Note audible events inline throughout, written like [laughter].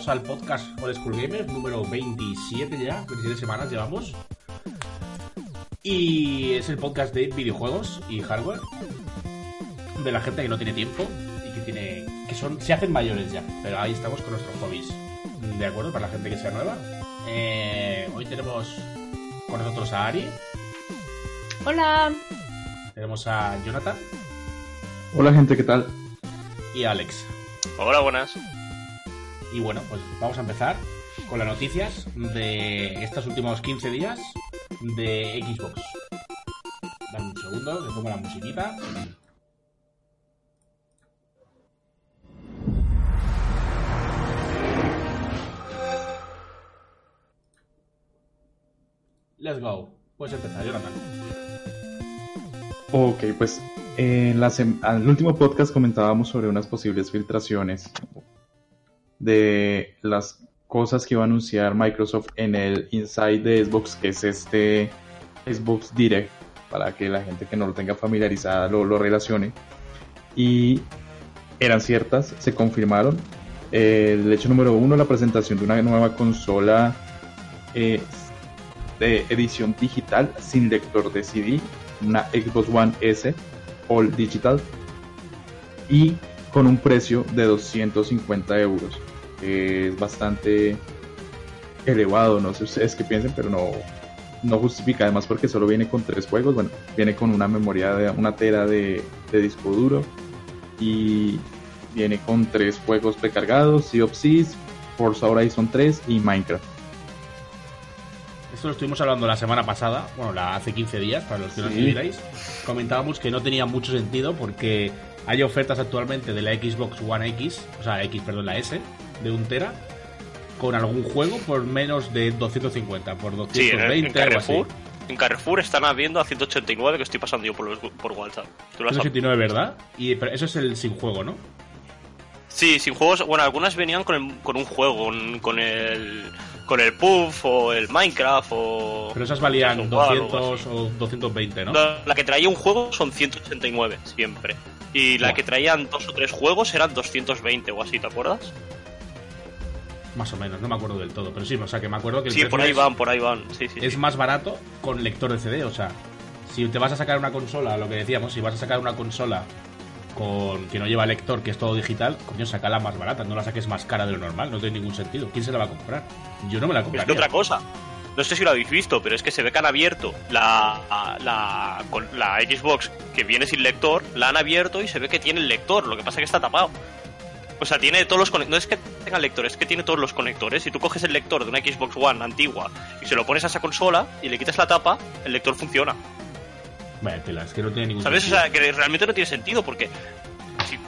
Bienvenidos al podcast Old School Gamer número 27 ya, 27 semanas llevamos. Y es el podcast de videojuegos y hardware de la gente que no tiene tiempo y que tiene que son se hacen mayores ya, pero ahí estamos con nuestros hobbies. ¿De acuerdo? Para la gente que sea nueva. Eh, hoy tenemos con nosotros a Ari, Hola. tenemos a Jonathan Hola gente, ¿qué tal? y a Alex. Hola, buenas. Y bueno, pues vamos a empezar con las noticias de estos últimos 15 días de Xbox. Dame un segundo, que pongo la musiquita. Let's go. Puedes empezar, Jonathan. Ok, pues en la al último podcast comentábamos sobre unas posibles filtraciones de las cosas que iba a anunciar Microsoft en el Inside de Xbox, que es este Xbox Direct, para que la gente que no lo tenga familiarizada lo, relacione. Y eran ciertas, se confirmaron. El hecho número uno, la presentación de una nueva consola eh, de edición digital sin lector de CD, una Xbox One S All Digital y con un precio de 250 euros, es bastante elevado, no sé ustedes qué piensen, pero no, no justifica, además porque solo viene con tres juegos, bueno, viene con una memoria de una tera de, de disco duro y viene con tres juegos precargados, Sea of Thieves, Forza Horizon 3 y Minecraft. Esto lo estuvimos hablando la semana pasada, bueno, la, hace 15 días, para los que no Sí. estuvierais. Comentábamos que no tenía mucho sentido porque hay ofertas actualmente de la Xbox One X, o sea, X, perdón, la S, de un tera, con algún juego por menos de 250, por Sí, en, 220 en algo así. Carrefour. En Carrefour están habiendo a 189 que estoy pasando yo por, los- por WhatsApp. Tú lo has- 189, ¿verdad? Y, pero eso es el sin juego, ¿no? Sí, sin juegos. Bueno, algunas venían con, el- con un juego, con, con el con el Puff o el Minecraft o. Pero esas valían Gears of War o algo 200 así. o 220, ¿no? No, la que traía un juego son 189 siempre. Y la que traían dos o tres juegos eran 220 o así, ¿te acuerdas? Más o menos, no me acuerdo del todo. Pero sí, o sea, que me acuerdo que el Sí, por ahí van, por ahí van. Sí, sí. es sí. más barato con lector de CD. O sea, si te vas a sacar una consola, lo que decíamos, si vas a sacar una consola con que no lleva lector, que es todo digital, coño, sacala más barata, no la saques más cara de lo normal, no tiene ningún sentido. ¿Quién se la va a comprar? Yo no me la Es que compraría. otra cosa. No sé si lo habéis visto, pero es que se ve que han abierto la, la, con la Xbox que viene sin lector, la han abierto y se ve que tiene el lector, lo que pasa es que está tapado. O sea, tiene todos los conectores. No es que tenga lector, es que tiene todos los conectores. Si tú coges el lector de una Xbox One antigua y se lo pones a esa consola y le quitas la tapa, el lector funciona. Vaya tela, es que no tiene ningún ¿Sabes? O sea, que realmente no tiene sentido porque si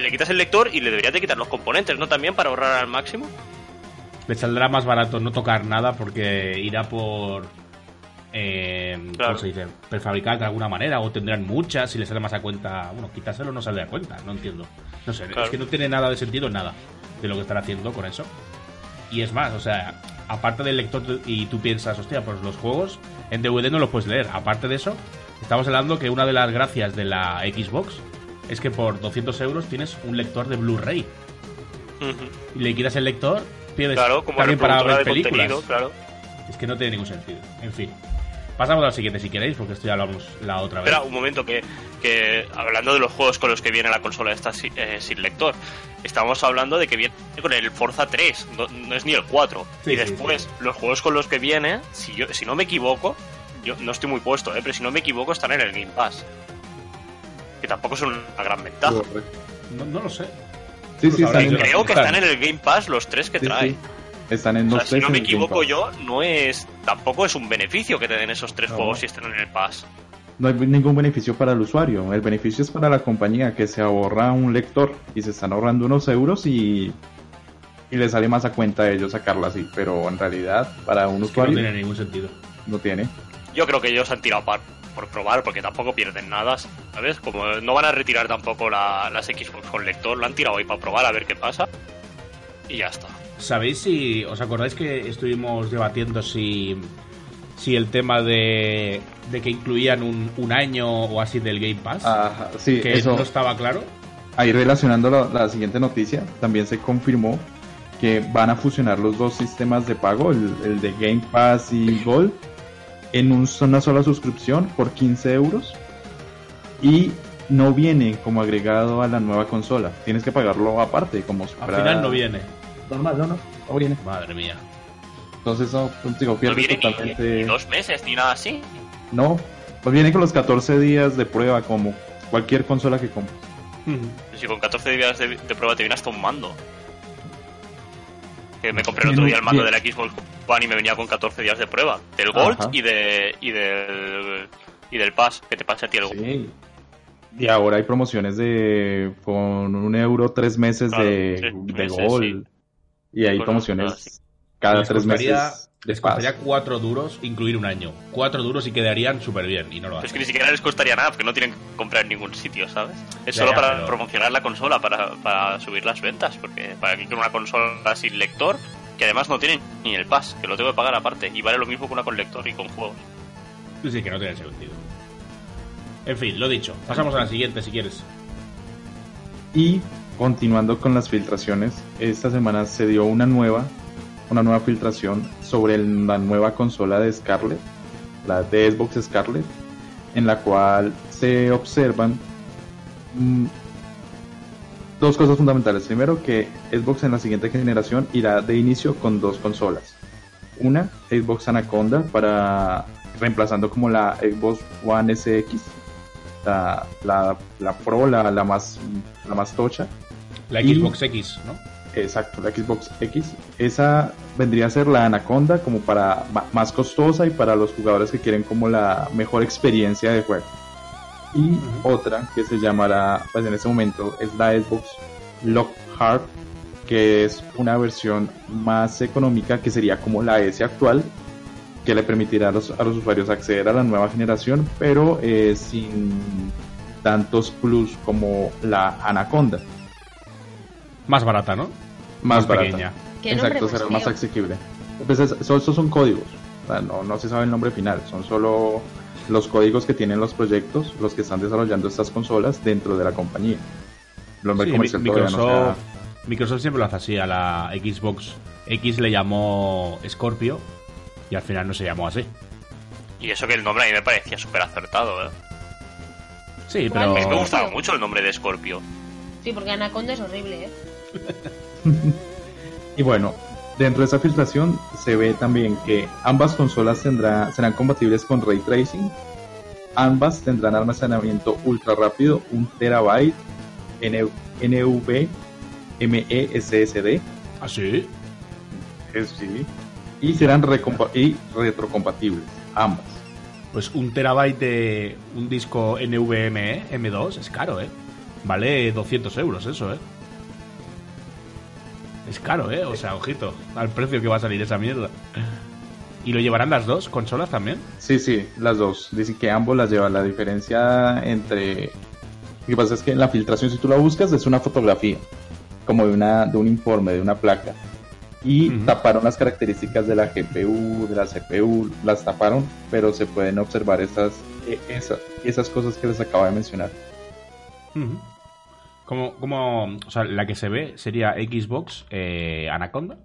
le quitas el lector y le deberías de quitar los componentes, ¿no? También para ahorrar al máximo. Le saldrá más barato no tocar nada porque irá por. Eh, Claro. ¿Cómo se dice? Prefabricar de alguna manera o tendrán muchas y les sale más a cuenta. Bueno, quitárselo no sale a cuenta, no entiendo. No sé, Claro. es que no tiene nada de sentido nada de lo que están haciendo con eso. Y es más, o sea, aparte del lector y tú piensas, hostia, pues los juegos en DVD no los puedes leer. Aparte de eso, estamos hablando que una de las gracias de la Xbox es que por 200 euros tienes un lector de Blu-ray. Y le quitas el lector, pierdes Claro, como también para ver películas. claro. Es que no tiene ningún sentido. En fin. Pasamos al siguiente si queréis, porque esto ya lo hablamos la otra vez. Espera, un momento, que, que hablando de los juegos con los que viene la consola esta si- eh, sin lector, estamos hablando de que viene con el Forza 3, no, no es ni el 4. Sí, y sí, después, los juegos con los que viene, si, yo, si no me equivoco, yo no estoy muy puesto, eh, pero si no me equivoco, están en el Game Pass. Que tampoco es una gran ventaja. No, no lo sé. Sí, sí, lo Creo que Están. en el Game Pass los tres que sí, trae. Están en O sea, si no me equivoco yo, no es. Tampoco es un beneficio que te den esos tres No. juegos si están en el Pass. No hay ningún beneficio para el usuario. El beneficio es para la compañía que se ahorra un lector y se están ahorrando unos euros y, y le sale más a cuenta a ellos sacarla así. Pero en realidad, para un Es que no usuario, tiene ningún sentido. no tiene. Yo creo que ellos han tirado par- por probar, porque tampoco pierden nada, ¿sabes? Como no van a retirar tampoco la- las Xbox con lector, lo han tirado ahí para probar a ver qué pasa. Y ya está. ¿Sabéis si. ¿Os acordáis que estuvimos debatiendo si. Si el tema de. de que incluían un, un año o así del Game Pass? Ajá, sí, que eso. no estaba claro. ahí relacionando la, la siguiente noticia, también se confirmó que van a fusionar los dos sistemas de pago, el, el de Game Pass y Gold, en un- una sola suscripción por 15 euros. Y no viene como agregado a la nueva consola. Tienes que pagarlo aparte, como si Al final no viene. Normal, no, no, no viene. Madre mía. Entonces, no, pues, digo, No viene ni, totalmente. ni dos meses ni nada así. No, pues viene con los 14 días de prueba, como cualquier consola que compres. Si con 14 días de, de prueba te viene hasta un mando. Que me compré el otro día el mando bien. de la Xbox One y me venía con 14 días de prueba. Del Gold Ajá. y de y del y del Pass, que te pasa a ti el. Sí. Y ahora hay promociones de con un euro tres meses Claro, de, sí, de meses, Gold. Y hay Bueno, promociones cada Les tres costaría- meses Les costaría cuatro duros incluir un año. Cuatro duros y quedarían súper bien. Y no lo Es hacen. que ni siquiera les costaría nada, porque no tienen que comprar en ningún sitio, ¿sabes? Es Ya, solo ya, para pero- promocionar la consola, para, para subir las ventas, porque para que una consola sin lector, que además no tiene ni el pass, que lo tengo que pagar aparte, y vale lo mismo que una con lector y con juegos. Sí, sí, que no tiene sentido. En fin, lo dicho. Pasamos a la siguiente si quieres. Y continuando con las filtraciones, esta semana se dio una nueva, una nueva filtración sobre la nueva consola de Scarlett, la de Xbox Scarlett, en la cual se observan mm, dos cosas fundamentales. Primero, que Xbox en la siguiente generación irá de inicio con dos consolas. Una, Xbox Anaconda, para reemplazando como la Xbox One SX, la, la, la Pro, la, la más la más tocha. La Y- Xbox X, ¿no? Exacto, la Xbox X. Esa vendría a ser la Anaconda como para más costosa y para los jugadores que quieren como la mejor experiencia de juego. Y otra que se llamará, pues en este momento es la Xbox Lockhart, que es una versión más económica que sería como la S actual, que le permitirá a los, a los usuarios acceder a la nueva generación, pero eh, sin tantos plus como la Anaconda. Más barata, ¿no? Más, barata. pequeña. ¿Qué Exacto, será más más asequible. Pues es- son- son códigos, o sea, no, no se sabe el nombre final, son solo los códigos que tienen los proyectos, los que están desarrollando estas consolas dentro de la compañía. El nombre Sí, comercial Mi- todavía no Microsoft, siempre lo hace así. A la Xbox X le llamó Scorpio y al final no se llamó así. Y eso que el nombre a mí me parecía súper acertado, ¿eh? Sí, pero... A mí me gustaba mucho el nombre de Scorpio. Sí, porque Anaconda es horrible, ¿eh? [laughs] Y bueno, dentro de esa filtración se ve también que ambas consolas tendrá, serán compatibles con ray tracing. Ambas tendrán almacenamiento ultra rápido, un terabyte NV ME SSD. ¿Ah, sí? Es sí. Y serán y retrocompatibles, ambas. Pues un terabyte de un disco NVMe M2 es caro, ¿eh? Vale 200 euros eso, ¿eh? Es caro, ¿eh? O sea, ojito al precio que va a salir esa mierda. ¿Y lo llevarán las dos consolas también? Sí, sí, las dos. Dicen que ambos las llevan. La diferencia entre. Lo que pasa es que en la filtración, si tú la buscas, es una fotografía, como de, una, de un informe, de una placa. Y taparon las características de la GPU, de la CPU, las taparon, pero se pueden observar esas, eh, esas, esas cosas que les acabo de mencionar. Ujú. Como, como, o sea, la que se ve sería Xbox eh, Anaconda.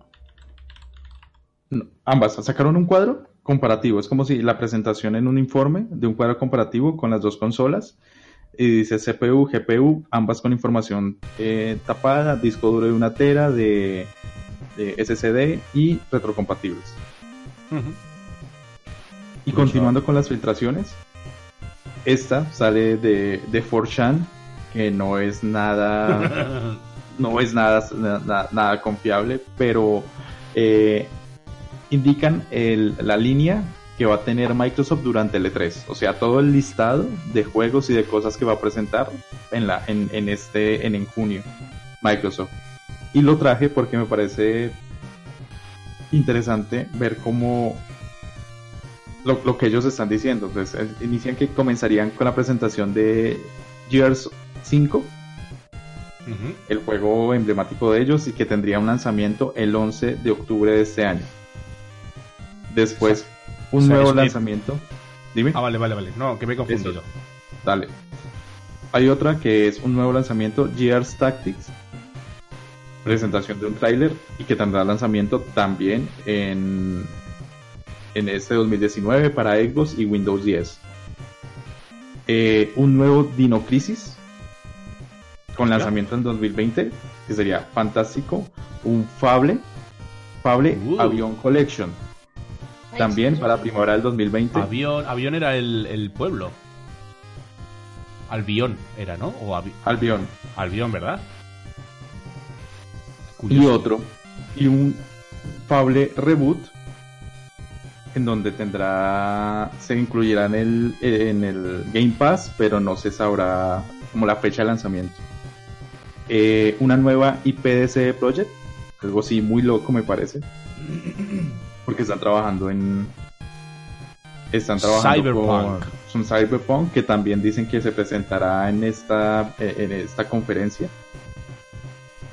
No, ambas sacaron un cuadro comparativo. Es como si la presentación en un informe de un cuadro comparativo con las dos consolas. Y dice CPU, GPU, ambas con información eh, tapada, disco duro de una tera de, de SSD y retrocompatibles. Y continuando con las filtraciones, esta sale de, de 4chan, que no es nada [laughs] no es nada, nada, nada confiable, pero eh, indican el- la línea que va a tener Microsoft durante el E3. O sea, todo el listado de juegos y de cosas que va a presentar en, la, en, en este, en, en junio Microsoft. Y lo traje porque me parece interesante ver cómo lo, lo que ellos están diciendo. Pues, eh, inician que comenzarían con la presentación de Gears 5 Ujú. el juego emblemático de ellos y que tendría un lanzamiento el 11 de octubre de este año. Después, un o sea, nuevo lanzamiento. Dime, Ah, vale, vale, vale. No, que me he confundido. dale. hay otra que es un nuevo lanzamiento, Gears Tactics. Presentación de un tráiler y que tendrá lanzamiento también en, en este 2019 para Xbox y Windows 10. Eh, un nuevo Dino Crisis con lanzamiento en 2020, que sería fantástico. Un Fable, Fable Uh. Avion Collection, también para primavera del 2020. Avión, avión era el, el pueblo. Albión era, ¿no? O Avi- Albion. Albión, ¿verdad? y otro y un Fable Reboot en donde tendrá se incluirá en el en el Game Pass pero no se sabrá como la fecha de lanzamiento. Eh, una nueva IP de CD Projekt algo así muy loco me parece [clears throat] porque están trabajando en están trabajando Cyberpunk. con un Cyberpunk que también dicen que se presentará en esta eh, en esta conferencia.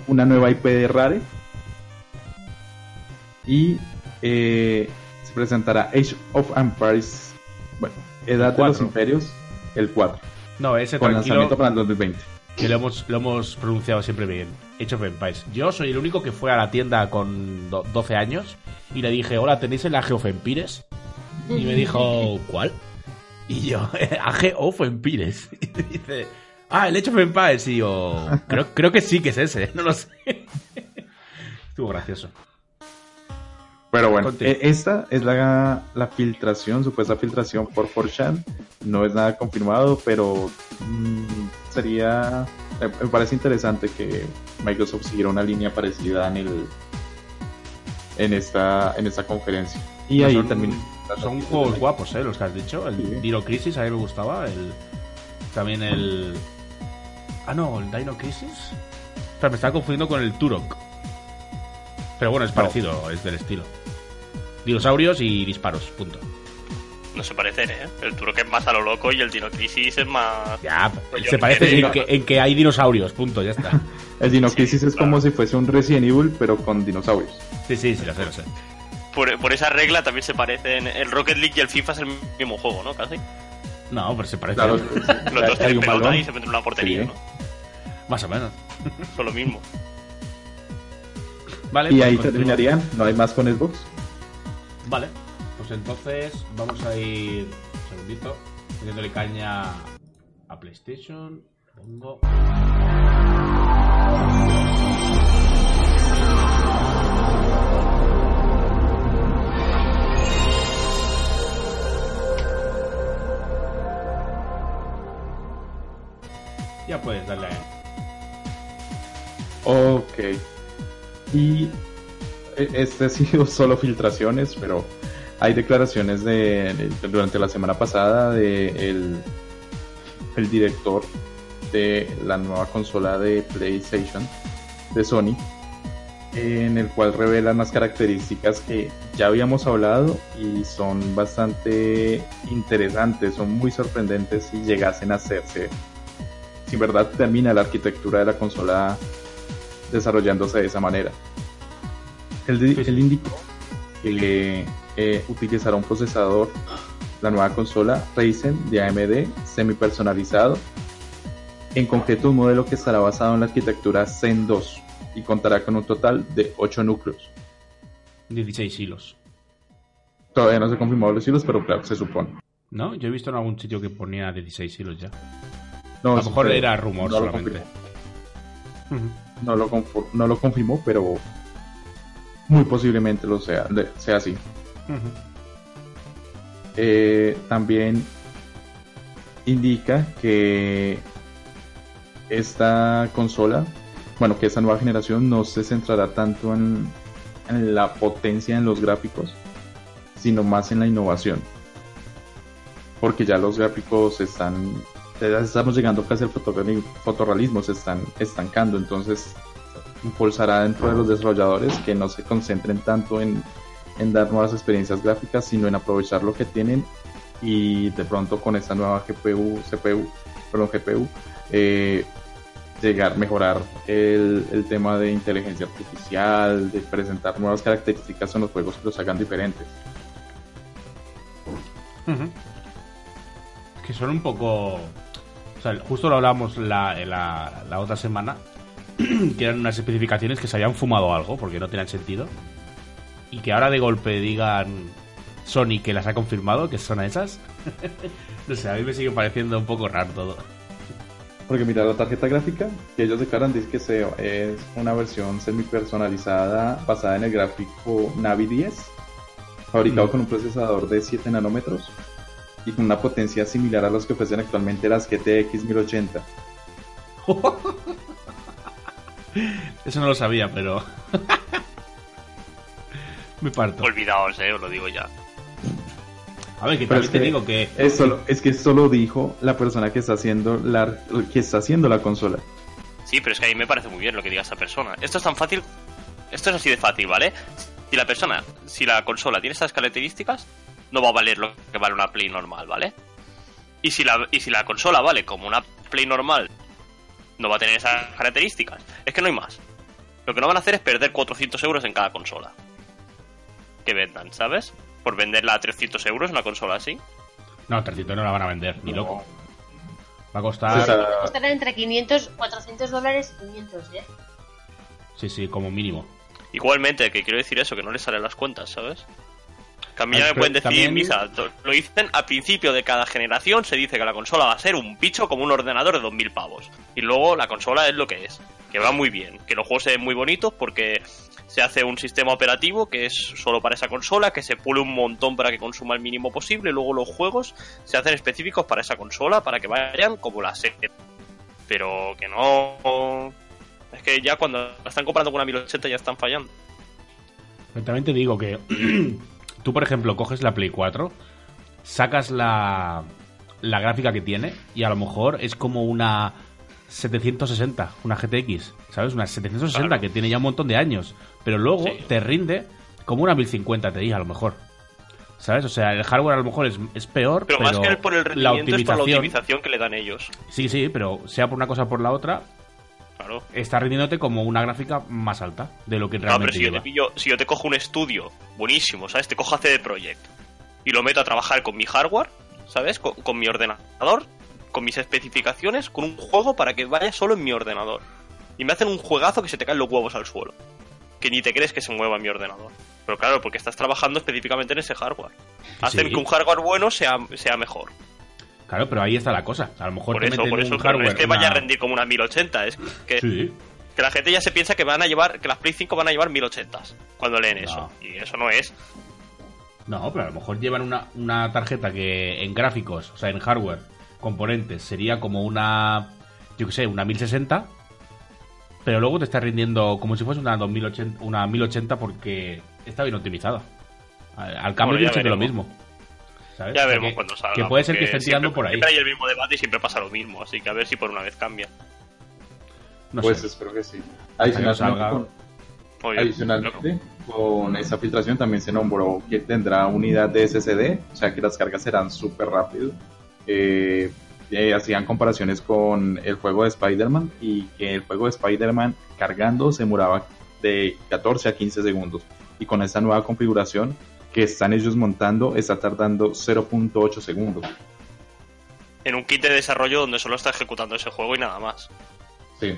Una nueva IP de Rare. Y eh, presentará Age of Empires, bueno, Edad de los. Imperios, el 4, No, ese con lanzamiento para el 2020. que lo hemos, lo hemos pronunciado siempre bien. Age of Empires. Yo soy el único que fue a la tienda con do- 12 años y le dije, hola, ¿tenéis el Age of Empires? Y me dijo, ¿cuál? Y yo, [laughs] Age of Empires. [laughs] Y dice, ah, el Age of Empires. Y yo, creo, creo que sí que es ese, [laughs] no lo sé. Estuvo gracioso. Pero bueno, eh, esta es la, la filtración, supuesta filtración por 4chan. No es nada confirmado, pero mm, sería. Me, me parece interesante que Microsoft siguiera una línea parecida en el en esta en esta conferencia. Y ahí son, termina. son juegos guapos, ¿eh? Los que has dicho. El Sí. Dino Crisis, a mí me gustaba. El, también el. Ah, no, el Dino Crisis. O sea, me estaba confundiendo con el Turok. Pero bueno, es parecido, es del estilo. Dinosaurios y disparos, punto. No se parecen, ¿eh? El Turok es más a lo loco y el Dino Crisis es más... Ya, Pues se parece en que, en que hay dinosaurios, punto, ya está. [laughs] El Dino Sí, Crisis es claro. como si fuese un Resident Evil, pero con dinosaurios. Sí, sí, sí, lo sé, lo sé. Por, por esa regla también se parecen... El Rocket League y el FIFA es el mismo juego, ¿no? Casi. No, pero se parece. Claro, [laughs] Los dos tienen un pelota balón. y se meten en una portería, Sí. ¿no? Más o menos. Son lo mismo. Vale, Y pues ahí continúa. terminarían, no hay más con Xbox. Vale, pues entonces vamos a ir un segundito, metiéndole caña a PlayStation. Pongo. Ya puedes darle a Ok. Y este ha sido [laughs] solo filtraciones, pero hay declaraciones de, durante la semana pasada de el, director de la nueva consola de PlayStation de Sony, en el cual revelan las características que ya habíamos hablado y son bastante interesantes, son muy sorprendentes si llegasen a hacerse. Si verdad termina la arquitectura de la consola desarrollándose de esa manera. Él, di- Sí, sí. él indicó que eh, utilizará un procesador, la nueva consola Ryzen de AMD, semi personalizado, en concreto un modelo que estará basado en la arquitectura Zen 2 y contará con un total de 8 núcleos. 16 hilos. Todavía no se confirmó los hilos, pero claro, se supone. ¿No? Yo he visto en algún sitio que ponía 16 hilos ya. No, a lo mejor era rumor no lo solamente. No lo, no lo confirmó, pero muy posiblemente lo sea, de- sea así. Eh, también indica que esta consola, bueno, que esta nueva generación no se centrará tanto en, en la potencia en los gráficos, sino más en la innovación. Porque ya los gráficos están, ya estamos llegando casi al fotorreali- fotorrealismo, se están estancando, entonces impulsará dentro de los desarrolladores que no se concentren tanto en, en dar nuevas experiencias gráficas, sino en aprovechar lo que tienen y de pronto con esta nueva GPU, CPU, perdón, GPU, eh, llegar, mejorar el, el tema de inteligencia artificial, de presentar nuevas características en los juegos que los hagan diferentes. Que son un poco. O sea, justo lo hablábamos la, la, la otra semana, [clears throat] que eran unas especificaciones que se habían fumado algo, porque no tenían sentido. Y que ahora de golpe digan Sony que las ha confirmado, que son esas. [laughs] no sé, a mí me sigue pareciendo un poco raro todo. Porque mira, la tarjeta gráfica que ellos declaran dice que se- es una versión semi personalizada basada en el gráfico Navi 10, fabricado Mm. con un procesador de 7 nanómetros y con una potencia similar a los que ofrecen actualmente las GTX 1080. [laughs] Eso no lo sabía, pero. [laughs] me parto. Olvidaos, eh, os lo digo ya. A ver, que Pero también es te que- digo que. Es solo, es que esto lo dijo la persona que está haciendo la, que está haciendo la consola. Sí, pero es que a mí me parece muy bien lo que diga esta persona. Esto es tan fácil. Esto es así de fácil, ¿vale? Si la persona, si la consola tiene estas características, no va a valer lo que vale una Play normal, ¿vale? Y si la, y si la consola vale como una Play normal, no va a tener esas características. Es que no hay más. Lo que no van a hacer es perder 400 euros en cada consola. Que vendan, ¿sabes? Por venderla a 300 euros una consola así. No, 300 no la van a vender, ni No. loco. Va a costar. sea, Costará entre 500, 400 dólares y 500, ¿eh? Sí, sí, como mínimo. Igualmente, que quiero decir eso, que no les salen las cuentas, ¿sabes? A Ah, me pueden decir, también- misa, lo dicen al principio de cada generación, se dice que la consola va a ser un bicho como un ordenador de 2000 pavos. Y luego la consola es lo que es, que va muy bien, que los juegos se ven muy bonitos porque se hace un sistema operativo que es solo para esa consola, que se pule un montón para que consuma el mínimo posible, luego los juegos se hacen específicos para esa consola, para que vayan como la serie. Pero que no... Es que ya cuando la están comprando con una 1080 ya están fallando. También te digo que [clears throat] tú, por ejemplo, coges la Play 4, sacas la, la gráfica que tiene y a lo mejor es como una 760, una GTX, ¿sabes? Una 760 Claro. que tiene ya un montón de años, pero luego Sí. te rinde como una 1050 Ti a lo mejor. ¿Sabes? O sea, el hardware a lo mejor es, es peor, Pero, pero, más que por el la rendimiento es por la optimización, optimización que le dan ellos. sí, sí, pero sea por una cosa o por la otra, Claro. está rindiéndote como una gráfica más alta de lo que No, pero realmente si yo, te pillo, si yo te cojo un estudio buenísimo, ¿sabes? Te cojo CD Projekt y lo meto a trabajar con mi hardware, ¿sabes? Con, con mi ordenador, con mis especificaciones, con un juego para que vaya solo en mi ordenador. Y me hacen un juegazo que se te caen los huevos al suelo. Que ni te crees que se mueva mi ordenador. Pero claro, porque estás trabajando específicamente en ese hardware. Hacen Sí. que un hardware bueno sea, sea mejor. Claro, pero ahí está la cosa. A lo mejor Por te eso, meten por eso, un no es que vaya a rendir como una 1080, es que Sí. que la gente ya se piensa que van a llevar, que las Play 5 van a llevar 1080 cuando leen eso. Y eso no es. No, pero a lo mejor llevan una, una tarjeta que en gráficos, o sea, en hardware, componentes, sería como una, yo qué sé, una 1060, pero luego te está rindiendo como si fuese una 2080, una 1080 porque está bien optimizada. Al, cambio Bueno, yo he hecho lo mismo. ¿Sabes? Ya veremos cuando salga. Que puede ser que estén tirando siempre- por ahí. Siempre hay el mismo debate y siempre pasa lo mismo. Así que a ver si por una vez cambia. No pues sé. espero que sí. Que Adicionalmente, salga. con, Oye, adicionalmente, con esa filtración también se nombró que tendrá unidad de SSD, o sea que las cargas serán súper rápido. Eh, eh, hacían comparaciones con el juego de Spider-Man y que el juego de Spider-Man cargando se demoraba de 14 a 15 segundos. Y con esta nueva configuración que están ellos montando, está tardando 0.8 segundos. en un kit de desarrollo donde solo está ejecutando ese juego y nada más. Sí.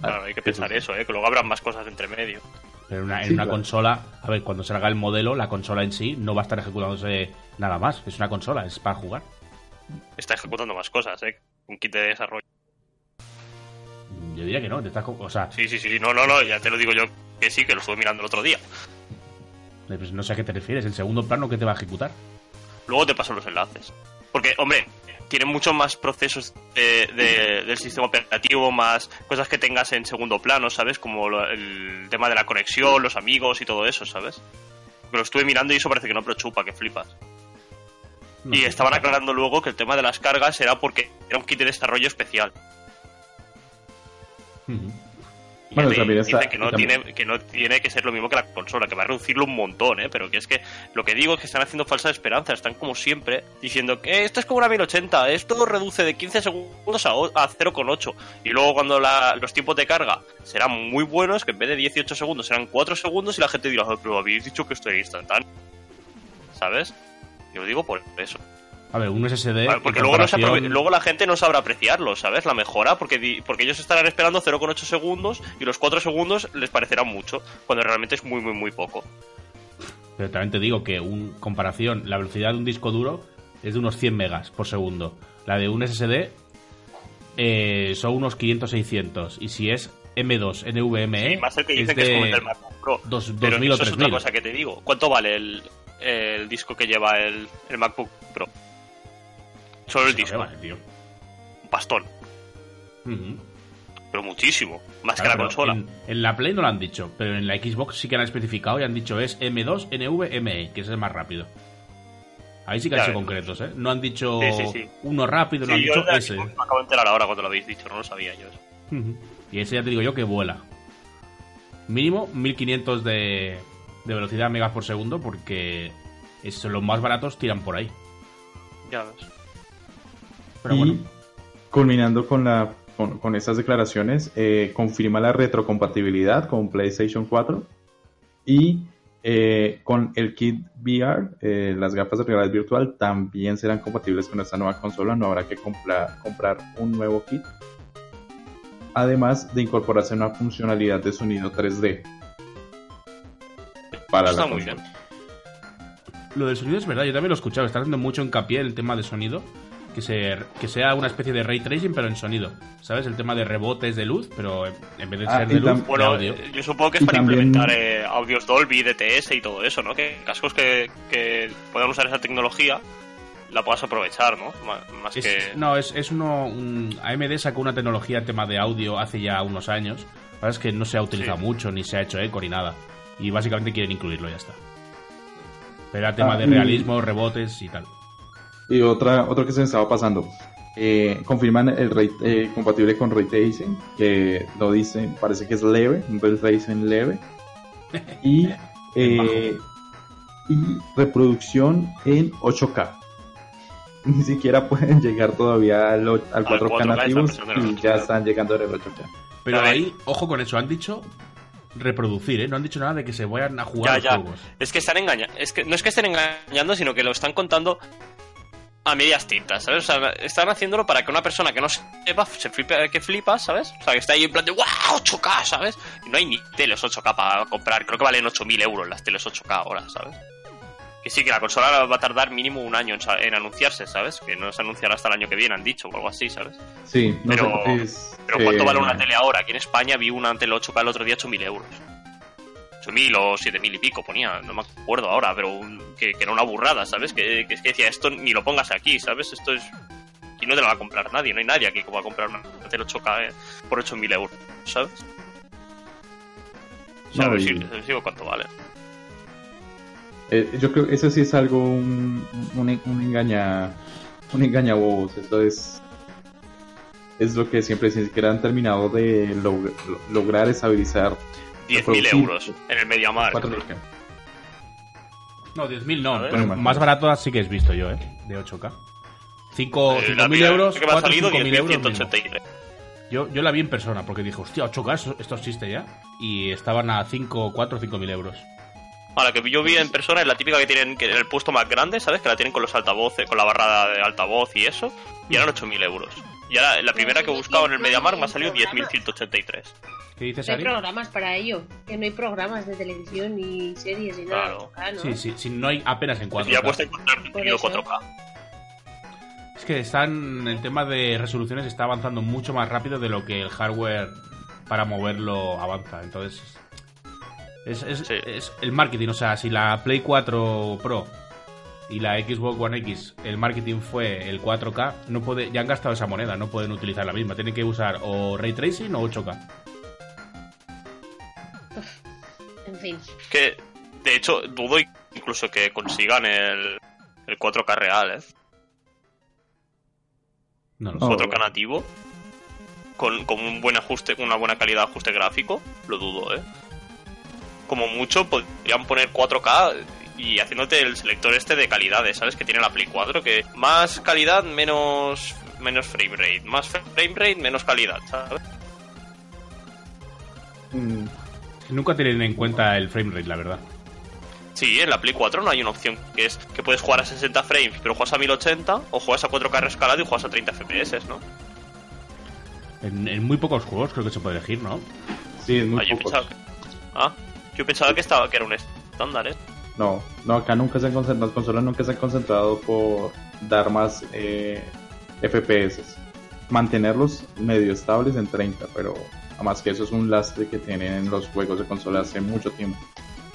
Claro, hay que pensar eso, ¿eh? que luego habrán más cosas entre medio. Pero una- en Sí, una claro. consola, a ver, cuando salga el modelo, la consola en sí no va a estar ejecutándose nada más. Es una consola, es para jugar. Está ejecutando más cosas, ¿eh? Un kit de desarrollo. Yo diría que no, te estás co- o sea, Sí, sí, sí. No, no, no. Ya te lo digo yo que sí, que lo estuve mirando el otro día. Pues no sé a qué te refieres, el segundo plano que te va a ejecutar. Luego te paso los enlaces. Porque, hombre, tiene muchos más procesos de- de- del sistema operativo, más cosas que tengas en segundo plano, ¿sabes? Como lo- el tema de la conexión, los amigos y todo eso, ¿sabes? Lo estuve mirando y eso parece que no, pero chupa, que flipas. No y estaban aclarando luego que el tema de las cargas era porque era un kit de desarrollo especial. Y Bueno, dice que, no también- tiene, que no tiene que ser lo mismo que la consola, que va a reducirlo un montón, ¿eh? Pero que es que lo que digo es que están haciendo falsa esperanza, están como siempre diciendo que esto es como una 1080, esto reduce de 15 segundos a, a 0,8. Y luego cuando la- los tiempos de carga serán muy buenos, que en vez de 18 segundos serán 4 segundos y la gente dirá, "Ah, pero habéis dicho que esto era instantáneo. ¿Sabes? Yo lo digo por eso. A ver, un SSD. Porque luego, comparación- la gente no sabrá apreciarlo, ¿sabes? La mejora, porque, porque ellos estarán esperando 0,8 segundos y los 4 segundos les parecerá mucho, cuando realmente es muy, muy, muy poco. Pero también te digo que un comparación, la velocidad de un disco duro es de unos 100 megas por segundo. La de un SSD eh, son unos 500-600. Y si es M2 NVMe, Y más el que es dicen que es como el MacBook Pro. dos- Pero 2000 o eso es otra 3000. cosa que te digo. ¿Cuánto vale el, el disco que lleva el, el MacBook Pro? Solo el disco. vale, tío. Un pastón. Pero muchísimo. Más Claro, que la consola. En, en la Play no lo han dicho, pero en la Xbox sí que han especificado y han dicho es M2 NVMe, que es el más rápido. Ahí sí que han sido concretos, ¿eh? No han dicho Sí, sí, sí. uno rápido, no han yo dicho la ese. Xbox me acabo de enterar ahora cuando lo habéis dicho, no lo sabía yo. eso. Y ese ya te digo yo que vuela. Mínimo 1500 de, de velocidad megas por segundo porque es, los más baratos tiran por ahí. Ya ves. Pero y bueno, culminando con, la, con, con estas declaraciones, eh, confirma la retrocompatibilidad con PlayStation 4 y eh, con el kit VR, eh, las gafas de realidad virtual también serán compatibles con esta nueva consola, no habrá que comprar, comprar un nuevo kit. Además de incorporarse una funcionalidad de sonido 3D para Está la muy consola. bien. lo del sonido es verdad, yo también lo he escuchado, está haciendo mucho hincapié en el tema de sonido. Que, se, que sea una especie de ray tracing, pero en sonido. ¿Sabes? El tema de rebotes de luz, pero en vez de Ah, ser de luz, tam- de Bueno, audio. yo supongo que es Y para también- implementar eh, audios Dolby, DTS y todo eso, ¿no? Que cascos que, que puedan usar esa tecnología la puedas aprovechar, ¿no? Más Es- que... No, es, es uno. un- AMD sacó una tecnología en tema de audio hace ya unos años. La verdad es que no se ha utilizado Sí. mucho, ni se ha hecho eco, ni nada. Y básicamente quieren incluirlo y ya está. Pero era tema Ah, de y- realismo, rebotes y tal. Y otra, otro que se me estaba pasando. Eh, confirman el ray, eh, compatible con Ray Tracing, que lo dicen, parece que es leve, un Ray Tracing leve. Y, [laughs] eh, y reproducción en 8K. Ni siquiera pueden [laughs] llegar todavía al, al 4K, 4K, nativo están pensando en el y ya 8K. están llegando en el 8K. Pero ahí, ojo con eso, han dicho reproducir, ¿eh? No han dicho nada de que se vayan a jugar Ya, los ya. juegos. Es que están engañando. Es que no es que estén engañando, sino que lo están contando a medias tintas, ¿sabes? O sea, están haciéndolo para que una persona que no sepa se flipe, que flipa, ¿sabes? O sea, que está ahí en plan de ¡Wow! 8K, ¿sabes? Y no hay ni teles 8K para comprar. Creo que valen 8.000 euros las teles 8K ahora, ¿sabes? Que sí, que la consola va a tardar mínimo un año en, anunciarse, ¿sabes? Que no se anunciará hasta el año que viene, han dicho, o algo así, ¿sabes? Sí, no Pero- sé. Es, Pero ¿cuánto eh, vale una tele ahora? Aquí en España vi una tele 8K el otro día 8.000 euros. 8.000 o 7.000 y pico ponía, no me acuerdo ahora, pero un- que, que era una burrada, ¿sabes? Que, que que decía, esto ni lo pongas aquí, ¿sabes? Esto es... Y no te lo va a comprar nadie, no hay nadie aquí que va a comprar una tele 8K eh, por 8.000 euros, ¿sabes? O sea, No, y- cuánto vale. Eh, yo creo que eso sí es algo, un, un, un engaña, un engañabobos. Esto es, es lo que siempre dicen, que han terminado de log- lo- lograr estabilizar 10.000 Reproducir. euros en el MediaMarkt. 4K. No, 10.000 no, A pero más barato sí que he visto yo, ¿eh? De 8K. 5, Eh, la 5.000 primera euros, que me ha 4 salido 5.000 euros. mínimo. 10.183. Yo, yo la vi en persona porque dije, hostia, 8K, ¿esto- esto existe ya. Y estaban a 5, 4, 5.000 euros. Ahora, que yo vi en persona es la típica que tienen que en el puesto más grande, ¿sabes? Que la tienen con los altavoces, con la barra de altavoz y eso. Y eran 8.000 euros. Y ahora, la primera que he buscado en el MediaMarkt me ha salido 10.183. ¿Qué dices, No hay Ari? programas para ello. Que no hay programas de televisión ni series ni nada. Claro. Ah, ¿no? Sí, sí, sí, no hay apenas en 4K. Ya cuesta encontrar contenido Por eso. 4K. Es que están, el tema de resoluciones está avanzando mucho más rápido de lo que el hardware para moverlo avanza. Entonces, es, es- Sí. es el marketing. O sea, si la Play 4 Pro y la Xbox One X, el marketing fue el 4K, no puede, ya han gastado esa moneda, no pueden utilizar la misma. Tienen que usar o Ray Tracing o 8K. En fin. Que, de hecho, dudo incluso que consigan el, el 4K real, ¿eh? No lo No. sé. 4K nativo. Con, con un buen ajuste, una buena calidad de ajuste gráfico, lo dudo, ¿eh? Como mucho podrían poner 4K y haciéndote el selector este de calidades, ¿sabes? Que tiene la Play 4, que más calidad, menos menos frame rate, más frame rate, menos calidad, ¿sabes? Mm, Nunca tienen en cuenta el frame rate, la verdad. Sí, en la Play 4 no hay una opción que es que puedes jugar a 60 frames, pero juegas a 1080 o juegas a 4K rescalado y juegas a 30 FPS, ¿no? En, en muy pocos juegos creo que se puede elegir, ¿no? Sí, es muy Ah, yo pocos. pensaba que, ah, yo pensaba que estaba que era un estándar, ¿eh? No, no, acá nunca se han concentrado, las consolas nunca se han concentrado por dar más eh, FPS. Mantenerlos medio estables en 30, pero además que eso es un lastre que tienen los juegos de consola hace mucho tiempo.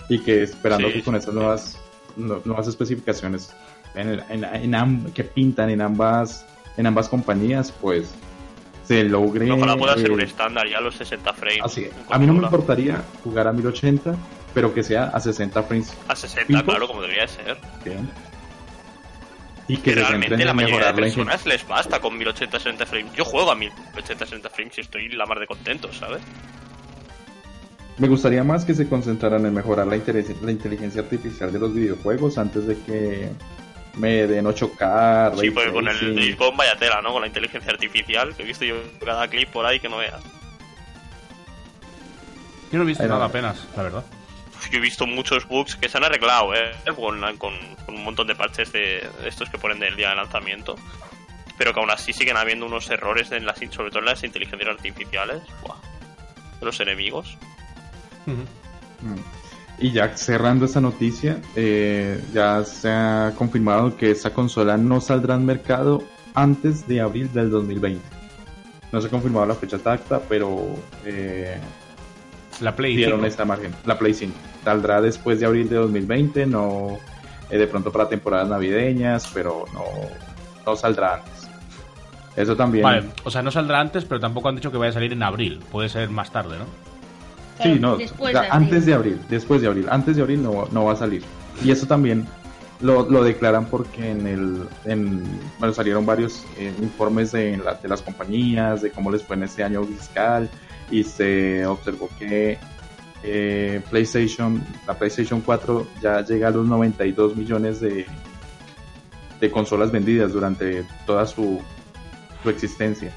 Y que esperando Sí, que con estas nuevas, nu- nuevas especificaciones en el- en- en amb- que pintan en ambas, en ambas compañías, pues se logre... Ojalá pueda ser un eh, estándar ya los 60 frames. Así, a mí no me importaría jugar a 1080, pero que sea a 60 frames A 60, ¿Picos? claro, como debería ser. bien. Y que se realmente la mayoría de mejorar la ingen- personas les basta con 1080 60 frames. Yo juego a 1080 60 frames y estoy la mar de contento, ¿sabes? Me gustaría más que se concentraran en mejorar la, inteligencia- la inteligencia artificial de los videojuegos antes de que me den 8K. Sí, porque con el Gone vaya tela, ¿no? Con la inteligencia artificial, que he visto yo cada clip por ahí que no veas. Yo no he visto nada apenas, la verdad. Yo he visto muchos bugs que se han arreglado, ¿eh? Con, con- con un montón de parches de, de estos que ponen del día de lanzamiento. Pero que aún así siguen habiendo unos errores, en las, sobre todo en las inteligencias artificiales. Buah. De los enemigos. Mm. Y ya cerrando esta noticia, eh, ya se ha confirmado que esta consola no saldrá al mercado antes de abril del 2020. No se ha confirmado la fecha exacta, pero eh, La Play dieron 5. esta margen. La Play 5 saldrá después de abril de 2020, no eh, de pronto para temporadas navideñas, pero no, no saldrá antes. Eso también. Vale, o sea, no saldrá antes, pero tampoco han dicho que vaya a salir en abril. Puede ser más tarde, ¿no? Sí, no, de antes de abril, después de abril, antes de abril no, no va a salir. Y eso también lo, lo declaran porque en el, en, bueno, salieron varios eh, informes de, la- de las compañías, de cómo les fue en este año fiscal, y se observó que eh, PlayStation, la PlayStation 4 ya llega a los 92 millones de, de consolas vendidas durante toda su, su existencia.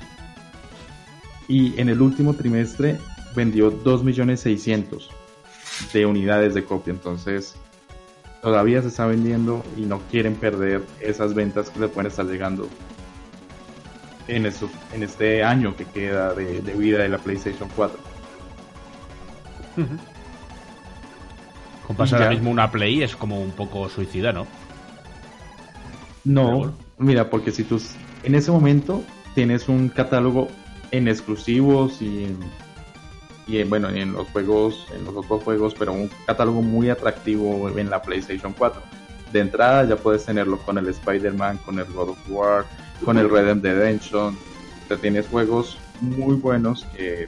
Y en el último trimestre vendió 2.600.000 de unidades de copia. Entonces, todavía se está vendiendo y no quieren perder esas ventas que le pueden estar llegando en, estos- en este año que queda de, de vida de la PlayStation 4. Con pasar Y ya. ahora mismo una Play es como un poco suicida, ¿no? No, bueno. mira, porque si tú en ese momento tienes un catálogo en exclusivos y en, y en, bueno, en los juegos, en los otros juegos, pero un catálogo muy atractivo en la PlayStation 4. De entrada ya puedes tenerlo con el Spider-Man, con el God of War, con el Red Dead Redemption. Te tienes juegos muy buenos que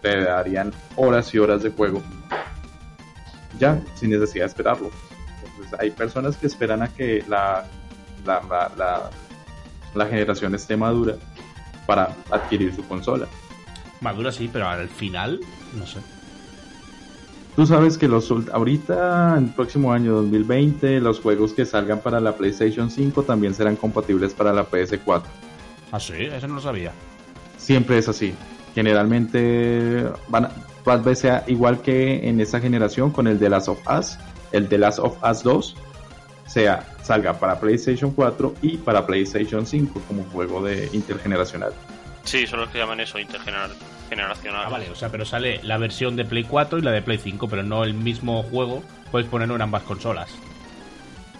te darían horas y horas de juego ya sin necesidad de esperarlo. Entonces, hay personas que esperan a que la la, la, la, la generación esté madura para adquirir su consola. Madura sí, pero al final, no sé. Tú sabes que los ahorita, en el próximo año 2020, los juegos que salgan para la PlayStation 5 también serán compatibles para la PS4. Ah, sí, eso no lo sabía. Siempre es así. Generalmente van a, tal vez sea igual que en esta generación con el The Last of Us, el The Last of Us 2 sea salga para PlayStation 4 y para PlayStation 5 como juego de intergeneracional. Sí, son los que llaman eso, intergeneracional. Ah, vale, o sea, pero sale la versión de Play 4 y la de Play 5, pero no el mismo juego. Puedes ponerlo en ambas consolas.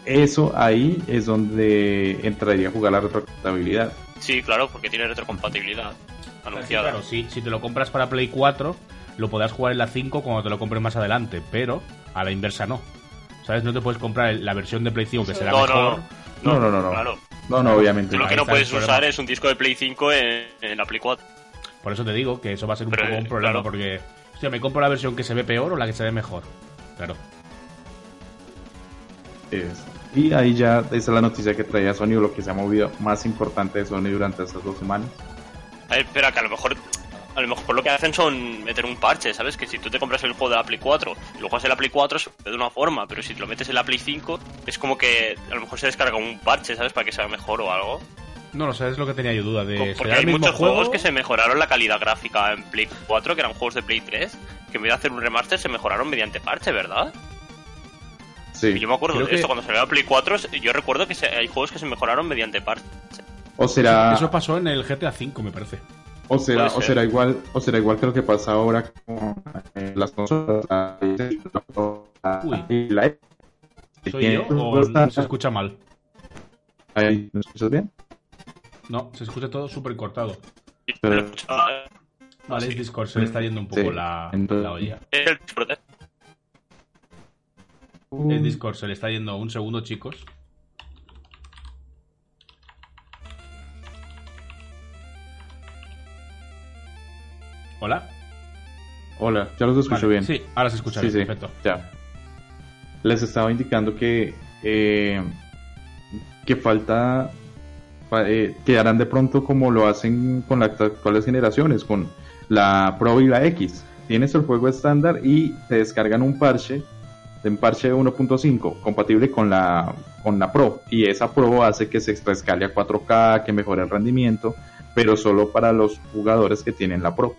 Eso ahí es donde entraría a jugar la retrocompatibilidad. Sí, claro, porque tiene retrocompatibilidad anunciada. Claro, si, si te lo compras para Play 4, lo podrás jugar en la 5 cuando te lo compres más adelante, pero a la inversa no. ¿Sabes? No te puedes comprar la versión de Play 5 que será no, mejor. no, No, no, no, no. Claro. No, no, obviamente. Lo que no puedes usar es un disco de Play 5 en, en la Play 4. Por eso te digo que eso va a ser un Pero, poco un eh, problema, claro. porque, hostia, ¿me compro la versión que se ve peor o la que se ve mejor? Claro. Es- Y ahí ya, esa es la noticia que traía Sony, o lo que se ha movido más importante de Sony durante estas dos semanas. A ver, espera, que a lo mejor a lo mejor lo que hacen son meter un parche, ¿sabes? Que si tú te compras el juego de la Play 4 y lo juegas en la Play 4 se ve de una forma, pero si te lo metes en la Play 5 es como que a lo mejor se descarga un parche, ¿sabes? Para que sea mejor o algo. No lo sé, es lo que tenía yo duda de. Porque ¿será hay el mismo muchos juego? juegos que se mejoraron la calidad gráfica en Play 4, que eran juegos de Play 3, que en vez de hacer un remaster se mejoraron mediante parche, ¿verdad? Sí. Yo me acuerdo Creo de esto que- cuando salió la Play 4. Yo recuerdo que se- hay juegos que se mejoraron mediante parches. O será, Eso pasó en el GTA V, me parece. O será, o ser. será igual, o será igual que lo que pasa ahora con eh, las consolas. la- y la- ¿Soy yo o Está- se escucha mal? Ahí, ¿Me escuchas bien? No, se escucha todo súper cortado. Pero- Vale, es Discord, se le está yendo un poco Sí, la, entonces- la olla. El Discord se le está yendo un segundo, chicos. Hola. Hola, ya los escucho Vale, bien. Sí, ahora se escucha Sí, bien, sí, perfecto. ya. Les estaba indicando que eh, que falta fa- eh, que harán de pronto como lo hacen con las actuales generaciones, con la Pro y la X. Tienes el juego estándar y te descargan un parche, un parche 1.5 compatible con la con la Pro y esa Pro hace que se escale a 4K, que mejore el rendimiento, pero solo para los jugadores que tienen la Pro.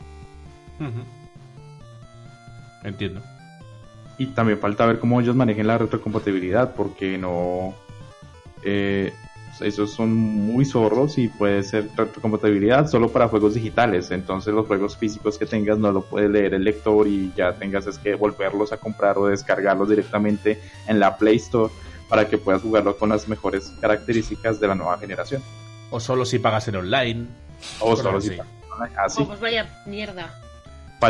Entiendo. Y también falta ver cómo ellos manejen la retrocompatibilidad, porque no. eh, esos son muy zorros y puede ser retrocompatibilidad solo para juegos digitales. Entonces, los juegos físicos que tengas no lo puede leer el lector y ya tengas es que volverlos a comprar o descargarlos directamente en la Play Store para que puedas jugarlo con las mejores características de la nueva generación. O solo si pagas en online. O solo así. si así. Oh, pues vaya mierda.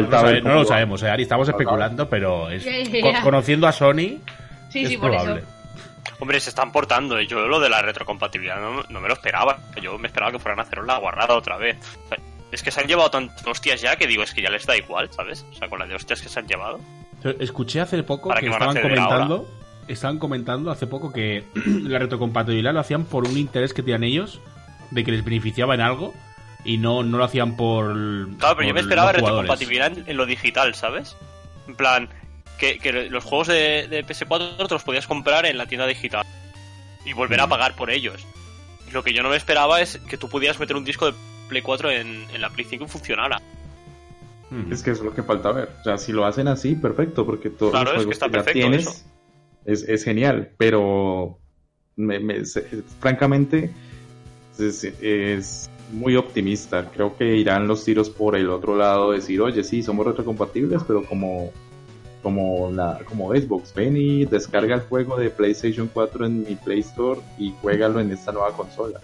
No Falta lo, ver sabe- no lo va. sabemos, eh, Ari. Estamos especulando, pero es, [laughs] conociendo a Sony, Sí, es sí, por probable. eso. Hombre, se están portando. ¿eh? Yo lo de la retrocompatibilidad no, no me lo esperaba. Yo me esperaba que fueran a hacer la guarrada otra vez. O sea, es que se han llevado tantas hostias ya que digo, es que ya les da igual, ¿sabes? O sea, con la de hostias que se han llevado. Pero Escuché hace poco ¿Para que estaban comentando, estaban comentando hace poco que [clears throat] la retrocompatibilidad lo hacían por un interés que tenían ellos de que les beneficiaba en algo y no, no lo hacían por Claro, pero por yo me esperaba retrocompatibilidad en, en lo digital, ¿sabes? En plan, que, que los juegos de, de PS4 te los podías comprar en la tienda digital y volver a Mm. pagar por ellos. Lo que yo no me esperaba es que tú pudieras meter un disco de Play 4 en, en la Play 5 y funcionara. Ujú. Es que es lo que falta ver. O sea, si lo hacen así, perfecto, porque todos Claro, es los que juegos está que, ya perfecto tienes eso. es, es genial, pero me- me- se- francamente es, es muy optimista. Creo que irán los tiros por el otro lado, decir, oye, sí, somos retrocompatibles, pero como como la como Xbox, ven y descarga el juego de PlayStation 4 en mi Play Store y juégalo en esta nueva consola.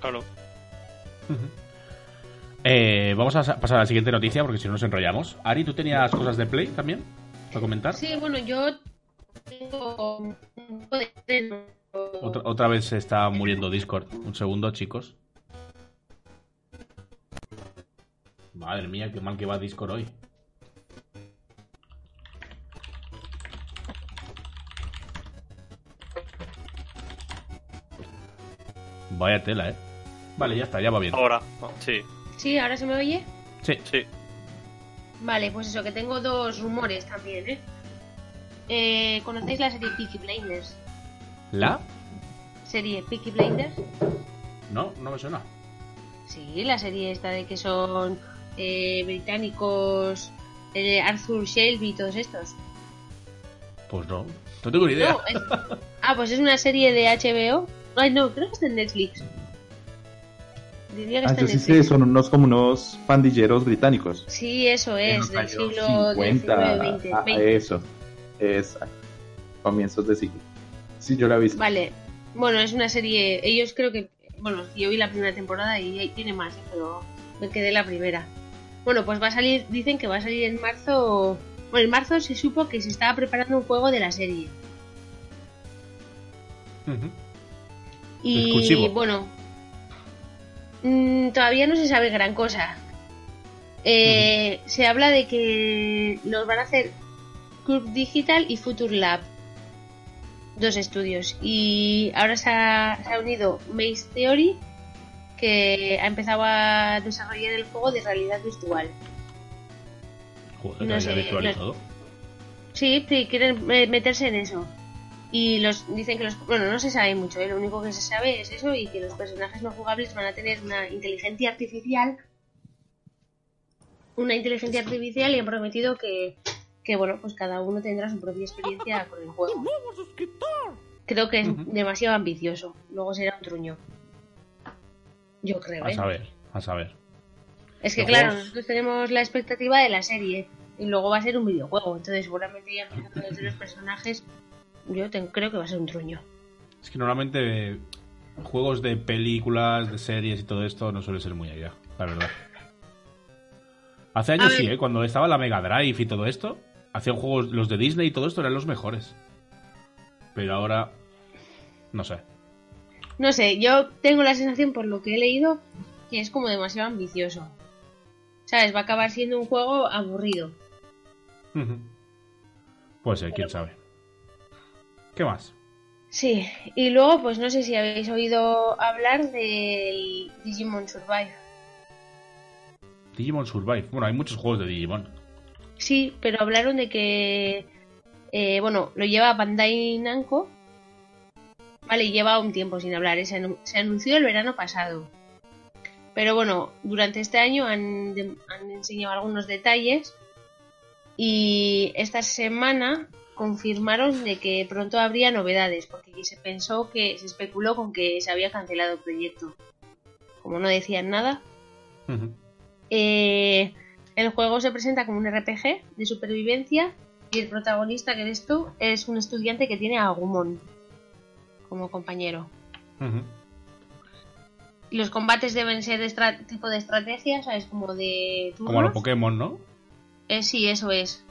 Claro. Eh, vamos a sa- pasar a la siguiente noticia porque si no nos enrollamos. Ari, ¿tú tenías cosas de Play también? ¿Para comentar? Sí, bueno, yo tengo un poco de estreno. Otra, otra vez se está muriendo Discord. Un segundo, chicos. Madre mía, qué mal que va Discord hoy. Vaya tela, eh. Vale, ya está, ya va bien. Ahora, sí, Sí, ahora se me oye. Sí. sí. Vale, pues eso, que tengo dos rumores también, ¿eh? Eh, ¿Conocéis la serie Peaky Blinders? ¿La? Serie Peaky Blinders. No, no me suena. Sí, la serie esta de que son eh, británicos, eh, Arthur Shelby y todos estos. Pues no. No tengo ni idea. No, es- Ah, pues es una serie de HBO. Ay, no, creo que está en Netflix. Diría que Ah, está en Netflix. son unos como unos pandilleros británicos. Sí, eso es, del siglo 50, 19, 20, ah, 20. eso. Exacto. Comienzos de siglo. Sí, yo la he visto. Vale, bueno, es una serie. Ellos creo que. Bueno, yo vi la primera temporada y tiene más, pero me quedé en la primera. Bueno, pues va a salir. Dicen que va a salir en marzo. Bueno, en marzo se supo que se estaba preparando un juego de la serie. Y Exclusivo. bueno, mm, todavía no se sabe gran cosa. Eh, Se habla de que los van a hacer Curve Digital y Future Lab. Dos estudios. Y ahora se ha, se ha unido Maze Theory, que ha empezado a desarrollar el juego de realidad virtual. Joder, No realidad sé, virtual y no- todo. Sí, sí, quieren eh, meterse en eso. Y los dicen que los. Bueno, no se sabe mucho, ¿eh? lo único que se sabe es eso y que los personajes no jugables van a tener una inteligencia artificial. Una inteligencia artificial y han prometido que que bueno, pues cada uno tendrá su propia experiencia con el juego. Creo que es demasiado ambicioso. Luego será un truño. Yo creo, A ¿eh? saber, a saber. Es que claro, juegos- nosotros tenemos la expectativa de la serie y luego va a ser un videojuego. Entonces seguramente ya empezando desde los personajes, yo te- creo que va a ser un truño. Es que normalmente juegos de películas, de series y todo esto no suele ser muy allá, la verdad. Hace años sí, ¿eh? cuando estaba la Mega Drive y todo esto, hacían juegos, los de Disney y todo esto eran los mejores. Pero ahora, no sé. No sé, yo tengo la sensación por lo que he leído que es como demasiado ambicioso. ¿Sabes? Va a acabar siendo un juego aburrido. Ujú. Puede ser, quién sabe. ¿Qué más? Sí, y luego pues no sé si habéis oído hablar del Digimon Survive. Digimon Survive. Bueno, hay muchos juegos de Digimon. Sí, pero hablaron de que, eh, bueno, lo lleva Bandai Namco. Vale, lleva un tiempo sin hablar. ¿eh? Se, se anunció el verano pasado. Pero bueno, durante este año han, han enseñado algunos detalles. Y esta semana confirmaron de que pronto habría novedades, porque se pensó que se especuló con que se había cancelado el proyecto. Como no decían nada, eh, el juego se presenta como un RPG de supervivencia y el protagonista que eres tú es un estudiante que tiene a Agumon como compañero. Los combates deben ser de tipo de estrategia, ¿sabes? Como de turnos. Como los Pokémon, ¿no? Eh, sí, eso es.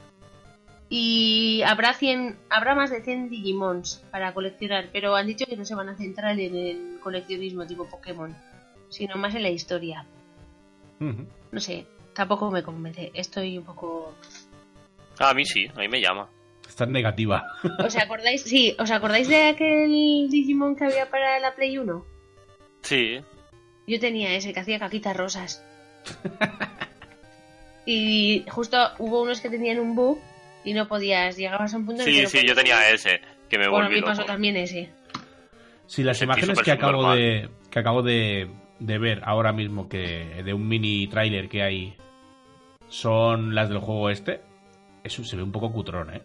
Y habrá 100, habrá más de 100 Digimons para coleccionar, pero han dicho que no se van a centrar en el coleccionismo tipo Pokémon, sino más en la historia. No sé, tampoco me convence. Estoy un poco Ah, a mí sí, a mí me llama. Estás negativa. [laughs] ¿Os acordáis? Sí, ¿os acordáis de aquel Digimon que había para la Play 1? Sí. Yo tenía ese que hacía caquitas rosas. [laughs] y justo hubo unos que tenían un bug y no podías, llegabas a un punto en el que Sí, sí, yo tenía ese, que me Bueno, a mí pasó loco. también ese. Si las Sentí imágenes que acabo de que acabo de, de ver ahora mismo que de un mini tráiler que hay son las del juego este, eso se ve un poco cutrón, ¿eh?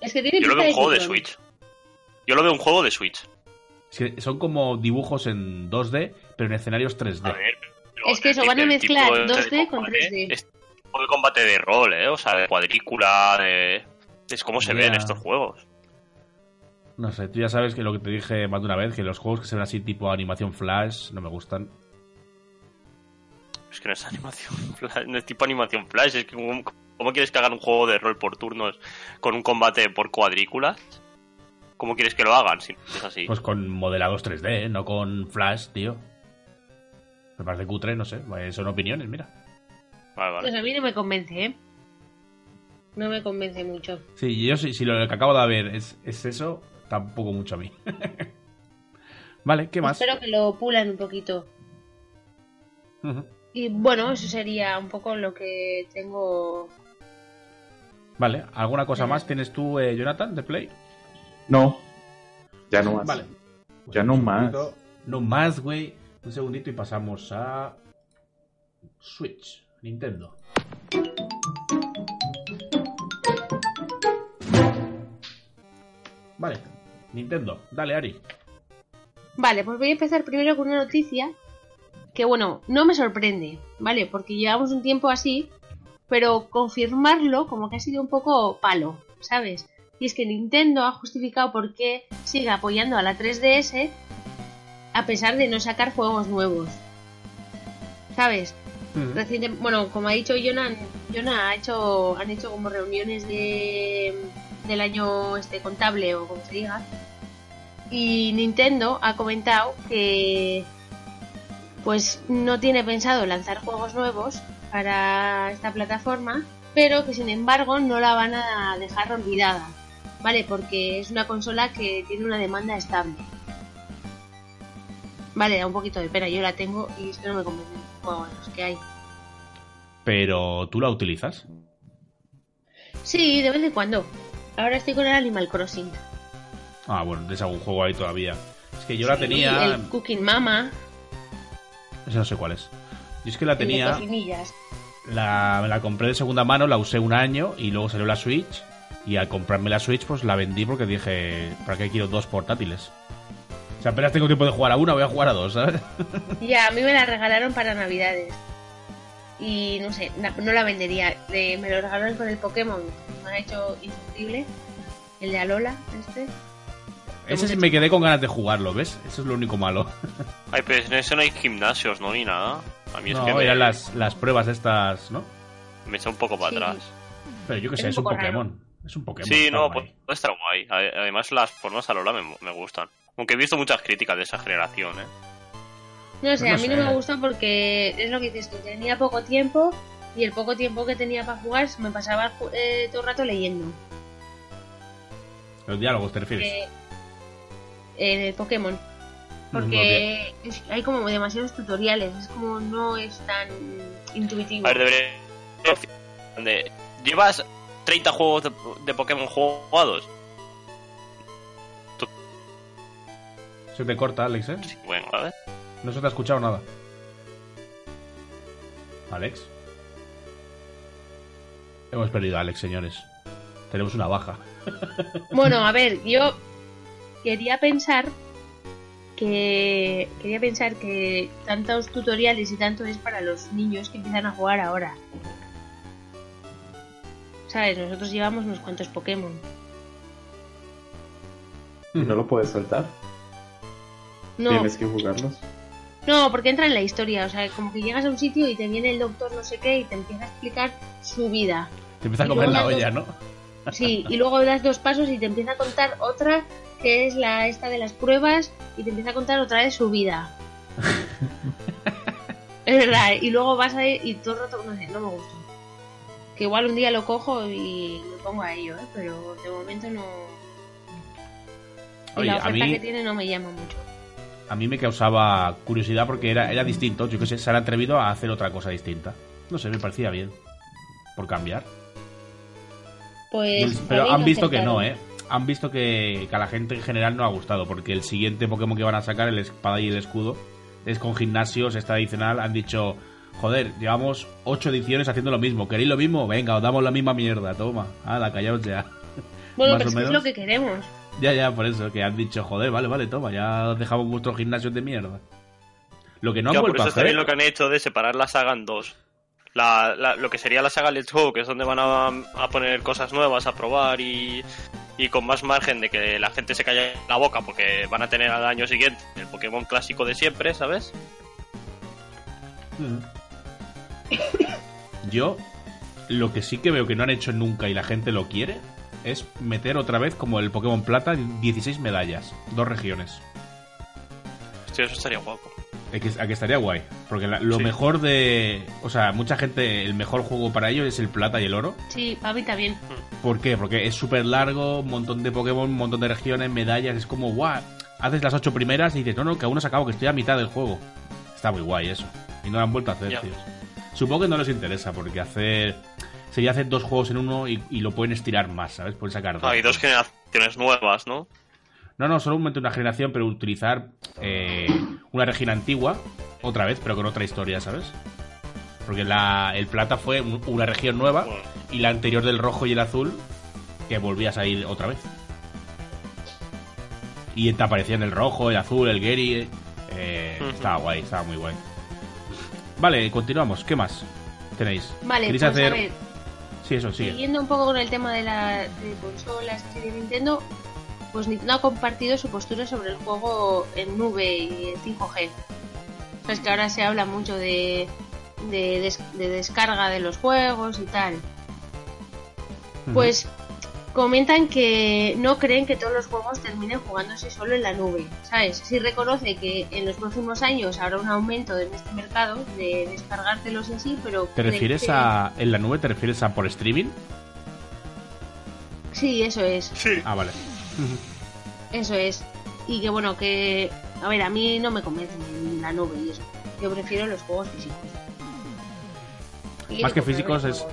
Es que tiene Yo lo veo un juego de. Switch. Yo lo veo un juego de Switch. Es que son como dibujos en 2D, pero en escenarios 3D. A ver, pero Es que eso, van a mezclar tipo de 2D con combate 3D. Es tipo de combate de rol, ¿eh? O sea, de cuadrícula, de... Es como se Ya. ven estos juegos. No sé, tú ya sabes que lo que te dije más de una vez, que los juegos que se ven así tipo animación flash no me gustan. Es que no es [laughs] animación flash, no es tipo animación flash. Es que ¿cómo, cómo quieres que hagan un juego de rol por turnos con un combate por cuadrículas? ¿Cómo quieres que lo hagan si es así? Pues con modelados 3D, ¿eh? no con flash, tío. Me parece cutre, no sé. eh, Son opiniones, mira. Vale, vale. Pues a mí no me convence, ¿eh? No me convence mucho. Sí, yo si, si lo que acabo de ver es, es eso, tampoco mucho a mí. [laughs] vale, ¿qué más? Espero que lo pulan un poquito. Y bueno, eso sería un poco lo que tengo. Vale, ¿alguna cosa Eh. más tienes tú, eh, Jonathan, de Play? No, ya no más. Vale. Ya no más. segundito. No más, güey. Un segundito y pasamos a Switch, Nintendo. Vale, Nintendo, dale, Ari. Vale, pues voy a empezar primero con una noticia que, bueno, no me sorprende, ¿vale? Porque llevamos un tiempo así, pero confirmarlo como que ha sido un poco palo, ¿sabes? Y es que Nintendo ha justificado por qué sigue apoyando a la 3DS a pesar de no sacar juegos nuevos. ¿Sabes? Reciente, bueno, como ha dicho Jonah, Jonah ha hecho, han hecho como reuniones de, del año este contable o como se diga. Y Nintendo ha comentado que pues no tiene pensado lanzar juegos nuevos para esta plataforma, pero que sin embargo no la van a dejar olvidada, ¿vale? Porque es una consola que tiene una demanda estable. Vale, da un poquito de pena, yo la tengo y esto no me convence. Bueno, los que hay. Pero tú la utilizas. Sí, de vez en cuando. Ahora estoy con el Animal Crossing. Ah, bueno, tienes algún juego ahí todavía. Es que yo la tenía. El Cooking Mama. Ese no sé cuál es. Yo es que la tenía. la, me la compré de segunda mano, la usé un año y luego salió la Switch. Y al comprarme la Switch, pues la vendí porque dije, ¿para qué quiero dos portátiles? O sea, apenas tengo tiempo de jugar a una, voy a jugar a dos, ¿sabes? [laughs] Ya, a mí me la regalaron para Navidades. Y no sé, no la vendería. Eh, me lo regalaron con el Pokémon. Me ha hecho insufrible. El de Alola, este. Ese sí me quedé con ganas de jugarlo, ¿ves? Eso es lo único malo. [laughs] Ay, pero en ese no hay gimnasios, ¿no? Ni nada. A mí es que me, eran las, las pruebas estas, ¿no? me echa un poco para Sí. atrás. Pero yo qué Es sé, un es un Pokémon. Es un Pokémon. Sí, no, guay. pu- puede estar guay. Además, las formas a Lola me, me gustan. Aunque he visto muchas críticas de esa generación, ¿eh? No sé, No a mí no me gusta porque es lo que dices tú. Tenía poco tiempo y el poco tiempo que tenía para jugar me pasaba eh, todo el rato leyendo. Los diálogos, ¿te refieres? Eh, eh, Pokémon. Mm, Porque es- hay como demasiados tutoriales. Es como no es tan intuitivo. A ver, debería... de- ¿Llevas 30 juegos de, de Pokémon jugados? Se te corta, Alex, ¿eh? Sí, bueno, a ver. No se te ha escuchado nada. Alex. Hemos perdido a Alex, señores. Tenemos una baja. [laughs] Bueno, a ver, yo quería pensar que quería pensar que tantos tutoriales y tanto es para los niños que empiezan a jugar ahora. ¿Sabes? Nosotros llevamos unos cuantos Pokémon. ¿Y no lo puedes saltar? No, Tienes que jugarlos. no, porque entra en la historia. O sea, como que llegas a un sitio y te viene el doctor no sé qué y te empieza a explicar su vida. Te empieza a comer la olla, dos- ¿no? Sí, y luego das dos pasos y te empieza a contar otra que es la esta de las pruebas y te empieza a contar otra vez su vida. [laughs] es verdad, y luego vas a ir y todo el rato, no sé, no me gusta. Que igual un día lo cojo y me pongo a ello, ¿eh? pero de momento no. Y Oye, la a oferta mí- que tiene no me llama mucho. A mí me causaba curiosidad porque era, era distinto. Yo que sé, se han atrevido a hacer otra cosa distinta. No sé, me parecía bien. Por cambiar. Pues. Pero han visto que no. ¿eh? Han visto que, que a la gente en general no ha gustado. Porque el siguiente Pokémon que van a sacar, el espada y el escudo, es con gimnasios, esta adicional. Han dicho, joder, llevamos ocho ediciones haciendo lo mismo. ¿Queréis lo mismo? Venga, os damos la misma mierda. Toma. Ah, callaos ya. [laughs] Bueno, más pero o es es lo que queremos. Ya, ya, por eso, que han dicho, joder, vale, vale, toma, ya os dejamos vuestros gimnasios de mierda. Lo que no han Ya, por vuelto a eso está hacer. bien lo que han hecho de separar la saga en dos. La, la- lo que sería la saga Let's Go, que es donde van a, a poner cosas nuevas a probar y, y con más margen de que la gente se calle la boca porque van a tener al año siguiente el Pokémon clásico de siempre, ¿sabes? Yo, lo que sí que veo que no han hecho nunca y la gente lo quiere, es meter otra vez, como el Pokémon Plata, 16 medallas, dos regiones. Hostia, eso estaría guapo. Eh, que- A que estaría guay. Porque la- lo Sí. mejor de. O sea, mucha gente, el mejor juego para ellos es el plata y el oro. Sí, para mí también. ¿Por qué? Porque es súper largo, un montón de Pokémon, un montón de regiones, medallas. Es como, guau. Haces las ocho primeras y dices, no, no, que aún no se acabó, que estoy a mitad del juego. Está muy guay eso. Y no lo han vuelto a hacer, tíos. Supongo que no les interesa, porque hacer. Sería hacer dos juegos en uno y, y lo pueden estirar más, ¿sabes? Pueden sacar dos. Hay dos generaciones nuevas, ¿no? No, no, solamente una generación, pero utilizar eh, una región antigua, otra vez, pero con otra historia, ¿sabes? Porque la, el plata fue un- una región nueva Bueno, y la anterior del rojo y el azul, que volvías a ir otra vez. Y te aparecían el rojo, el azul, el Gary. eh, Ujú. Estaba guay, estaba muy guay. Vale, continuamos. ¿Qué más tenéis? Vale, ¿Queréis pues hacer.? a ver, Sí, eso, sigue. Siguiendo un poco con el tema de la de consolas y de Nintendo, pues Nintendo ha compartido su postura sobre el juego en nube y en 5G. Sabes que ahora se habla mucho de, de, des- de descarga de los juegos y tal. Pues comentan que no creen que todos los juegos terminen jugándose solo en la nube, ¿sabes? Sí reconoce que en los próximos años habrá un aumento en este mercado de descargártelos en sí, pero... ¿Te refieres que- a. En la nube te refieres a por streaming? Sí, eso es. sí. Ah, vale. Eso es. Y que bueno, que. A ver, a mí no me convence ni la nube y eso. Yo prefiero los juegos físicos. Y Más que físicos es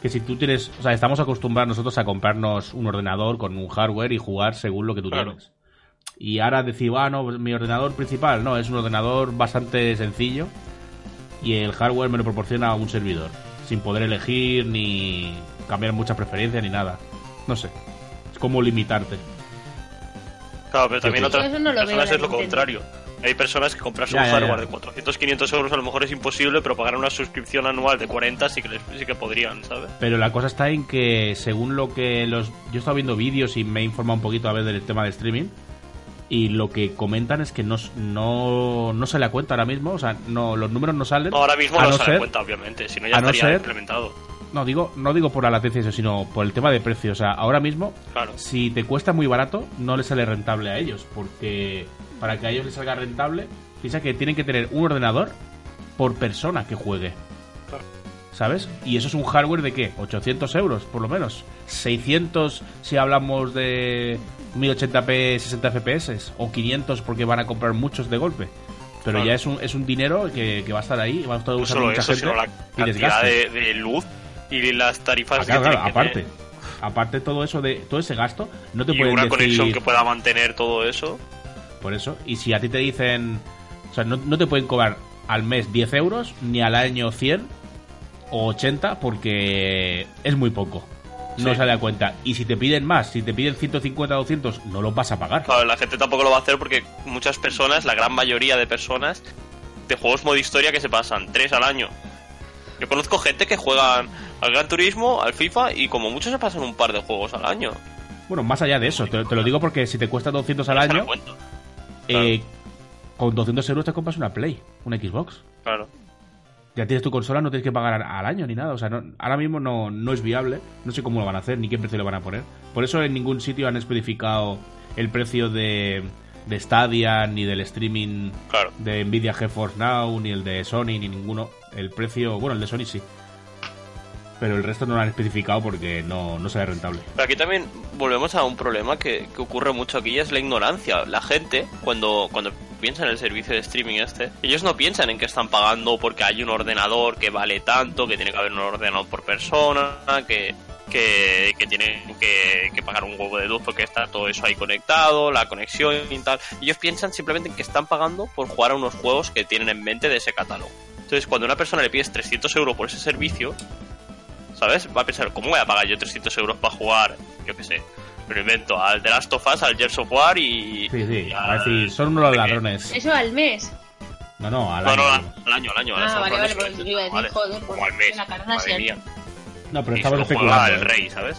que si tú tienes, o sea, estamos acostumbrados nosotros a comprarnos un ordenador con un hardware y jugar según lo que tú Claro. tienes. Y ahora decir, ah, no, mi ordenador principal, no, es un ordenador bastante sencillo y el hardware me lo proporciona un servidor. sin poder elegir ni cambiar muchas preferencias ni nada. No sé. Es como limitarte. Claro, pero también otras no lo personas es lo contrario. Hay personas que comprarse Ya, un ya, hardware ya. de 400, 500 euros a lo mejor es imposible, pero pagar una suscripción anual de 40 sí que, les- sí que podrían, ¿sabes? Pero la cosa está en que según lo que los... Yo he estado viendo vídeos y me he informado un poquito a ver del tema de streaming. Y lo que comentan es que no, no, no se le cuenta ahora mismo. O sea, no, los números no salen. No, ahora mismo a no, no ser- cuenta, obviamente, si no ya a no estaría ser- implementado. No digo, no digo por la latencia, sino por el tema de precio. O sea, ahora mismo Claro. si te cuesta muy barato, no les sale rentable a ellos, porque para que a ellos les salga rentable, piensa que tienen que tener un ordenador por persona que juegue. Claro. ¿Sabes? Y eso es un hardware de qué? 800 euros, por lo menos. 600 si hablamos de 1080p 60 fps, o 500 porque van a comprar muchos de golpe. Pero Claro. ya es un, es un dinero que, que va a estar ahí, va a estar No usando solo mucha eso, gente sino la cantidad de luz y las tarifas Ah, claro, que claro, tienen que aparte. Aparte todo eso de todo ese gasto, no te Y pueden una decir conexión que pueda mantener todo eso. Por eso. Y si a ti te dicen. O sea, no, no te pueden cobrar al mes 10 euros, ni al año 100 o 80, porque es muy poco. No Sí. sale a cuenta. Y si te piden más, si te piden 150 o 200, no los vas a pagar. Claro, la gente tampoco lo va a hacer porque muchas personas, la gran mayoría de personas, de juegos modo historia que se pasan tres al año. Yo conozco gente que juegan al Gran Turismo, al FIFA y como muchos se pasan un par de juegos al año. Bueno, más allá de eso, te, te lo digo porque si te cuesta 200 al año, eh, con 200 euros te compras una Play, una Xbox. Claro. Ya tienes tu consola, no tienes que pagar al- al año ni nada. O sea, no- ahora mismo no, no es viable. No sé cómo lo van a hacer ni qué precio le van a poner. Por eso en ningún sitio han especificado el precio de, de Stadia, ni del streaming Claro. de Nvidia GeForce Now, ni el de Sony, ni ninguno. El precio, bueno, el de Sony sí. Pero el resto no lo han especificado porque no, no sale rentable. Pero aquí también volvemos a un problema que, que ocurre mucho aquí, es la ignorancia. La gente, cuando, cuando piensa en el servicio de streaming este, ellos no piensan en que están pagando porque hay un ordenador que vale tanto, que tiene que haber un ordenador por persona, que, que, que tienen que, que pagar un huevo de luz porque está todo eso ahí conectado, la conexión y tal. Ellos piensan simplemente en que están pagando por jugar a unos juegos que tienen en mente de ese catálogo. Entonces, cuando a una persona le pides 300 euros por ese servicio, ¿sabes? Va a pensar, ¿cómo voy a pagar yo 300 euros para jugar, yo qué sé, me lo invento, al The Last of Us, al Gears of War y... Sí, sí. y A decir, son unos ladrones. Eso al mes. No, no, al No, año. no, al año, al año. al Ah, vale, al vale, pues yo iba a decir, vale. joder, pues, O al mes, la madre Kardashian. mía. No, pero estamos especulando. el ¿eh? rey, ¿sabes?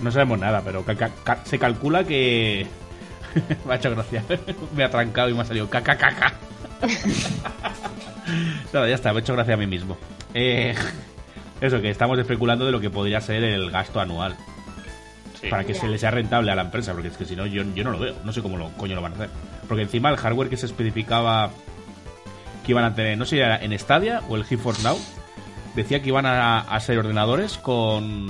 No sabemos nada, pero ca- ca- ca- se calcula que. [laughs] me ha hecho gracia. [laughs] me ha trancado y me ha salido caca caca. [laughs] Nada, ya está, me ha hecho gracia a mí mismo. Eh, eso, que estamos especulando de lo que podría ser el gasto anual. Sí. Para que se le sea rentable a la empresa, porque es que si no, yo, yo no lo veo. No sé cómo lo coño lo van a hacer. Porque encima el hardware que se especificaba que iban a tener, no sé si era en Stadia o el GeForce Now, decía que iban a, a ser ordenadores con,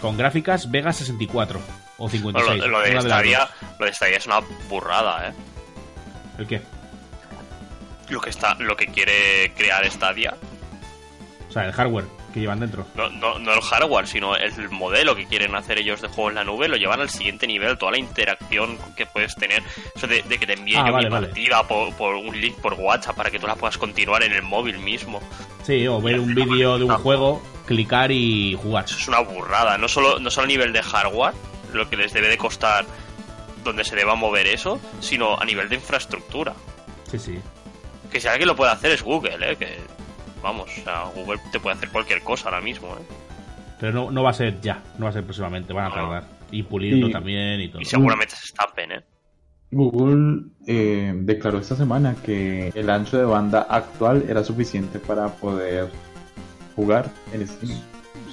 con gráficas Vega 64 o No, 56. lo, lo de Stadia, lo de Stadia es una burrada, ¿eh? ¿El qué? Lo que está, lo que quiere crear Stadia, O sea, el hardware que llevan dentro. no, no, no el hardware, sino el modelo que quieren hacer ellos de juego en la nube, lo llevan al siguiente nivel, toda la interacción que puedes tener, eso de, de que te envíe Ah, vale, vale. partida por, por un link por WhatsApp para que tú la puedas continuar en el móvil mismo. Sí, o ver un vídeo de un juego, clicar y jugar. Eso es una burrada, no solo, no solo a nivel de hardware, lo que les debe de costar donde se deba mover eso, sino a nivel de infraestructura. Sí, sí. Que si alguien lo puede hacer es Google, ¿eh? Que, vamos, o sea, Google te puede hacer cualquier cosa ahora mismo, ¿eh? Pero no, no va a ser ya, no va a ser próximamente, van a No. tardar. Y pulirlo Y- también y todo. Y seguramente se estampen, ¿eh? Google eh, declaró esta semana que el ancho de banda actual era suficiente para poder jugar en Steam.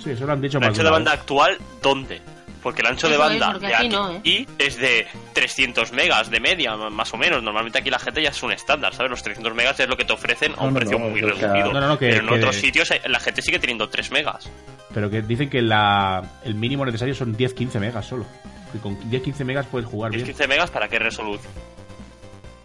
Sí, eso lo han dicho El más ancho de banda vez. actual, ¿dónde? Porque el ancho de Eso banda de aquí aquí no, ¿eh? es de 300 megas de media, más o menos. Normalmente aquí la gente ya es un estándar, ¿sabes? Los 300 megas es lo que te ofrecen a un no, precio no, muy sea- reducido. No, no, no, que- Pero en que- otros sitios eh, la gente sigue teniendo 3 megas. Pero que dicen que la, el mínimo necesario son 10-15 megas solo. Que con 10-15 megas puedes jugar ¿Es bien. 15 megas para qué resolución?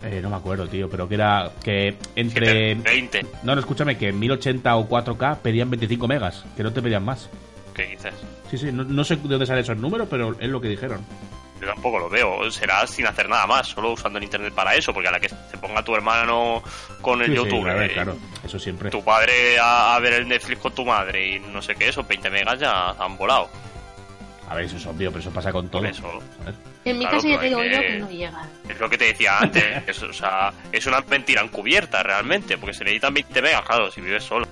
Eh, no me acuerdo, tío, pero que era que entre... 20. No, no, escúchame, que en 1080 o 4K pedían 25 megas, que no te pedían más. ¿Qué dices? Sí, sí, no, no sé de dónde salen esos números, pero es lo que dijeron. Yo tampoco lo veo. Será sin hacer nada más, solo usando el internet para eso, porque a la que se ponga tu hermano con el Sí, sí, YouTube. claro, eh, claro. Eso siempre. Tu padre a, a ver el Netflix con tu madre y no sé qué, esos 20 megas ya han volado. A ver, eso es obvio, pero eso pasa con todo. Eso. En mi Claro, caso ya te digo yo que- que no llega. Es lo que te decía antes. es, o sea, es una mentira encubierta realmente, porque se necesitan 20 megas, claro, si vives solo.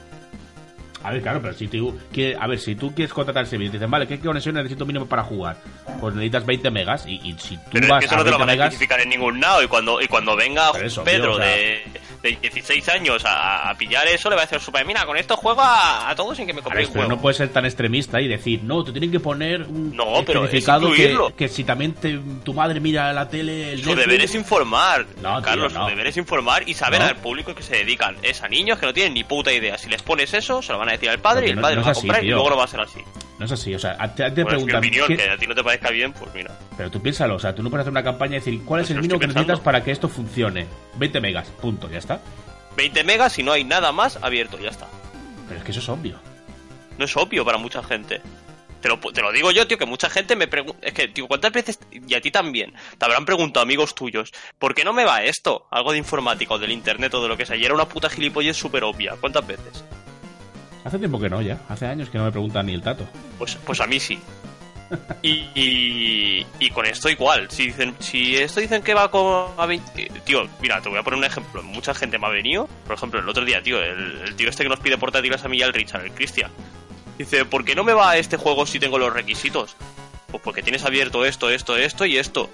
A ver, claro, pero si tú quieres, a ver, si tú quieres contratar el servicio y te dicen, vale, ¿qué conexión necesito mínimo para jugar? Pues necesitas 20 megas y, y si tú Pero es vas que eso a no te lo 20 van a megas, especificar en ningún lado. Y cuando, y cuando venga eso, Pedro tío, o sea- de, de 16 años a, a pillar eso, le va a decir super, mira, con esto juego a, a todos sin que me a compre ver, un pero juego. no puedes ser tan extremista y decir, no, te tienen que poner un No, pero es especificado que, que si también te- tu madre mira la tele, el Su Netflix- deber es informar, No, tío, Carlos, no. su deber es informar y saber al público que se dedican. Es a niños que no tienen ni puta idea. Si les pones eso, se lo van a decir al padre y el padre no lo va a es comprar y luego no va a ser así. No es así, o sea, a- te, te Bueno, es mi preguntan, opinión, ¿qué- que a ti no te parezca bien, pues mira. pero tú piénsalo, o sea, tú no puedes hacer una campaña y decir, ¿cuál es Pues el lo mínimo que necesitas para que esto funcione? 20 megas, punto, ya está. 20 megas y no hay nada más abierto, ya está. Pero es que eso es obvio. No es obvio para mucha gente. Te lo, te lo digo yo, tío, que mucha gente me pregunta... Es que, tío, ¿cuántas veces, y a ti también, te habrán preguntado amigos tuyos, ¿por qué no me va esto? Algo de informática o del internet o de lo que sea. Y era una puta gilipollez súper obvia. ¿Cuántas veces? Hace tiempo que no, ya. Hace años que no me preguntan ni el tato. Pues, pues a mí sí. Y, y, y con esto igual. Si dicen, si esto dicen que va con a 20... Tío, mira, te voy a poner un ejemplo. Mucha gente me ha venido. Por ejemplo, el otro día, tío, el, tío este que nos pide portátiles a mí y al Richard, el Cristian. Dice, ¿por qué no me va este juego si tengo los requisitos? Pues porque tienes abierto esto, esto, esto y esto.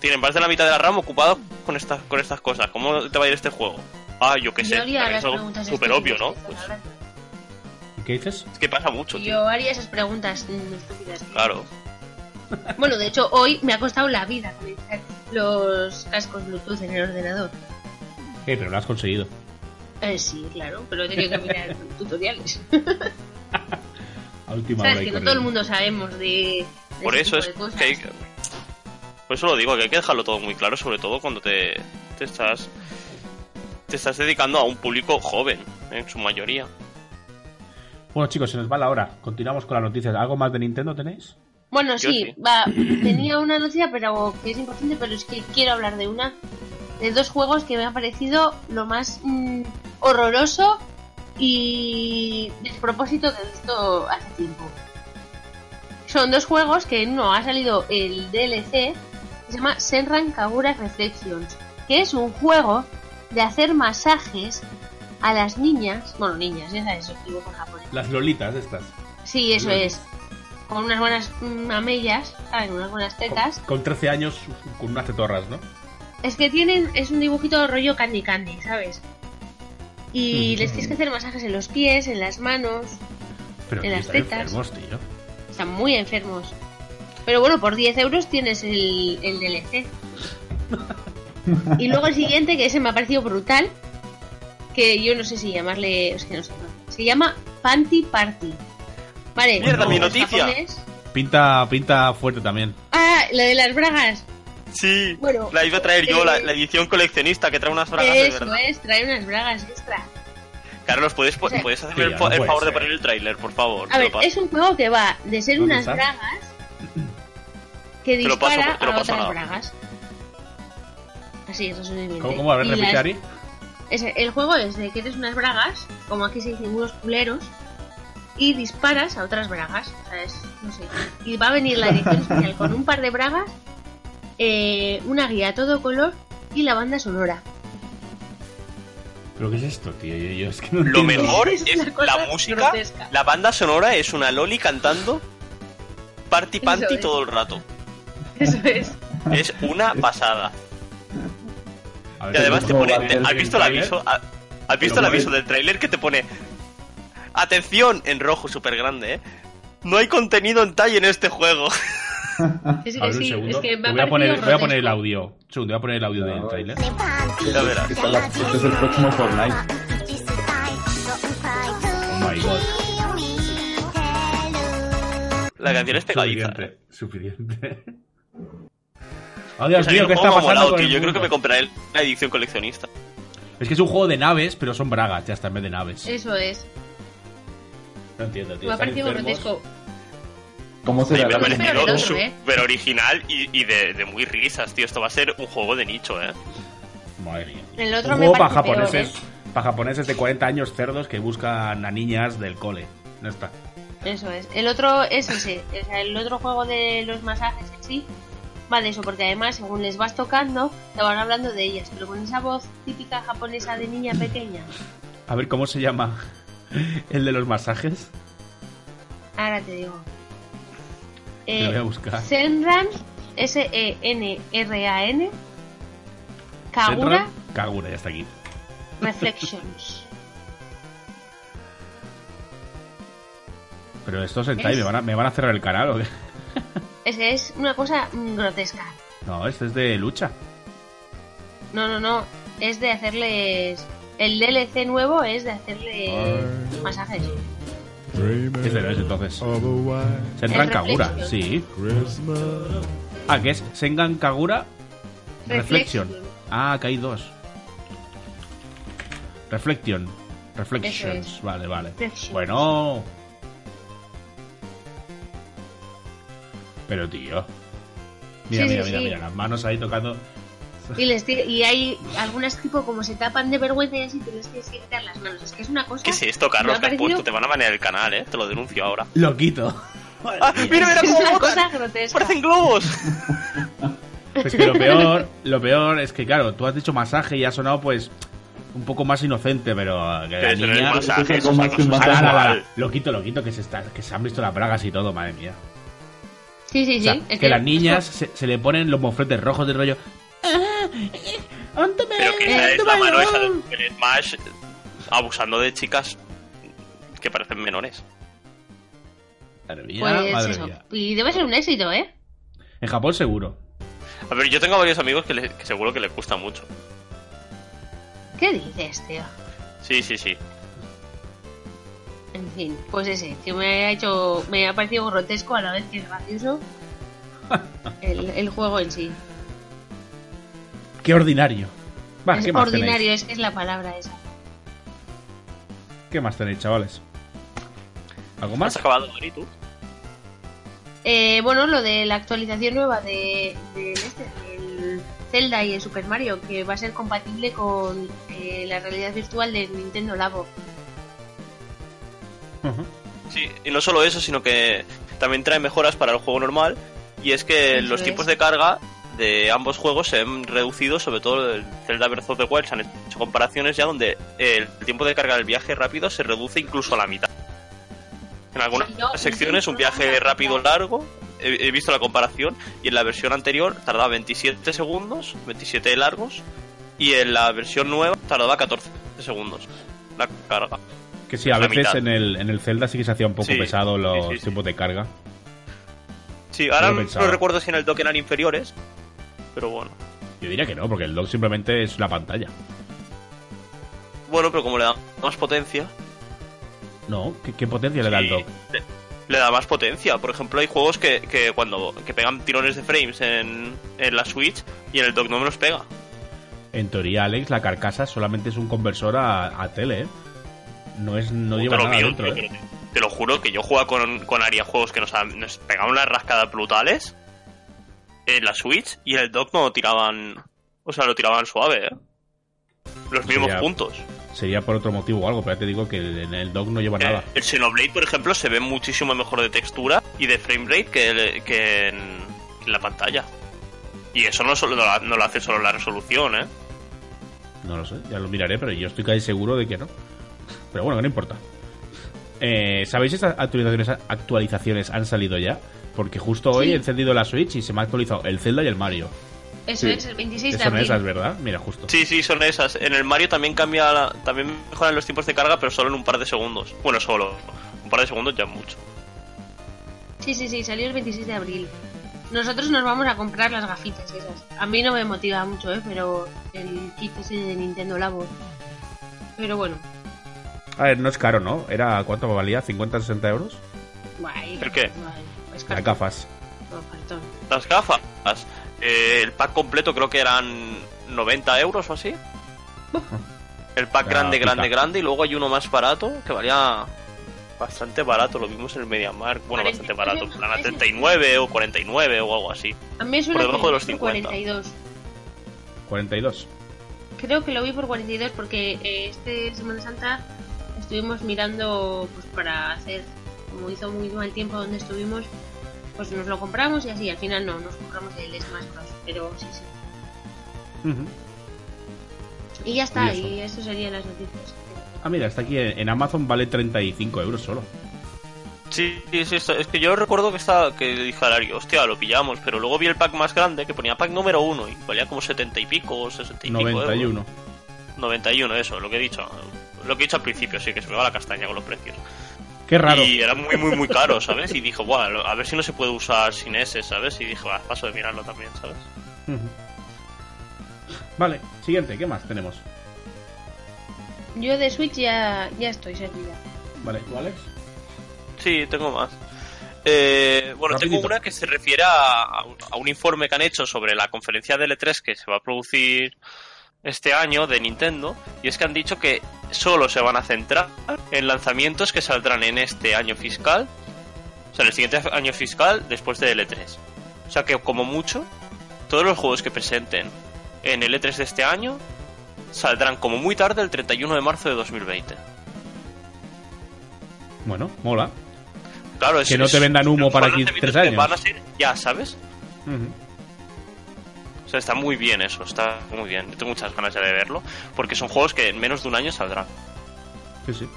Tienen más de la mitad de la RAM ocupados con estas, con estas cosas. ¿Cómo te va a ir este juego? Ah, yo qué sé. Yo haría es súper obvio, ¿no? Pues son gracias. ¿Y qué dices? es que pasa mucho, tío. Yo haría esas preguntas mm, estúpidas. Claro. [laughs] Bueno, de hecho, hoy me ha costado la vida conectar los cascos Bluetooth en el ordenador. Eh, pero lo has conseguido. Eh, sí, claro, pero he tenido que mirar [laughs] tutoriales. A última hora Sabes que no todo el mundo sabemos de. de Por ese eso es tipo de cosas. que hay que- Por eso lo digo, que hay que dejarlo todo muy claro, sobre todo cuando te, te estás te estás dedicando a un público joven, en su mayoría. Bueno, chicos, se nos va la hora. Continuamos con las noticias. ¿Algo más de Nintendo tenéis? Bueno, sí, sí. va. Tenía una noticia, pero que es importante, pero es que quiero hablar de una. De dos juegos que me han parecido lo más mm, horroroso y despropósito que he visto hace tiempo. Son dos juegos que en uno ha salido el DLC, que se llama Senran Kagura Reflections, que es un juego de hacer masajes a las niñas, bueno, niñas, ya sabes, digo con japonés. Las lolitas estas. Sí, eso es. Con unas buenas mm, mamellas, ¿saben? Unas buenas tetas. Con, con 13 años, con unas tetorras, ¿no? Es que tienen, es un dibujito rollo candy candy, ¿sabes? Y les tienes que hacer masajes en los pies, en las manos. Pero En las están tetas. enfermos, tío. Están muy enfermos. Pero bueno, por 10 euros tienes el, el DLC. [laughs] [laughs] Y luego el siguiente, que ese me ha parecido brutal. Que yo no sé si llamarle. Es que no sé. Se llama Panty Party. Vale. Mierda, mi noticia. japones- Pinta, pinta fuerte también. Ah, la de las bragas. Sí, Bueno, la iba a traer yo, la, eh, la edición coleccionista que trae unas bragas de Eso verdad. es, trae unas bragas extra. Carlos, ¿puedes, po- O sea, ¿puedes hacerme el, no favor de poner el tráiler, por favor? A ver, paso. es un juego que va de ser ¿Dónde unas está? bragas que Te lo paso, dispara te lo a paso otras nada. bragas. Así, resumidamente. ¿Cómo, cómo? A ver, repite, Ari. el juego es de que eres unas bragas, como aquí se dicen unos culeros, y disparas a otras bragas. O sea, es- no sé. Y va a venir la edición especial con un par de bragas, eh, una guía a todo color y la banda sonora. ¿Pero qué es esto, tío? Yo, yo es que no Lo entiendo. mejor Es la música, grotesca. la banda sonora es una loli cantando Party Panty es. todo el rato. Eso es. Es una pasada. A ver, Y además te pone. ¿Cómo va te- el ¿Has visto el tráiler? aviso? ¿Has has visto el ¿Cómo aviso del tráiler que te pone. Atención en rojo súper grande, ¿eh? No hay contenido en talle en este juego. [laughs] Sí, sí, A ver, un sí. segundo. Es que me ha voy, a poner, parecido voy a poner el audio. Un segundo, voy a poner el audio del No, trailer. Ya verás. Esta es la- este es el próximo Fortnite. Oh my god. La canción es pegadiza. ¿eh? Suficiente. Suficiente. Dios O sea, mío, el ¿qué está me ha pasando molado, con tío. el Yo creo que me compraré la edición coleccionista. Es que es un juego de naves, pero son bragas, ya está, en vez de naves. Eso es. No entiendo, tío. Me ha parecido grotesco. ¿Cómo me ha la del otro, ¿eh? súper original y, y de, de muy risas, tío. Esto va a ser un juego de nicho, ¿eh? Madre mía. El otro un me juego para peor, japoneses para japoneses de 40 años cerdos que buscan a niñas del cole. No está. Eso es. El otro es ese. O sea, el otro juego de los masajes en sí va de eso, porque además, según les vas tocando, te van hablando de ellas, pero con esa voz típica japonesa de niña pequeña. A ver, ¿cómo se llama el de los masajes? Ahora te digo. Te lo voy a buscar. Senran, S-E-N-R-A-N. Kagura Senran Kagura, ya está aquí. Reflections. [laughs] Pero esto Es- ¿me van, a, ¿me van a cerrar el canal o qué? Es que es una cosa grotesca. No, este es de lucha. No, no, no. Es de hacerles. El DLC nuevo es de hacerles masajes. ¿Qué será ese entonces? Senran Kagura, Reflection. sí. Christmas. Ah, que es Sengan Kagura Reflection. Reflection. Ah, que hay dos. Reflection. Reflections. Es. Vale, vale. Reflections. Bueno. Pero tío. Mira, Sí, mira, sí, mira, sí. mira, las manos ahí tocando. Y, les y hay algunas tipo como se tapan de vergüenza y así tienes que quitar las manos. Es que es una cosa. ¿Qué es esto, Carlos? Que has puesto? Te van a banear el canal, ¿eh? Te lo denuncio ahora. Lo quito. [laughs] ¡Ah, mira, mira Es cómo una botan! cosa grotesca. ¡Parecen globos! Es que lo peor, lo peor es que, claro, tú has dicho masaje y ha sonado, pues, un poco más inocente, pero que la Que es niña... masaje, es eso es masaje. la, la, la. Lo quito, lo quito, que se, está, que se han visto las bragas y todo, madre mía. Sí, sí, O sí. sea, es que las niñas se, se le ponen los mofletes rojos del rollo. Pero que esa es la mano esa del Smash abusando de chicas que parecen menores. Madre mía, Pues madre eso. mía. Y debe ser un éxito, ¿eh? En Japón seguro. A ver, yo tengo varios amigos que, le- que seguro que les gusta mucho. ¿Qué dices, tío? Sí, sí, sí. En fin, pues ese, que me ha hecho. Me ha parecido grotesco a la vez que es gracioso. [laughs] El, el juego en sí. Qué ordinario. Va, es ¿qué más ordinario, tenéis? es que es la palabra esa. ¿Qué más tenéis, chavales? ¿Algo ¿Has más? acabado, Mari, tú? Eh, bueno, lo de la actualización nueva de, de este, del Zelda y el Super Mario, que va a ser compatible con eh, la realidad virtual de Nintendo Labo. Sí, y no solo eso, sino que también trae mejoras para el juego normal. Y es que Eso los es. tiempos de carga de ambos juegos se han reducido, sobre todo el Zelda Breath of the Wild. Se han hecho comparaciones ya donde el tiempo de carga del viaje rápido se reduce incluso a la mitad. En algunas Sí, yo- secciones un viaje rápido largo, he, he visto la comparación, y en la versión anterior tardaba 27 segundos, 27 largos, y en la versión nueva tardaba 14 segundos la carga. Que sí, a La veces mitad. en el, en el Zelda sí que se hacía un poco Sí, pesado los sí, sí, sí. tiempos de carga. Sí, ahora no recuerdo si en el dock eran inferiores, pero bueno. Yo diría que no, porque el dock simplemente es la pantalla. Bueno, pero como le da más potencia, No, ¿qué, qué potencia le da el dock? le, le da más potencia. Por ejemplo, hay juegos que, que cuando que pegan tirones de frames en, en la Switch y en el dock no me los pega. En teoría, Alex, la carcasa solamente es un conversor a, a tele, ¿eh? No, es, no lleva lo nada mío, dentro, tío, ¿eh? te, lo juro que yo jugaba con, con Aria juegos que nos, nos pegaban unas rascadas brutales en la Switch y en el dock no tiraban. O sea, lo tiraban suave, ¿eh? Los mismos Sería- puntos. Sería por otro motivo o algo, pero ya te digo que en el dock no lleva nada. Eh, el Xenoblade, por ejemplo, se ve muchísimo mejor de textura y de frame rate que, el- que en, que en la pantalla. Y eso no, solo, no, lo- no lo hace solo la resolución, ¿eh? No lo sé, ya lo miraré, pero yo estoy casi seguro de que no. Pero bueno, que no importa. Eh, ¿Sabéis si estas actualizaciones, actualizaciones han salido ya? Porque justo hoy Sí. he encendido la Switch y se me ha actualizado el Zelda y el Mario. Eso Sí. es el 26 Que de son abril. esas, ¿verdad? Mira, justo. Sí, sí, son esas. En el Mario también cambia, la- también mejoran los tiempos de carga, pero solo en un par de segundos. Bueno, solo. Un par de segundos ya es mucho. Sí, sí, sí, salió el 26 de abril. Nosotros nos vamos a comprar las gafitas esas. A mí no me motiva mucho, ¿eh? Pero el kit ese de Nintendo Labo. Pero bueno. A ver, no es caro, ¿no? ¿Era cuánto valía? ¿50, 60 euros? Guay. ¿El qué? Guay. Es Las gafas. Las gafas. eh, el pack completo creo que eran 90 euros o así. El pack grande, pica. grande, grande. Y luego hay uno más barato que valía bastante barato. Lo vimos en el MediaMarkt. Bueno, 40. bastante barato. En plan a 39 o 49 o algo así. A mí es Por debajo de los 50. 42. 42. creo que lo vi por 42 porque eh, este Semana Santa estuvimos mirando pues para hacer, como hizo muy mal tiempo donde estuvimos, pues nos lo compramos y así, al final no, nos compramos el Smash Bros. Pero sí, sí. Y ya está, Curioso. y eso serían las noticias. Ah, mira, está aquí en Amazon, vale 35 euros solo. Sí, sí, es que yo recuerdo que estaba que dije a Lario, hostia, lo pillamos, pero luego vi el pack más grande que ponía pack número uno y valía como 70 y pico, o 60 y pico. euros. 91. 91, eso, lo que he dicho. Lo que he dicho al principio, sí, que se me va la castaña con los precios. Qué raro. Y era muy, muy, muy caro, ¿sabes? Y dije, bueno, a ver si no se puede usar sin ese, ¿sabes? Y dije, paso de mirarlo también, ¿sabes? Vale, siguiente, ¿qué más tenemos? Yo de Switch ya, ya estoy servida. Vale, ¿tú, Alex? Sí, tengo más. Eh, bueno, Rapidito. tengo una que se refiere a, a un- a un informe que han hecho sobre la conferencia de L3 que se va a producir este año de Nintendo. Y es que han dicho que solo se van a centrar en lanzamientos que saldrán en este año fiscal. O sea, en el siguiente año fiscal después de L3. O sea que como mucho, todos los juegos que presenten en el E3 de este año saldrán como muy tarde el 31 de marzo de 2020. Bueno, mola. Claro, es, Que no te vendan humo para aquí tres que años. Van a ser ya, ¿sabes? Ujú. O sea, está muy bien eso, está muy bien. Yo tengo muchas ganas ya de verlo, porque son juegos que en menos de un año saldrán. Sí, sí.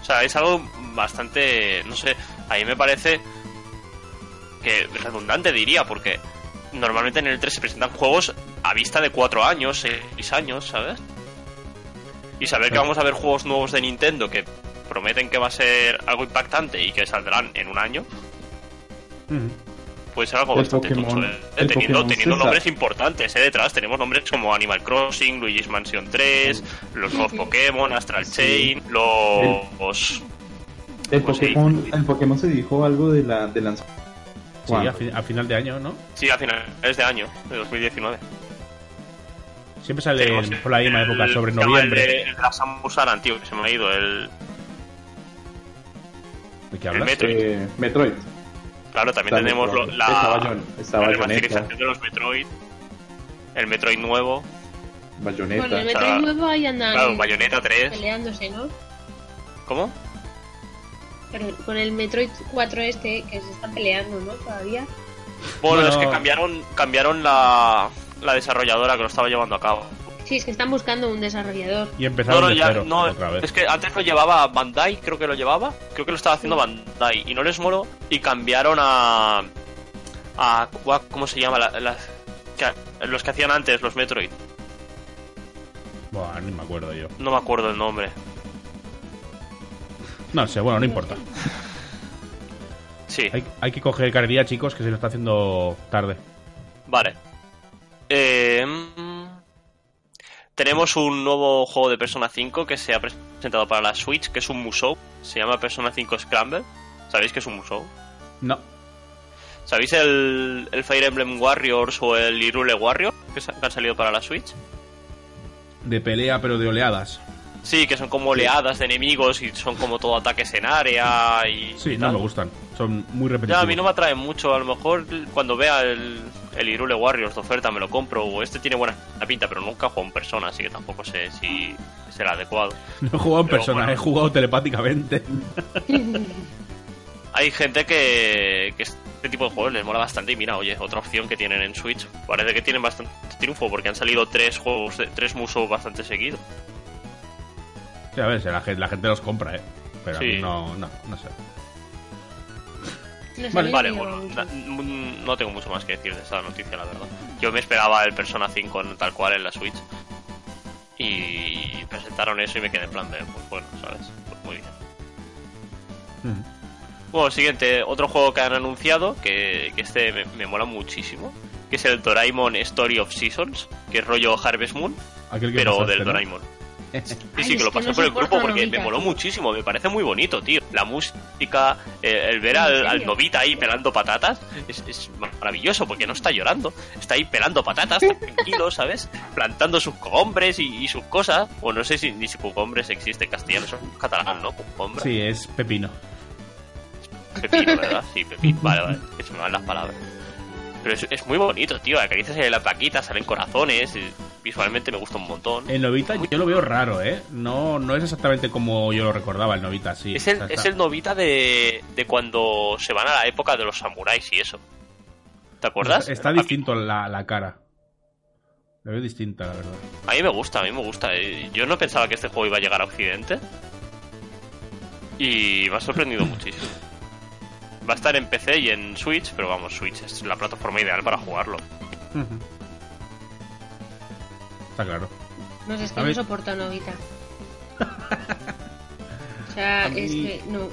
O sea, es algo bastante, no sé, a mí me parece que redundante diría, porque normalmente en el 3 se presentan juegos a vista de 4 años, 6 años, ¿sabes? Y saber que vamos a ver juegos nuevos de Nintendo que prometen que va a ser algo impactante y que saldrán en un año, Ujú. Puede ser algo El bastante Pokémon- tocho, ¿eh? el teniendo, Pokémon teniendo nombres importantes ¿eh? detrás tenemos nombres como Animal Crossing Luigi's Mansion 3 los nuevos Pokémon Astral Sí. Chain los El Pues sí. Pokémon, el Pokémon se dijo algo de la de lanz- Sí, a, fi- a final de año, ¿no? sí a finales de año de 2019 Siempre sale Tenemos por la misma el- época, sobre el noviembre. el de la Samus Aran tío que se me ha ido el ¿De qué el hablas? Metroid Eh, Metroid. Claro también Está tenemos lo- la, Bayon- la remasterización de los Metroid el Metroid nuevo Bayonetta. Con el o sea, Metroid nuevo ahí andan claro Bayonetta 3 peleándose, ¿no? ¿cómo? Pero con el Metroid 4 este que se están peleando, ¿no? Todavía. bueno, Bueno. es que cambiaron cambiaron la, la desarrolladora que lo estaba llevando a cabo Sí, es que están buscando un desarrollador. Y empezaron No, no, de ya, cero no, otra vez. es que antes lo llevaba Bandai, creo que lo llevaba, creo que lo estaba haciendo Bandai y no les moló y cambiaron a a ¿cómo se llama? La- la- que- los que hacían antes los Metroid, Buah, ni me acuerdo yo. no me acuerdo el nombre. No sé, bueno, no importa. Sí, Hay, hay que coger carrera, chicos, que se nos está haciendo tarde. vale. Eh, tenemos un nuevo juego de Persona 5 que se ha presentado para la Switch, que es un Musou, se llama Persona 5 Scramble. ¿Sabéis que es un Musou? No. ¿Sabéis el, el Fire Emblem Warriors o el Irule Warrior que, han salido para la Switch? De pelea, pero de oleadas. Sí, que son como oleadas de enemigos y son como todo ataques en área y. Sí, y no tal. me gustan. Son muy Ya, repetitivos. a mí no me atraen mucho. A lo mejor cuando vea el, el Irule Warriors de oferta me lo compro. O este tiene buena pinta, pero nunca he jugado en persona, así que tampoco sé si será adecuado. [laughs] No he jugado en Pero persona, bueno. he jugado telepáticamente. [laughs] Hay gente que, que este tipo de juegos les mola bastante. Y mira, oye, otra opción que tienen en Switch. Parece que tienen bastante triunfo porque han salido tres juegos, tres musos bastante seguidos. Sí, a ver, la gente, la gente los compra, ¿eh? Pero Sí. a mí no, no, no sé. No Vale, Vale, bueno, mm, no tengo mucho más que decir de esta noticia, la verdad. Yo me esperaba el Persona 5 en- tal cual en la Switch. Y presentaron eso y me quedé en plan de, pues bueno, ¿sabes? Pues muy bien. Bueno, siguiente, otro juego que han anunciado, que, que este me, me mola muchísimo, que es el Doraemon Story of Seasons, que es rollo Harvest Moon, Aquel que pero pasaste, del ¿no? Doraemon. [laughs] Sí, sí, que lo que pasé no por el grupo porque me moló tío. muchísimo, me parece muy bonito, tío. La música, eh, el ver al, novita ahí pelando patatas, es, es maravilloso porque no está llorando, está ahí pelando patatas, está tranquilo, [laughs] ¿sabes? Plantando sus cogombres y, y sus cosas. O no sé si ni si cogombres existe en castellano, eso es catalán, ¿no? Sí, es pepino. Pepino, ¿verdad? Sí, pepino. Vale, vale, que se me van las palabras. Pero es, es muy bonito, tío. Acaricias ahí la plaquita, salen corazones. visualmente me gusta un montón. El Novita yo lo veo raro, ¿eh? No, no es exactamente como yo lo recordaba, el Novita, sí. Es el, es el novita de, de cuando se van a la época de los samuráis y eso. ¿Te acuerdas? Está, está distinto la, la cara. Lo veo distinta, la verdad. A mí me gusta, a mí me gusta. Eh, Yo no pensaba que este juego iba a llegar a Occidente. Y me ha sorprendido muchísimo. Va a estar en PC y en Switch, pero vamos, Switch es la plataforma ideal para jugarlo. Está claro. No sé, es que A no ver. soporto a Novita. [laughs] O sea, mí- es que no.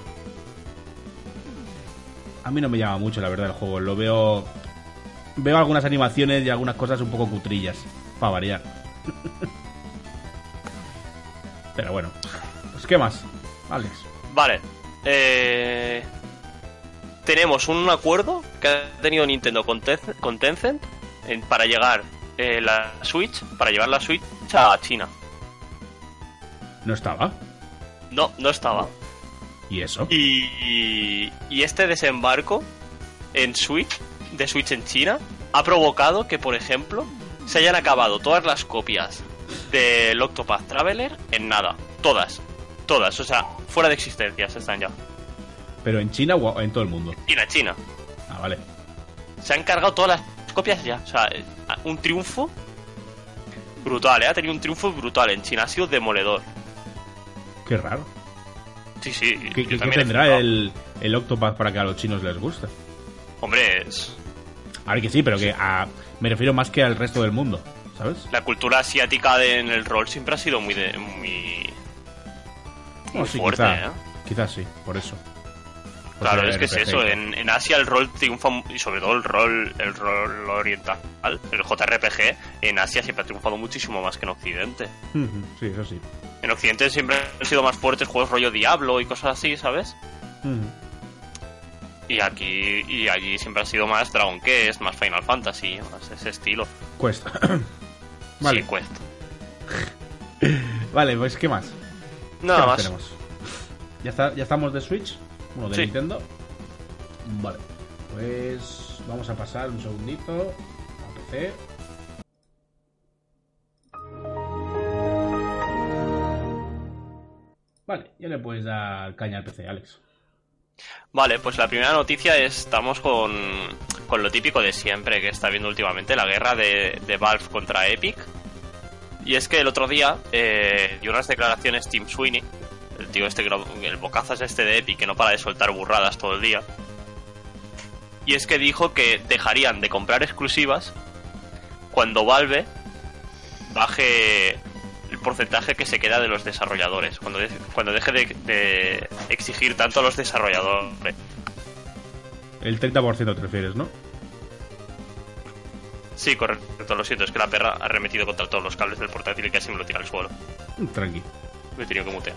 A mí no me llama mucho, la verdad, el juego. Lo veo. Veo algunas animaciones y algunas cosas un poco cutrillas. Para variar. [laughs] Pero bueno. Pues, ¿qué más? Alex. Vale. Eh, tenemos un acuerdo que ha tenido Nintendo con, con Tencent en- para llegar eh, la Switch, para llevar la Switch a China. ¿No estaba? No, no estaba. ¿Y eso? Y, y este desembarco en Switch, de Switch en China, ha provocado que, por ejemplo, se hayan acabado todas las copias del Octopath Traveler en nada. Todas. Todas. O sea, fuera de existencias están ya. ¿Pero en China o en todo el mundo? China, China. Ah, vale. Se han cargado todas las copias ya. O sea, eh, un triunfo brutal, ¿eh? Ha tenido un triunfo brutal en China. Ha sido demoledor. Qué raro. Sí, sí. ¿Qué, yo tendrá el, el Octopath para que a los chinos les guste? Hombre, es... A ver que sí, pero que a- me refiero más que al resto del mundo, ¿sabes? la cultura asiática de- en el rol siempre ha sido muy... De, muy muy sí, fuerte, quizá, ¿eh? quizás sí, por eso. Por Claro, es que es eso. En, en Asia el rol triunfa y sobre todo el rol, el rol oriental, el JRPG, en Asia siempre ha triunfado muchísimo más que en Occidente. Sí, eso sí. En Occidente siempre han sido más fuertes juegos rollo Diablo y cosas así, ¿sabes? Y aquí y allí siempre ha sido más Dragon Quest, más Final Fantasy, más ese estilo. Cuesta. [coughs] vale, Sí, cuesta. [laughs] vale, pues ¿qué más? Nada ¿Qué más. tenemos? ¿Ya, está, ¿Ya estamos de Switch? De Sí. Nintendo. Vale, pues vamos a pasar un segundito a PC. Vale, ya le puedes dar caña al PC, Alex. Vale, pues la primera noticia es, estamos con, con lo típico de siempre que está viendo últimamente, la guerra de, de Valve contra Epic. Y es que el otro día eh, dio unas declaraciones Tim Sweeney, el tío este, que el bocazas este de Epic que no para de soltar burradas todo el día. Y es que dijo que dejarían de comprar exclusivas cuando Valve baje el porcentaje que se queda de los desarrolladores, cuando, de- cuando deje de, de exigir tanto a los desarrolladores. El 30% te refieres, ¿no? Sí, correcto, lo siento, es que la perra ha remetido contra todos los cables del portátil y casi me lo tira al suelo. Tranqui. Me he tenido que mutear.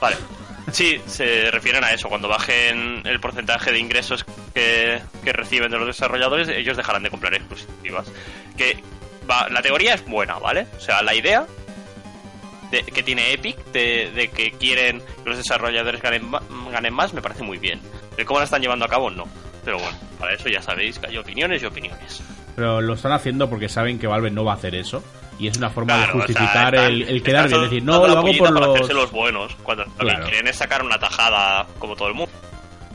Vale. Sí, se refieren a eso. Cuando bajen el porcentaje de ingresos que, que reciben de los desarrolladores, ellos dejarán de comprar exclusivas. Que va, la teoría es buena, ¿vale? O sea, la idea de- que tiene Epic de, que quieren que los desarrolladores ganen, ganen más me parece muy bien. Cómo la están llevando a cabo, no. Pero bueno, para eso ya sabéis que hay opiniones y opiniones. Pero lo están haciendo porque saben que Valve no va a hacer eso. Y es una forma Claro, de o sea, justificar están- el, el quedar bien. Decir, no, lo hago por para los... hacerse los buenos. Cuando lo que quieren es sacar una tajada como todo el mundo.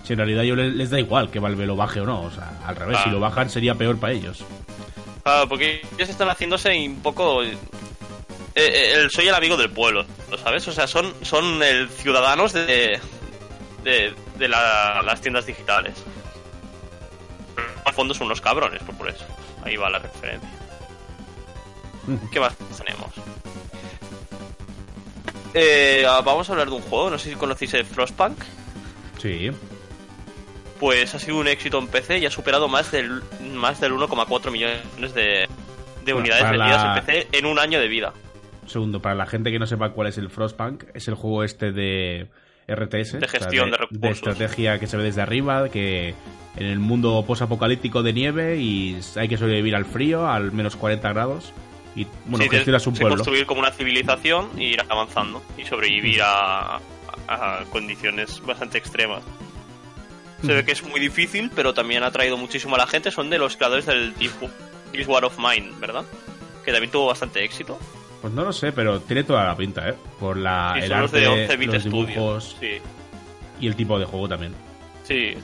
Si en realidad yo les, les da igual que Valve lo baje o no. O sea, al revés, Ah. si lo bajan sería peor para ellos. Claro, porque ellos están haciéndose un poco. eh, eh, el soy el amigo del pueblo, ¿lo sabes? O sea, son, son el ciudadanos de. de, de la- las tiendas digitales. Al fondo son unos cabrones, por, por eso. Ahí va la referencia. ¿Qué más tenemos? Eh, ah, vamos a hablar de un juego, no sé si conocéis el Frostpunk. Sí. Pues ha sido un éxito en PC y ha superado más del, más del 1,4 millones de, de unidades para vendidas la- en PC en un año de vida. Segundo, para la gente que no sepa cuál es el Frostpunk, es el juego este de RTS. De gestión de recursos. de estrategia que se ve desde arriba, que en el mundo posapocalíptico de nieve y hay que sobrevivir al frío, al menos 40 grados. Y bueno, Sí, gestionas un pueblo. construir como una civilización y ir avanzando y sobrevivir a, a- condiciones bastante extremas. Se ve que es muy difícil, pero también ha atraído muchísimo a la gente. Son de los creadores del This, This War of Mine, ¿verdad? Que también tuvo bastante éxito. Pues no lo sé, pero tiene toda la pinta, ¿eh? Por la, Y el arte, de 11 bit los dibujos Sí, y el tipo de juego también. sí.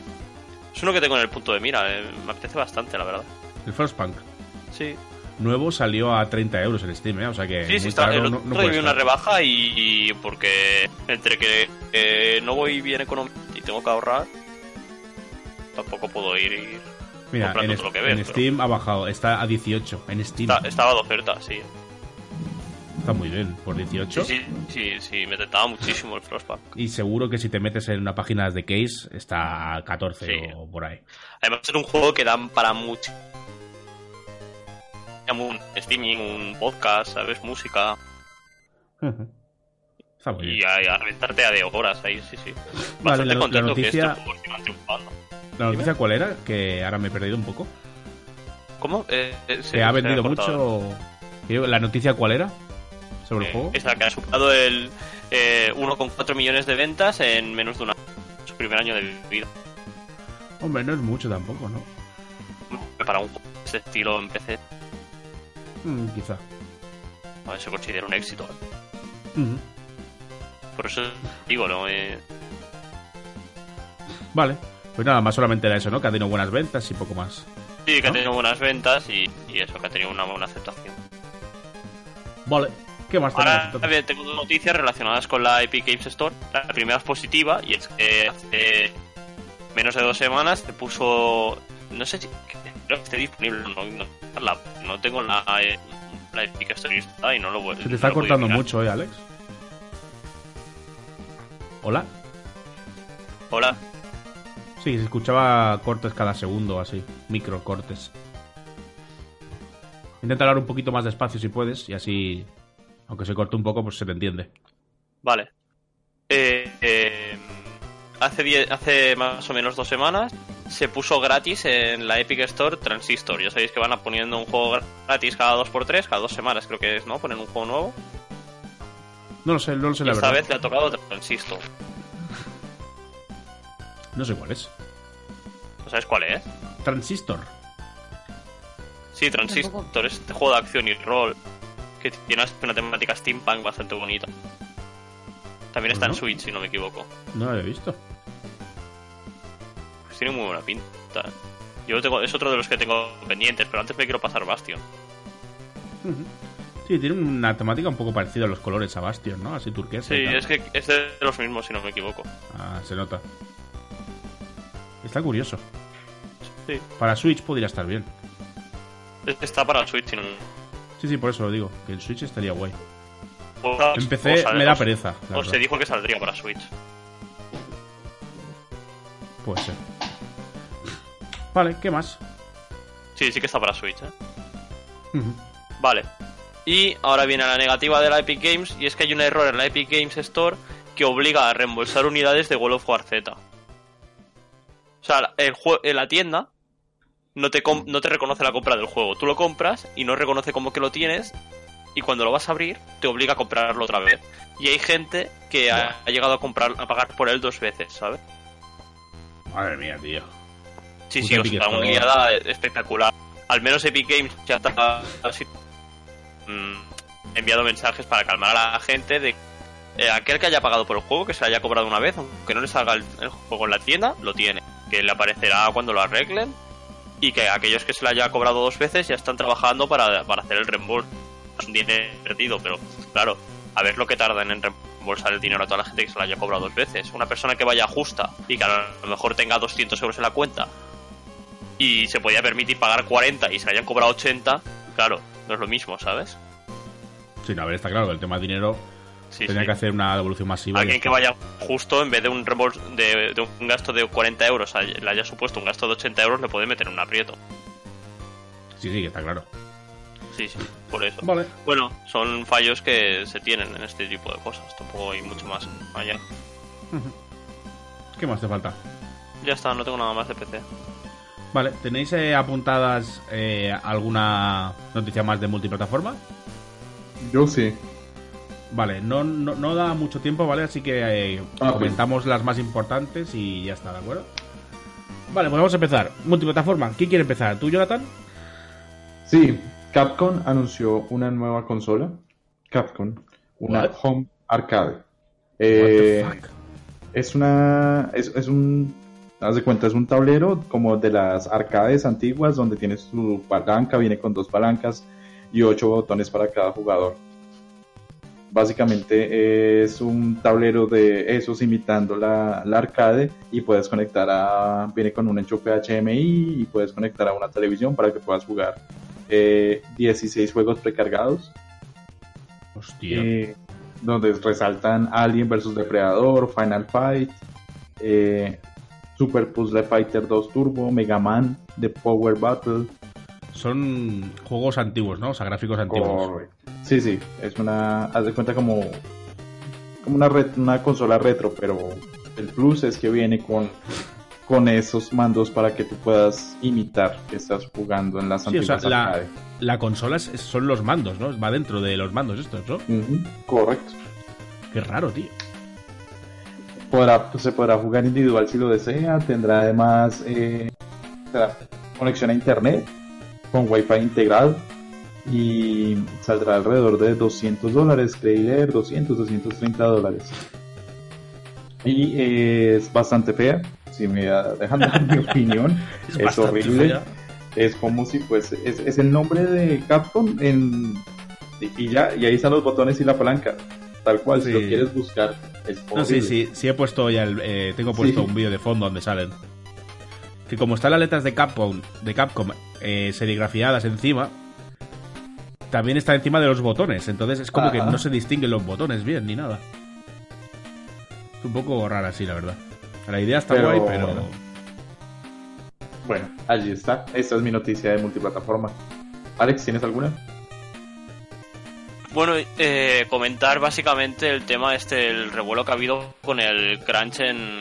Es uno que tengo en el punto de mira. eh, Me apetece bastante, la verdad. El Frostpunk Sí, nuevo salió a 30 euros en Steam, ¿eh? O sea que sí, sí. Está, caro el no, otro no día puede vi una rebaja y, y porque entre que eh, no voy bien económicamente y tengo que ahorrar, tampoco puedo ir. ir- Mira, comprando en, todo lo que en ves, pero- Steam ha bajado, está a 18 en Steam. Está- estaba de oferta, sí. Está muy bien, por 18. Sí, sí, sí, sí, me tentaba muchísimo el Frostpunk. [laughs] Y seguro que si te metes en una página de case está a 14 Sí. o por ahí. Además es un juego que dan para mucho. Un streaming, un podcast, ¿sabes? Música. Está muy Y a, a reventarte a de horas ahí, sí, sí. Vale, Bastante la- que noticia- estos juegos sigan triunfando. ¿La noticia cuál era? Que ahora me he perdido un poco. ¿Cómo? Eh, eh, ¿Se ha vendido mucho? ¿La noticia cuál era? ¿Sobre el Eh, juego? Esa que ha superado el eh, 1,4 millones de ventas en menos de una su primer año de vida. Hombre, no es mucho tampoco, ¿no? Para un juego de ese estilo en PC, Mm, quizá. a ver, se considera un éxito. Por eso digo, ¿no? Eh, Vale. Pues nada, más solamente era eso, ¿no? Que ha tenido buenas ventas y poco más. sí, que ¿No? ha tenido buenas ventas y, y eso, que ha tenido una buena aceptación. Vale. ¿Qué más tenemos? Ahora bien, tengo dos noticias relacionadas con la Epic Games Store. La primera es positiva y es que hace menos de dos semanas se puso. No sé si. Creo que esté disponible. No, no, la- no tengo la, eh, la Epic Store instalada y no lo voy Se te está cortando mucho, ¿eh, Alex? ¿Hola? Hola. Sí, se escuchaba cortes cada segundo, así. Micro cortes. Intenta hablar un poquito más despacio si puedes y así, aunque se corte un poco, pues se te entiende. Vale. Eh, eh, hace, die- hace más o menos dos semanas se puso gratis en la Epic Store Transistor. Ya sabéis que van a poniendo un juego gratis cada 2x3, cada dos semanas creo que es, ¿no? Ponen un juego nuevo. No lo sé, no lo sé Y la esta verdad. vez le ha tocado Transistor. No sé cuál es. ¿No sabes cuál es? Transistor. Sí, Transistor es este juego de acción y rol que tiene una temática steampunk bastante bonita. También está en. Switch, si no me equivoco. No lo había visto. Pues tiene muy buena pinta. Yo lo tengo, es otro de los que tengo pendientes, pero antes me quiero pasar Bastion. Sí, tiene una temática un poco parecida a los colores a Bastion, ¿no? Así turquesa. Sí, es que es de los mismos, si no me equivoco. Ah, se nota. Está curioso. Sí. Para Switch podría estar bien. Es- Está para Switch, si no. Sí, sí, por eso lo digo. Que el Switch estaría guay. En o PC sale- me da o- pereza. O se dijo que saldría para Switch. Puede ser. Vale, ¿qué más? Sí, sí que está para Switch, ¿eh? Vale. Y ahora viene la negativa de la Epic Games, y es que hay un error en la Epic Games Store que obliga a reembolsar unidades de World of War Z. O sea, el en la tienda no te, no te reconoce la compra del juego. Tú lo compras y no reconoce como que lo tienes, y cuando lo vas a abrir, te obliga a comprarlo otra vez. Y hay gente que ha, ha llegado a comprar a pagar por él dos veces, ¿sabes? Madre mía, tío. Sí, sí, o sea, una liada espectacular. Al menos Epic Games ya está mm, enviado mensajes para calmar a la gente de eh, aquel que haya pagado por el juego, que se le haya cobrado una vez, aunque no le salga el, el juego en la tienda, lo tiene. Que le aparecerá cuando lo arreglen. Y que aquellos que se le haya cobrado dos veces ya están trabajando para, para hacer el reembolso. Es un dinero perdido, pero claro, a ver lo que tardan en reembolsar el dinero a toda la gente que se le haya cobrado dos veces. Una persona que vaya justa y que a lo mejor tenga 200 euros en la cuenta y se podía permitir pagar 40 y se le hayan cobrado 80, claro, no es lo mismo, ¿sabes? Sí, no, a ver, está claro el tema de dinero Sí, tenía sí. que hacer una devolución masiva. Alguien que vaya justo, en vez de un reembolso de, de un gasto de 40 euros, le haya supuesto un gasto de 80 euros, le puede meter en un aprieto. Sí, sí, que está claro. Sí, sí, por eso. Vale. Bueno, son fallos que se tienen en este tipo de cosas, tampoco hay mucho más allá. [laughs] ¿Qué más te falta? Ya está, no tengo nada más de PC. Vale, ¿tenéis eh, apuntadas eh, alguna noticia más de multiplataforma? Yo sí. Vale, no, no, no da mucho tiempo, ¿vale? Así que eh, Ah, comentamos las más importantes y ya está, ¿de acuerdo? Vale, pues vamos a empezar. Multiplataforma. ¿Quién quiere empezar? ¿Tú, Jonathan? Sí, Capcom anunció una nueva consola. Capcom. Una What? Home Arcade. What Eh, the fuck? es una. Es, es un. Haz de cuenta, es un tablero como de las arcades antiguas donde tienes tu palanca, viene con dos palancas y ocho botones para cada jugador. Básicamente es un tablero de esos imitando la, la arcade y puedes conectar a. Viene con un enchufe HMI y puedes conectar a una televisión para que puedas jugar eh, 16 juegos precargados. Hostia. Eh, donde resaltan Alien vs Depredador, Final Fight, eh, Super Puzzle Fighter 2 Turbo, Mega Man, The Power Battle. Son juegos antiguos, ¿no? O sea, gráficos antiguos. Sí, sí, es una, haz de cuenta como, como una, ret- una consola retro, pero el plus es que viene con, con esos mandos para que tú puedas imitar que estás jugando en las Sí, o sea, antiguas la, la consola es- son los mandos, ¿no? Va dentro de los mandos estos, ¿no? Correcto. Qué raro, tío. Podrá, pues, se podrá jugar individual si lo desea. Tendrá además eh, conexión a internet con wifi integrado y saldrá alrededor de 200 dólares. Creí leer 200, 230 dólares. Y eh, es bastante fea. Si me dejan dar mi [laughs] opinión, es, horrible. fea. Es como si pues es, es el nombre de Capcom en y ya y ahí están los botones y la palanca. Tal cual, si lo quieres buscar, No, sí, sí, sí he puesto ya el, eh, tengo puesto Sí. un vídeo de fondo donde salen. Que como están las letras de Capcom, de Capcom eh, serigrafiadas encima, también está encima de los botones. Entonces es como que Ajá. no se distinguen los botones bien ni nada. Es un poco rara, sí, la verdad. La idea está Pero, guay, pero. Bueno, allí está. Esta es mi noticia de multiplataforma. Alex, ¿tienes alguna? Bueno, eh, comentar básicamente el tema este, el revuelo que ha habido con el crunch en,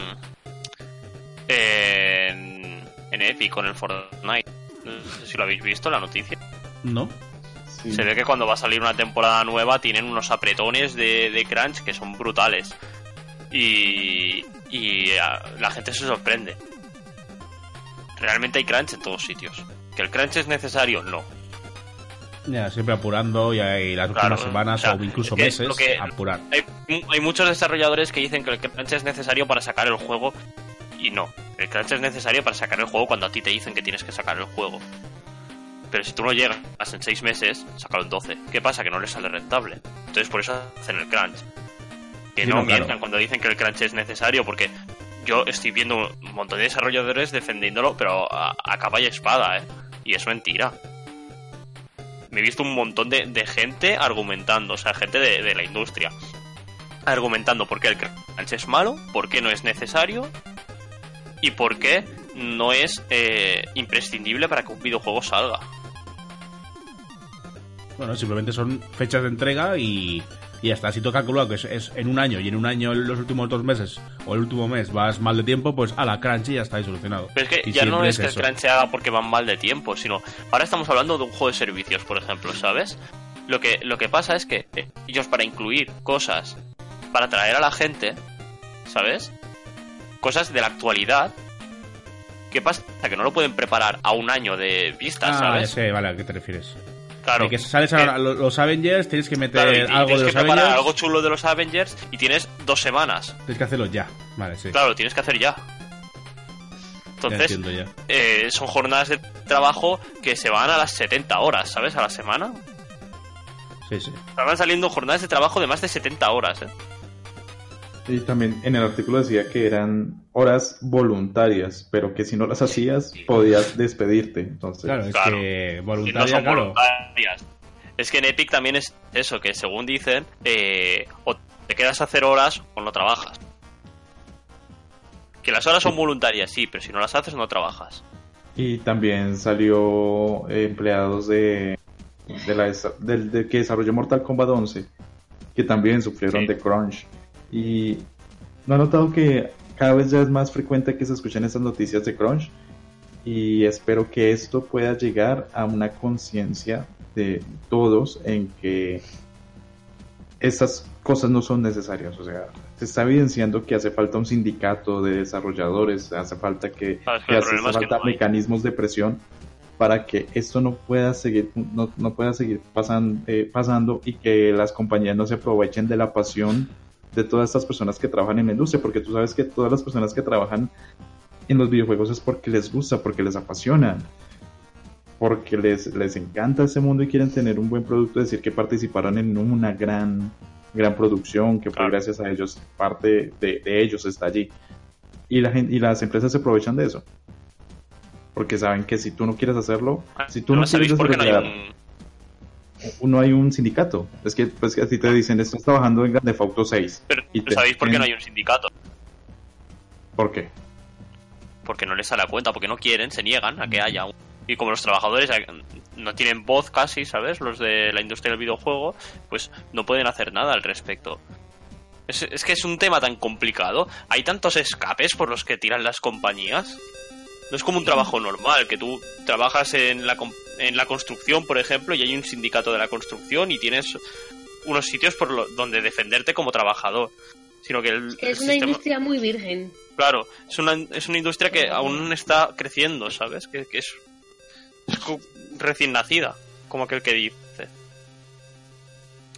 en, en Epic, con el Fortnite. No sé si lo habéis visto, la noticia. No. Sí. Se ve que cuando va a salir una temporada nueva tienen unos apretones de, de crunch que son brutales. Y, y ah, la gente se sorprende. Realmente hay crunch en todos sitios. ¿Que el crunch es necesario? No. Ya, siempre apurando y, y las Claro, últimas semanas o sea, o incluso es que meses lo que- apurar. Hay, hay muchos desarrolladores que dicen que el crunch es necesario para sacar el juego y no. El crunch es necesario para sacar el juego cuando a ti te dicen que tienes que sacar el juego. Pero si tú no llegas en 6 meses, sácalo en 12. ¿Qué pasa? Que no les sale rentable. Entonces por eso hacen el crunch. Que Sí, no, claro. mientan cuando dicen que el crunch es necesario porque yo estoy viendo un montón de desarrolladores defendiéndolo, pero a, a capa y espada, ¿eh? Y es mentira. Me he visto un montón de, gente argumentando, o sea, gente de, de la industria, argumentando por qué el crunch es malo, por qué no es necesario y por qué no es eh, imprescindible para que un videojuego salga. Bueno, simplemente son fechas de entrega y, y hasta si tú calculas que es, es en un año y en un año en los últimos dos meses o el último mes vas mal de tiempo, pues a la crunch y ya está ahí solucionado. Pero es que Y ya no es que el crunch se haga porque van mal de tiempo, sino ahora estamos hablando de un juego de servicios, por ejemplo, ¿sabes? Lo que, lo que pasa es que eh, ellos para incluir cosas, para atraer a la gente, ¿sabes? Cosas de la actualidad, ¿qué pasa? Que no lo pueden preparar a un año de vista, Ah, ¿sabes? sé, vale, ¿a qué te refieres? Claro. De que sales Eh, ahora lo- los Avengers, tienes que meter claro, y- y algo de que los preparar Avengers. algo chulo de los Avengers y tienes dos semanas. Tienes que hacerlo ya. Vale, sí. Claro, lo tienes que hacer ya. Entonces, ya. eh, son jornadas de trabajo que se van a las 70 horas, ¿sabes? A la semana. Sí, sí. Estaban saliendo jornadas de trabajo de más de 70 horas, ¿eh? Y también en el artículo decía que eran horas voluntarias, pero que si no las hacías podías despedirte. Entonces, Claro, es Claro. que Y no voluntaria, son claro. voluntarias. Es que en Epic también es eso, que según dicen, eh, o te quedas a hacer horas o no trabajas. Que las horas son voluntarias, sí, pero si no las haces no trabajas. Y también salió eh, empleados de, de la desa- del del que desarrolló Mortal Kombat 11, que también sufrieron Sí. de crunch. Y no he notado que cada vez ya es más frecuente que se escuchen esas noticias de crunch. Y espero que esto pueda llegar a una conciencia de todos en que estas cosas no son necesarias. O sea, se está evidenciando que hace falta un sindicato de desarrolladores, hace falta que, Ah, que hace que falta no mecanismos de presión para que esto no pueda seguir no, no pueda seguir pasan- eh, pasando y que las compañías no se aprovechen de la pasión de todas estas personas que trabajan en la industria, porque tú sabes que todas las personas que trabajan en los videojuegos es porque les gusta, porque les apasiona, porque les, les encanta ese mundo y quieren tener un buen producto, decir que participaron en una gran, gran producción, que fue gracias a ellos, parte de, de ellos está allí. Y, la gente, y las empresas se aprovechan de eso. Porque saben que si tú no quieres hacerlo, si tú no quieres no desarrollar, un... no hay un sindicato. Es que, pues, que a ti te dicen, estás trabajando en Grand Theft Auto 6. Pero Y te- ¿sabéis por qué no hay un sindicato? ¿Por qué? Porque no les sale a cuenta, porque no quieren, se niegan a que haya un... Y como los trabajadores eh, no tienen voz casi, ¿sabes? Los de la industria del videojuego, pues no pueden hacer nada al respecto. Es, es que es un tema tan complicado. Hay tantos escapes por los que tiran las compañías. No es como un trabajo normal, que tú trabajas en la, com- en la construcción, por ejemplo, y hay un sindicato de la construcción y tienes unos sitios por lo- donde defenderte como trabajador. Sino que el, Que es el una sistema- industria muy virgen. Claro, es una, es una industria que aún está creciendo, ¿sabes? Que, que es, recién nacida, como aquel que dice.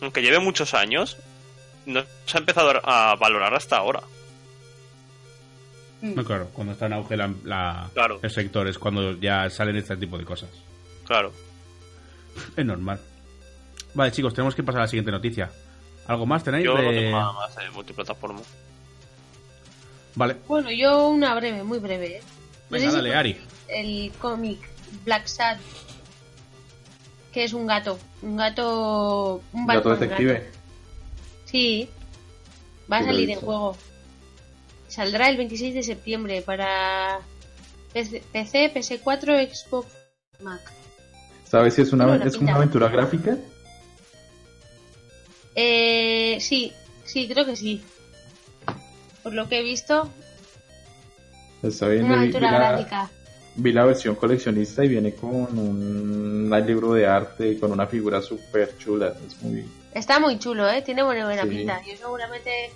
Aunque lleve muchos años, no se ha empezado a valorar hasta ahora. No, claro, cuando está en auge la, la- Claro. el sector es cuando ya salen este tipo de cosas. Claro. Es normal. Vale, chicos, tenemos que pasar a la siguiente noticia. ¿Algo más tenéis? Yo no de- tengo nada más de multiplataforma. Vale, Bueno, yo una breve, muy breve. ¿eh? No venga, si dale, Ari. el cómic Black Sad, que es un gato, un gato, un Gato Batman detective. gato. Sí, va a salir en juego. Saldrá el 26 de septiembre para PC, PC, PS4, Xbox, Mac. ¿Sabes si es una, Bueno, es una aventura gráfica? Eh, sí, sí, creo que sí. Por lo que he visto, Está bien, una aventura vi gráfica. Vi la versión coleccionista y viene con un, un libro de arte y con una figura súper chula. Es muy... Está muy chulo, ¿eh? Tiene buena, buena Sí. pinta. Yo seguramente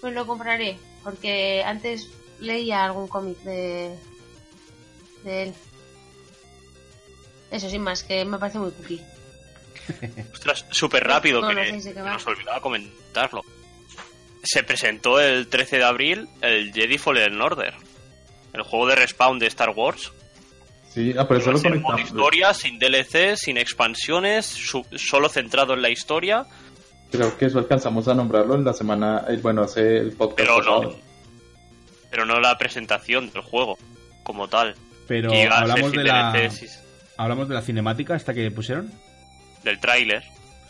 pues lo compraré, porque antes leía algún cómic de, de él. Eso sin más, que me parece muy cookie. [laughs] Ostras, súper rápido, No, no que sé nos olvidaba comentarlo. Se presentó el 13 de abril el Jedi Fallen Order. El juego de respawn de Star Wars. Sí, ah, pero eso lo sin modo conectamos. historia, sin DLC, sin expansiones, su- solo centrado en la historia, Creo que eso alcanzamos a nombrarlo en la semana, eh, bueno, hace el podcast pero no, pero no la presentación del juego como tal. Pero hablamos sin de la DLCs y- hablamos de la cinemática esta que pusieron. del tráiler,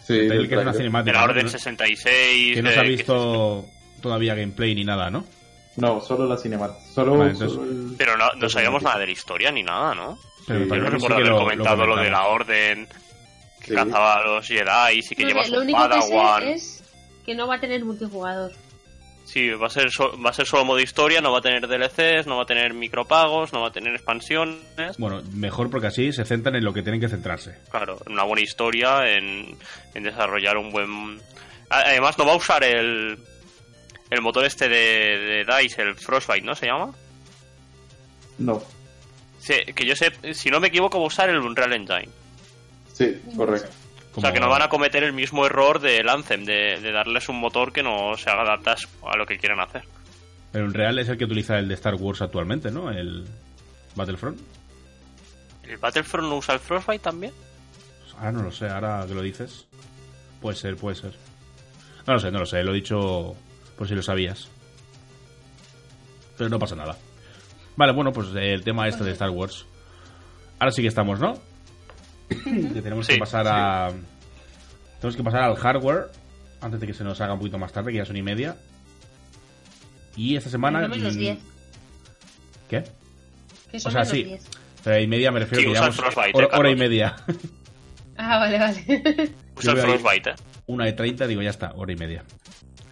Sí, El del que es una tráiler. de cinemática. la ¿no? Orden Que no- 66. que no se ha que- visto todavía gameplay ni nada, ¿no? No, solo la cinemática. Solo, Vale, entonces- solo el- Pero no, no sabíamos cinemática. nada de la historia ni nada, ¿no? Pero Sí, Yo no que sí recuerdo que haber lo- lo comentado lo, de la. Orden que Sí. cazaba a los Jedi y que No lleva su lo único que Padawan. sé es que no va a tener multijugador. Sí, va a, ser so- va a ser solo modo historia, no va a tener DLCs, no va a tener micropagos, no va a tener expansiones. Bueno, mejor porque así se centran en lo que tienen que centrarse. Claro, una buena historia, en, en desarrollar un buen... Además no va a usar el, el motor este de, de DICE, el Frostbite, ¿no se llama? No, Sí, que yo sé, si no me equivoco, va a usar el Unreal Engine. sí, correcto. O sea, que no van a cometer el mismo error del Anthem, de, de darles un motor que no se haga adaptar a lo que quieren hacer. Pero en real es el que utiliza el de Star Wars actualmente, ¿no? El Battlefront. ¿El Battlefront no usa el Frostbite también? Ahora no lo sé, ahora que lo dices. Puede ser, puede ser. No lo sé, no lo sé, lo he dicho por si lo sabías. Pero no pasa nada. Vale, bueno, pues el tema este de Star Wars. Ahora sí que estamos, ¿no? [laughs] que tenemos Sí, que pasar a. Tenemos que pasar al hardware. Antes de que se nos haga un poquito más tarde, que ya son y media. Y esta semana. No menos mm, 10. ¿Qué? Que son O sea, menos sí. 10. Pero y media me refiero Sí, Frostbite, hora, eh, hora y media. [laughs] Ah, vale, vale. [laughs] Usa el Frostbite, ¿eh? Una de 30, digo, ya está, hora y media.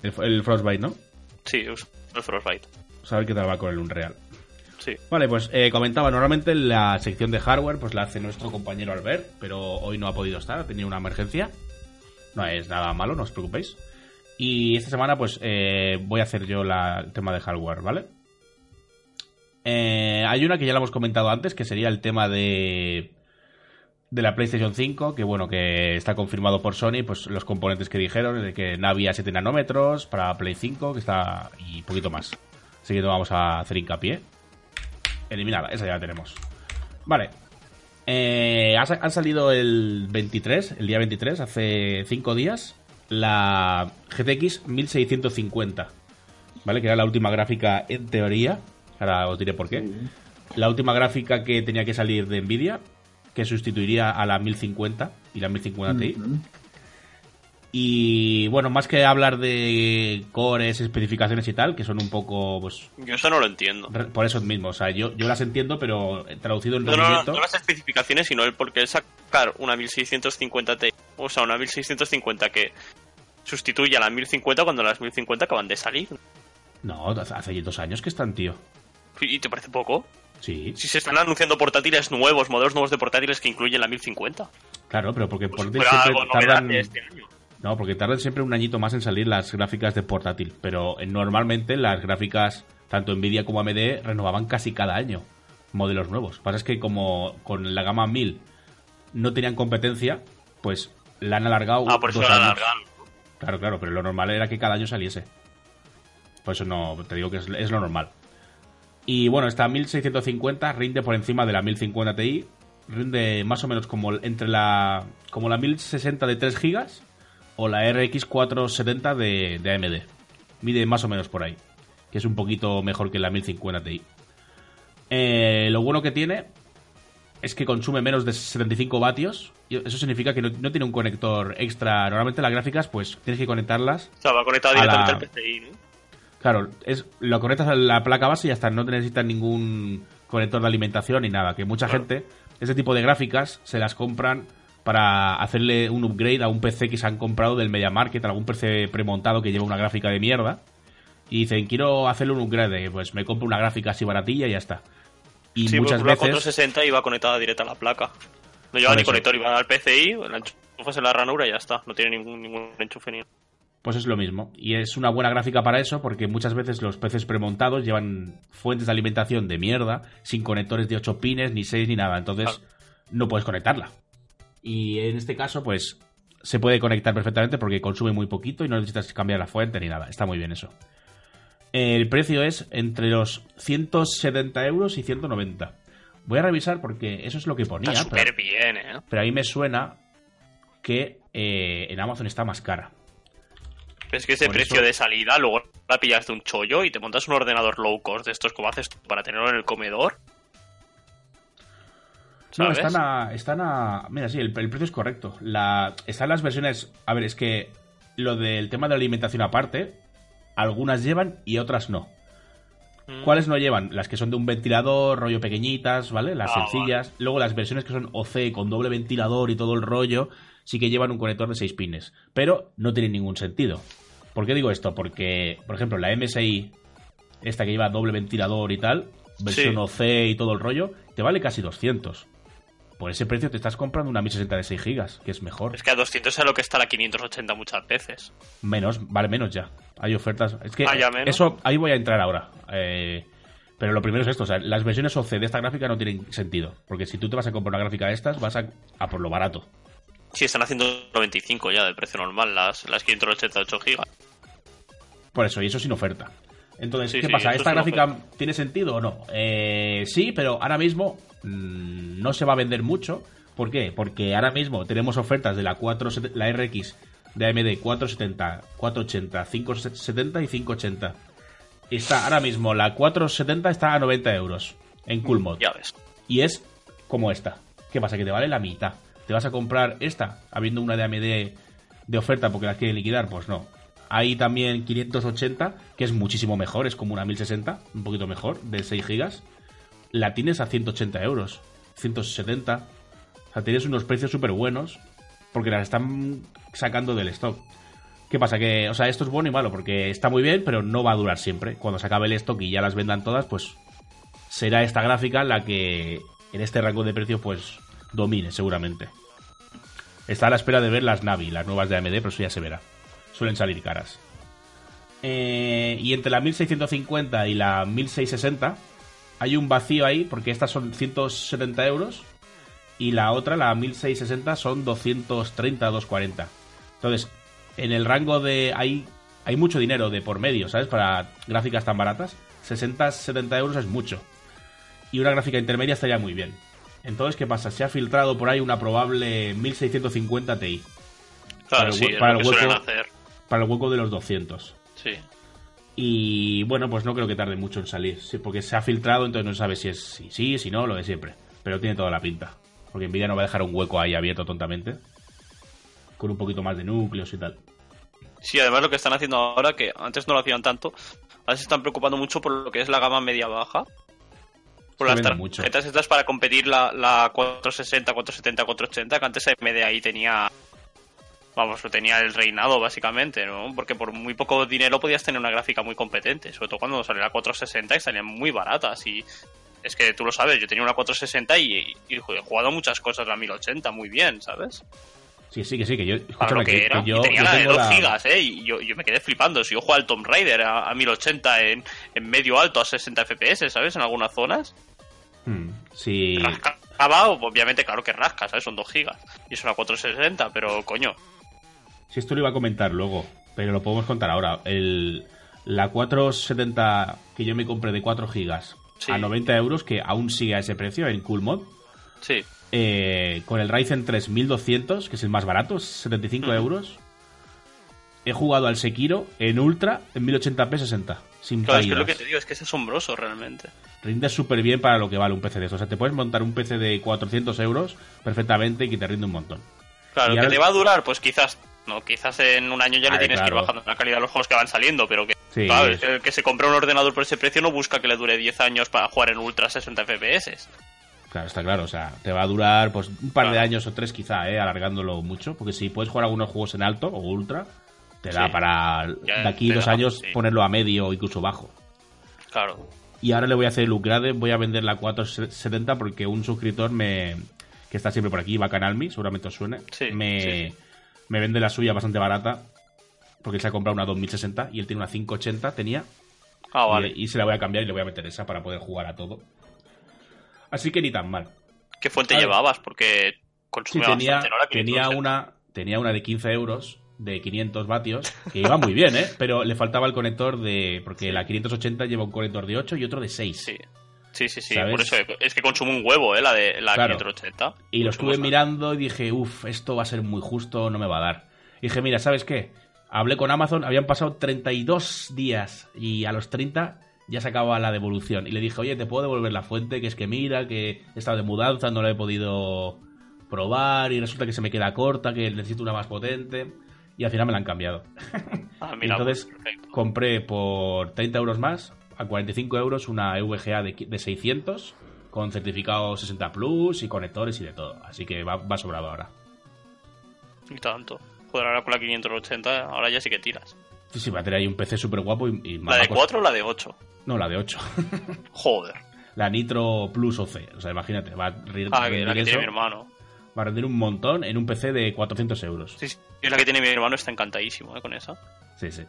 El, el Frostbite, ¿no? Sí, usa el Frostbite. Saber qué tal va con el Unreal. Vale, pues eh, comentaba, normalmente la sección de hardware pues la hace nuestro compañero Albert, pero hoy no ha podido estar, ha tenido una emergencia. No es nada malo, no os preocupéis. Y esta semana, pues, eh, voy a hacer yo la, el tema de hardware, ¿vale? Eh, hay una que ya la hemos comentado antes, que sería el tema de de la PlayStation 5, que bueno, que está confirmado por Sony, pues los componentes que dijeron, de que Navi a 7 nanómetros para Play 5, que está y poquito más. Así que no vamos a hacer hincapié. Eliminada, esa ya la tenemos. Vale. Eh, ha, han salido el 23, el día 23, hace 5 días, la GTX 1650. ¿Vale? Que era la última gráfica en teoría. Ahora os diré por qué. La última gráfica que tenía que salir de Nvidia, que sustituiría a la 1050 y la 1050 Ti. Y bueno, más que hablar de cores, especificaciones y tal, que son un poco, pues, Yo eso no lo entiendo. por eso mismo. O sea, yo, yo las entiendo, pero traducido en No, no, no, las especificaciones, sino el por qué sacar una 1650 Ti, o sea, una 1650 que sustituye a la 1050 cuando las 1050 acaban de salir. No, hace dos años que están, tío. ¿Y te parece poco? Sí, Si se están anunciando portátiles nuevos, modelos nuevos de portátiles que incluyen la 1050. claro, pero porque Pues por algo siempre tardan. este año. No, porque tardan siempre un añito más en salir las gráficas de portátil. Pero eh, normalmente las gráficas, tanto Nvidia como AMD, renovaban casi cada año modelos nuevos. Lo que pasa es que como con la gama 1000 no tenían competencia, pues la han alargado Ah, por eso dos la años. alargan. Claro, claro, pero lo normal era que cada año saliese. Por eso no, te digo que es, es lo normal. Y bueno, esta 1650 rinde por encima de la 1050 Ti. Rinde más o menos como entre la como la 1060 de 3 GB o la RX 470 de, de AMD. Mide más o menos por ahí. Que es un poquito mejor que la 1050 Ti. Eh, lo bueno que tiene es que consume menos de 75 vatios. Y eso significa que no, no tiene un conector extra. Normalmente las gráficas, pues tienes que conectarlas O sea, va conectado directamente la- al PCI, ¿no? Claro, es, lo conectas a la placa base y ya está, no necesitas ningún conector de alimentación ni nada. Que mucha Claro. gente, ese tipo de gráficas, se las compran para hacerle un upgrade a un PC que se han comprado del Media Market, algún PC premontado que lleva una gráfica de mierda. Y dicen, quiero hacerle un upgrade, pues me compro una gráfica así baratilla y ya está. Y sí, muchas pues veces... 460 iba conectada directa a la placa. No lleva ni eso. conector, iba al PCI, la enchufas en la ranura y ya está. No tiene ningún, ningún enchufe ni Pues es lo mismo. Y es una buena gráfica para eso, porque muchas veces los PCs premontados llevan fuentes de alimentación de mierda, sin conectores de 8 pines, ni 6, ni nada. Entonces, Claro. no puedes conectarla. Y en este caso, pues, se puede conectar perfectamente porque consume muy poquito y no necesitas cambiar la fuente ni nada. Está muy bien eso. El precio es entre los 170 euros y 190. Voy a revisar porque eso es lo que ponía. Está súper bien, ¿eh? pero a mí me suena que eh, en Amazon está más cara. Es que ese Por precio eso- de salida, luego la pillas de un chollo y te montas un ordenador low cost de estos como haces para tenerlo en el comedor. No, están a, están a. Mira, sí, el, el precio es correcto. La, están las versiones. A ver, es que lo del tema de la alimentación aparte, algunas llevan y otras no. Mm. ¿Cuáles no llevan? Las que son de un ventilador, rollo pequeñitas, ¿vale? Las Ah, sencillas. Luego las versiones que son OC con doble ventilador y todo el rollo, sí que llevan un conector de 6 pines. Pero no tienen ningún sentido. ¿Por qué digo esto? Porque, por ejemplo, la MSI, esta que lleva doble ventilador y tal, versión Sí. OC y todo el rollo, te vale casi 200. Por ese precio te estás comprando una 1060 de 6 GB, que es mejor. Es que a 200 es lo que está la 580 muchas veces. Menos, vale menos ya. Hay ofertas. Es que Ah, ya menos. eso ahí voy a entrar ahora. Eh, pero lo primero es esto, o sea, las versiones OC de esta gráfica no tienen sentido. Porque si tú te vas a comprar una gráfica de estas, vas a, a por lo barato. Sí, están haciendo 95 ya de precio normal, las, las 588 gigas. Por eso, y eso sin oferta. Entonces, Sí, ¿qué sí, pasa? ¿Esta gráfica tiene sentido o no? Eh, sí, pero ahora mismo mm, no se va a vender mucho. ¿Por qué? Porque ahora mismo tenemos ofertas de la 4, la RX de AMD 470, 480, 570 y 580. Está ahora mismo la 470 está a 90 euros en Cool Mod. Ya ves. Y es como esta. ¿Qué pasa? Que te vale la mitad. ¿Te vas a comprar esta habiendo una de AMD de oferta porque la quiere liquidar? Pues no. Hay también 580, que es muchísimo mejor, es como una 1060, un poquito mejor, de 6 gigas. La tienes a 180 euros, 170. O sea, tienes unos precios súper buenos porque las están sacando del stock. ¿Qué pasa? Que, o sea, esto es bueno y malo porque está muy bien, pero no va a durar siempre. Cuando se acabe el stock y ya las vendan todas, pues será esta gráfica la que en este rango de precios pues domine seguramente. Está a la espera de ver las Navi, las nuevas de AMD, pero eso ya se verá. Suelen salir caras. Eh, y entre la 1650 y la 1660 hay un vacío ahí, porque estas son 170 euros y la otra, la 1660, son 230, 240. Entonces, en el rango de... Hay, hay mucho dinero de por medio, ¿sabes? Para gráficas tan baratas. 60, 70 euros es mucho. Y una gráfica intermedia estaría muy bien. Entonces, ¿qué pasa? Se ha filtrado por ahí una probable 1650 Ti. Claro, sí, para es el lo que hueco- suelen hacer. Para el hueco de los 200. Sí. Y bueno, pues no creo que tarde mucho en salir. Sí, porque se ha filtrado, entonces no sabe si es si sí, si no, lo de siempre. Pero tiene toda la pinta. Porque Nvidia no va a dejar un hueco ahí abierto tontamente. Con un poquito más de núcleos y tal. Sí, además lo que están haciendo ahora, que antes no lo hacían tanto, ahora se están preocupando mucho por lo que es la gama media-baja. Por las vende mucho. tarjetas estas para competir la, la 460, 470, 480, que antes AMD ahí tenía... Vamos, lo tenía el reinado básicamente, ¿no? Porque por muy poco dinero podías tener una gráfica muy competente, sobre todo cuando salió la 460 y salían muy baratas y... Es que tú lo sabes, yo tenía una 460 y, y he jugado muchas cosas la 1080 muy bien, ¿sabes? Sí, sí, que sí, que yo. para lo que, era. que yo, y tenía yo la de tengo 2 la- gigas, ¿eh? Y yo, yo me quedé flipando. Si yo juego al Tomb Raider a, a 1080 en, en medio alto a 60 FPS, ¿sabes? En algunas zonas. Hmm, sí. Rascaba, obviamente, claro que rasca, ¿sabes? Son 2 gigas. Y es una 460, pero coño. Si esto lo iba a comentar luego, pero lo podemos contar ahora. El, la 470 que yo me compré de 4 gigas Sí. a 90 euros, que aún sigue a ese precio en Cool Mod, Sí. eh, con el Ryzen 3200, que es el más barato, 75 Ujú. euros. He jugado al Sekiro en Ultra en 1080p 60, sin Claro, es que caídas. lo que te digo es que es asombroso realmente. Rinde súper bien para lo que vale un PC de eso. O sea, te puedes montar un PC de 400 euros perfectamente y que te rinde un montón. Claro, Y que ahora- te va a durar, pues quizás. No, quizás en un año ya le Vale, tienes que ir bajando la calidad de los juegos que van saliendo, pero que. Sí. Claro, es que el que se compra un ordenador por ese precio no busca que le dure 10 años para jugar en Ultra 60 FPS. Claro, está claro. O sea, te va a durar pues un par de años o tres quizá, ¿eh? Alargándolo mucho. Porque si puedes jugar algunos juegos en alto o ultra, te da Sí. para Ya de aquí dos da, años sí. ponerlo a medio o incluso bajo. Claro. Y ahora le voy a hacer el upgrade, voy a vender la 470 porque un suscriptor me que está siempre por aquí, Bacanalmi, seguramente os suene, Sí, me. Me vende la suya bastante barata porque él se ha comprado una 2060 y él tiene una 580, tenía, Ah, vale. y, se la voy a cambiar y le voy a meter esa para poder jugar a todo. Así que ni tan mal. ¿Qué fuente A llevabas? Porque Sí, consumía tenía, bastante, ¿no? Tenía 560. una tenía una de 15 euros de 500 vatios, que iba muy bien, ¿eh? Pero le faltaba el conector de... Porque la 580 lleva un conector de 8 y otro de 6. Sí. Sí, sí, sí. ¿Sabes? Por eso es que consume un huevo, ¿eh? La de la Claro. 580. Y lo estuve mirando y dije, uff, esto va a ser muy justo, no me va a dar. Y dije, mira, ¿sabes qué? Hablé con Amazon, habían pasado 32 días y a los 30 ya se acababa la devolución. Y le dije, oye, ¿te puedo devolver la fuente? Que es que mira, que he estado de mudanza, no la he podido probar y resulta que se me queda corta, que necesito una más potente. Y al final me la han cambiado. Ah, [laughs] mira, entonces pues, perfecto. compré por 30 euros más, a 45 euros, una VGA de, de 600 con certificado 60 Plus y conectores y de todo. Así que va, va sobrado ahora. Y tanto. Joder, ahora con la 580, ahora ya sí que tiras. Sí, sí, va a tener ahí un PC súper guapo y, y ¿La de a costar- 4 o la de 8? No, la de 8. [laughs] Joder. la Nitro Plus OC. O sea, imagínate, va a, rir- Ah, que la que rendir tiene eso, mi hermano. va a rendir un montón en un PC de 400 euros. Sí, sí. Y la que tiene mi hermano está encantadísimo, ¿eh? Con esa. Sí, sí.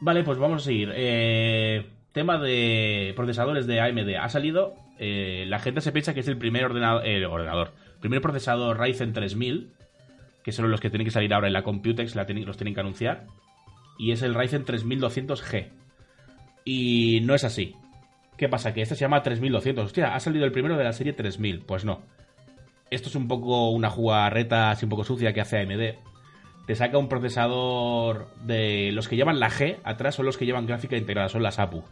Vale, pues vamos a seguir. Eh, tema de procesadores de AMD. Ha salido. eh, la gente se piensa que es el primer ordenador. el ordenador. Primer procesador Ryzen 3000. Que son los que tienen que salir ahora en la Computex. Los tienen que anunciar. Y es el Ryzen 3200G. Y no es así. ¿Qué pasa? Que este se llama 3200. Hostia, ha salido el primero de la serie 3000. Pues no. Esto es un poco una jugarreta así un poco sucia que hace AMD te saca un procesador de los que llevan la G atrás son los que llevan gráfica integrada, son las APU.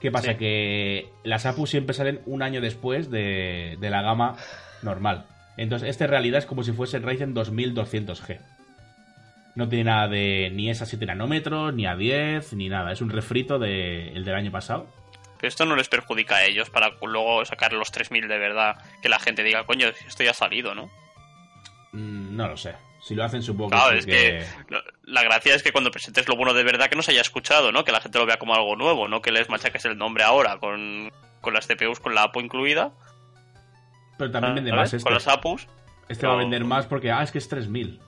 ¿Qué pasa? Sí. Que las APU siempre salen un año después de, de la gama normal. Entonces, este en realidad es como si fuese el Ryzen 2200G. No tiene nada de ni es a 7 nanómetros, ni a 10, ni nada. Es un refrito de, el del año pasado. Pero esto no les perjudica a ellos para luego sacar los 3000 de verdad. Que la gente diga, coño, esto ya ha salido, ¿no? Mm, no lo sé. Si lo hacen, supongo Claro, que es que la gracia es que cuando presentes lo bueno de verdad que no se haya escuchado, ¿no? Que la gente lo vea como algo nuevo, no que les machaques el nombre ahora con, con las CPUs con la APU incluida. Pero también vende ¿sabes? más este. Con las APUs. Este va a vender más porque, ah, es que es 3000.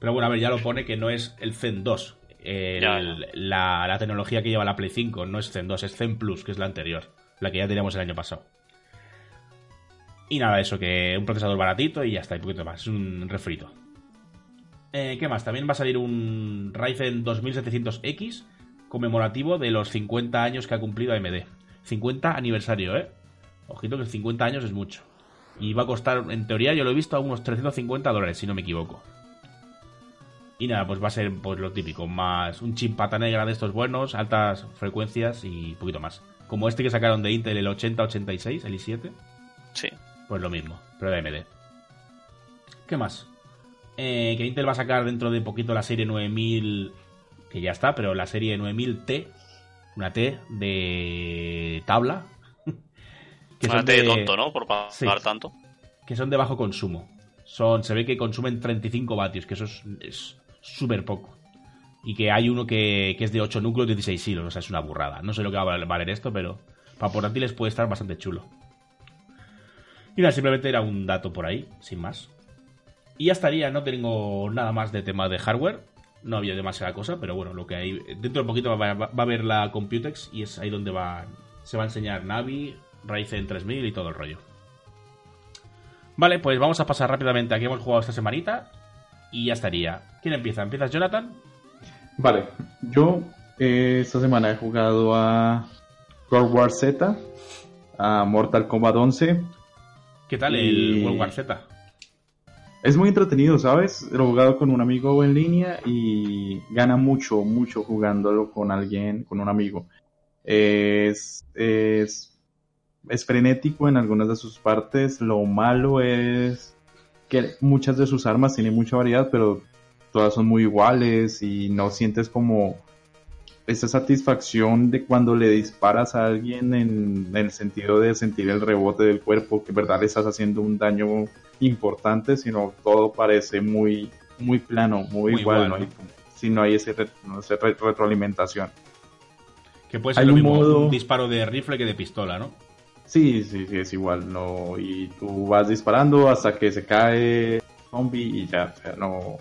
Pero bueno, a ver, ya lo pone que no es el Zen 2. el- Ya, ya. La, la tecnología que lleva la Play 5 no es Zen 2, es Zen Plus, que es la anterior. La que ya teníamos el año pasado. Y nada, eso, que un procesador baratito y ya está, y poquito más. Es un refrito. Eh, ¿Qué más? También va a salir un Ryzen 2700X conmemorativo de los 50 años que ha cumplido AMD. 50 aniversario, ¿eh? Ojito que 50 años es mucho. Y va a costar, en teoría, yo lo he visto a unos 350 dólares, si no me equivoco. Y nada, pues va a ser pues lo típico, más un chip pata negra de estos buenos, altas frecuencias y poquito más. Como este que sacaron de Intel, el 8086, el i7, Sí. pues lo mismo, pero de AMD. ¿Qué más? Eh, que Intel va a sacar dentro de poquito la serie 9000, que ya está, pero la serie 9000T, una T de tabla. [laughs] que son Fíjate de tonto, ¿no? Por pagar Sí. tanto. que son de bajo consumo. Son, se ve que consumen 35 vatios, que eso es- es súper poco. Y que hay uno que, que es de 8 núcleos, 16 hilos, o sea, es una burrada. No sé lo que va a valer esto, pero para portátiles puede estar bastante chulo. Y nada, simplemente era un dato por ahí, sin más. Y ya estaría, no tengo nada más de tema de hardware. No había demasiada cosa, pero bueno, lo que hay. Dentro de poquito va, va- va a haber la Computex y es ahí donde va, se va a enseñar Navi, Ryzen 3000 y todo el rollo. Vale, pues vamos a pasar rápidamente a qué hemos jugado esta semanita. Y ya estaría. ¿Quién empieza? ¿Empiezas Jonathan? Vale, yo eh, esta semana he jugado a World War Z, a Mortal Kombat 11. ¿Qué tal Y- el World War Z? Es muy entretenido, ¿sabes? Lo he jugado con un amigo en línea y gana mucho, mucho jugándolo con alguien, con un amigo. Es, es, es frenético en algunas de sus partes. Lo malo es que muchas de sus armas tienen mucha variedad, pero todas son muy iguales y no sientes como esa satisfacción de cuando le disparas a alguien en, en el sentido de sentir el rebote del cuerpo, que en verdad le estás haciendo un daño importante, sino todo parece muy, muy plano, muy, Muy igual, no si no hay ese, no, esa re- retroalimentación. Que puede ser Hay lo un mismo modo- un disparo de rifle que de pistola, ¿no? Sí, sí, sí, es igual, no, y tú vas disparando hasta que se cae zombie y ya, o sea, no,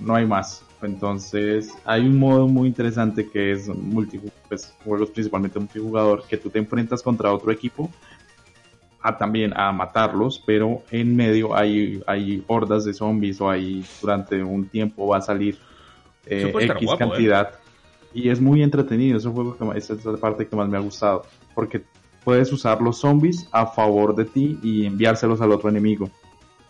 no hay más. Entonces, hay un modo muy interesante que es pues, juegos principalmente multijugador, que tú te enfrentas contra otro equipo a también a matarlos, pero en medio hay, hay hordas de zombies o hay durante un tiempo va a salir eh, X guapo, ¿eh? cantidad. Y es muy entretenido, ese juego que, esa es la parte que más me ha gustado, porque puedes usar los zombies a favor de ti y enviárselos al otro enemigo.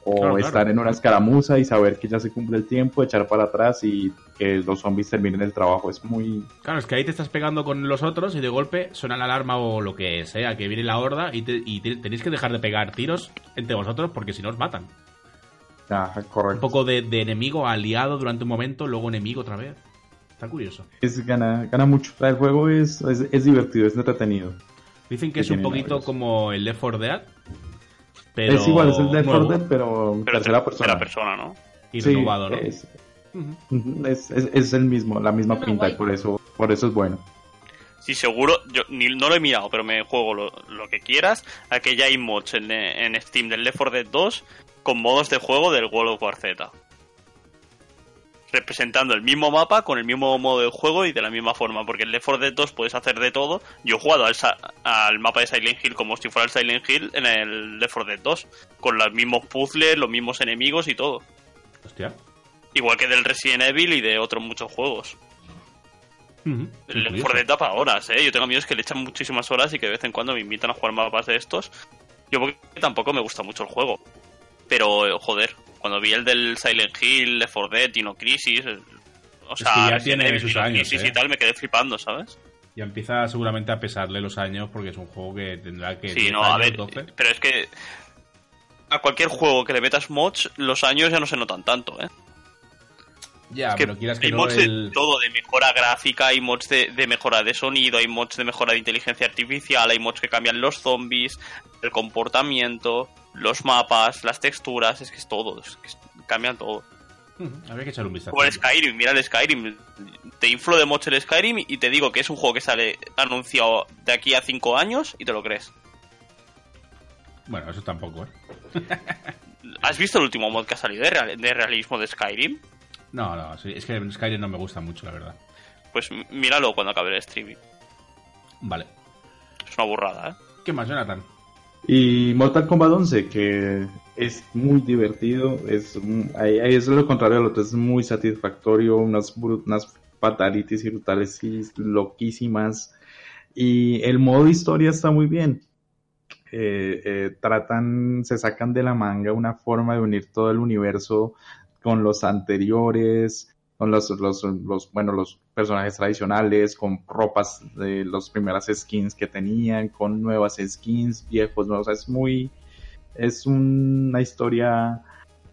O Claro, claro. estar en una escaramuza y saber que ya se cumple el tiempo, echar para atrás y que los zombies terminen el trabajo. Es muy... Claro, es que ahí te estás pegando con los otros y de golpe suena la alarma o lo que sea, que viene la horda y, te- y te- tenéis que dejar de pegar tiros entre vosotros porque si no os matan. ah, Un correcto. poco de, de enemigo aliado durante un momento, luego enemigo otra vez. Está curioso. Es, gana, gana mucho. El juego es, es, es divertido, es entretenido. Dicen que Que es un poquito como el Left 4 Dead. Pero es igual, es el 4 nuevo Dead, pero, Pero tercera de persona. persona, ¿no? y Sí, renovado, ¿no? es, es, es- es el mismo, la misma Ah, pinta y por eso, por eso es bueno. Sí, seguro, yo ni, no lo he mirado, pero me juego lo, lo que quieras. A que ya hay mods en, en Steam del Left 4 Dead 2 con modos de juego del World of War Z. Representando el mismo mapa con el mismo modo de juego y de la misma forma, porque en Left 4 Dead 2 puedes hacer de todo. Yo he jugado al, al mapa de Silent Hill como si fuera el Silent Hill en el Left 4 Dead 2, con los mismos puzzles, los mismos enemigos y todo. Hostia. Igual que del Resident Evil y de otros muchos juegos. Ujú. Qué El Left curioso. 4 Dead da para horas, ¿eh? Yo tengo amigos que le echan muchísimas horas y que de vez en cuando me invitan a jugar mapas de estos. Yo porque tampoco me gusta mucho el juego. Pero, joder, cuando vi el del Silent Hill, Left 4 Dead, Dino Crisis... eh, O Es sea, que ya tiene sus años, Crisis ¿eh? y tal, me quedé flipando, ¿sabes? Ya empieza seguramente a pesarle los años porque es un juego que tendrá que. Sí, 10 no, a ver, 12. pero es que... A cualquier juego que le metas mods, los años ya no se notan tanto, ¿eh? Ya, Es que pero quieras que hay no, mods el- de todo, de mejora gráfica, hay mods de, de mejora de sonido, hay mods de mejora de inteligencia artificial, hay mods que cambian los zombies, el comportamiento, los mapas, las texturas, es que es todo, es que cambian todo. Habría que echar un vistazo. El Skyrim, mira el Skyrim, te inflo de mods el Skyrim y te digo que es un juego que sale anunciado de aquí a 5 años y te lo crees. Bueno, eso tampoco, ¿eh? [laughs] ¿Has visto el último mod que ha salido de, real- de realismo de Skyrim? No, no, es que Skyrim no me gusta mucho, la verdad. Pues míralo cuando acabe el streaming. Vale. Es una burrada, ¿eh? ¿Qué más, Jonathan? Y Mortal Kombat 11, que es muy divertido, es, ahí, es lo contrario al otro, es muy satisfactorio, unas, unas fatalities y brutales y loquísimas. Y el modo historia está muy bien. Eh, eh, tratan, se sacan de la manga una forma de unir todo el universo con los anteriores, con los, los, los, bueno, los personajes tradicionales, con ropas de las primeras skins que tenían, con nuevas skins, viejos, nuevos, es muy, es una historia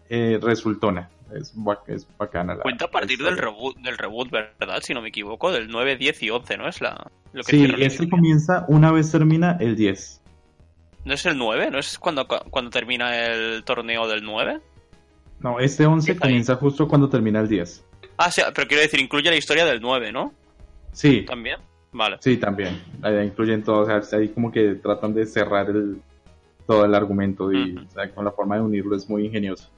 eh, resultona, es, bac- es bacana. la- Cuenta a partir del reboot, del reboot, ¿verdad? Si no me equivoco, del 9, 10 y 11, ¿no? Es la, lo que Sí, este comienza una vez termina el 10. ¿No es el 9? ¿No es cuando, cuando termina el torneo del 9? No, este 11 Está ahí. comienza justo cuando termina el 10. Ah, sí, pero quiero decir, incluye la historia del 9, ¿no? Sí, También. Vale. Sí, también. Ahí incluyen todo, o sea, ahí como que tratan de cerrar el, todo el argumento y Ujú. o sea, con la forma de unirlo es muy ingenioso.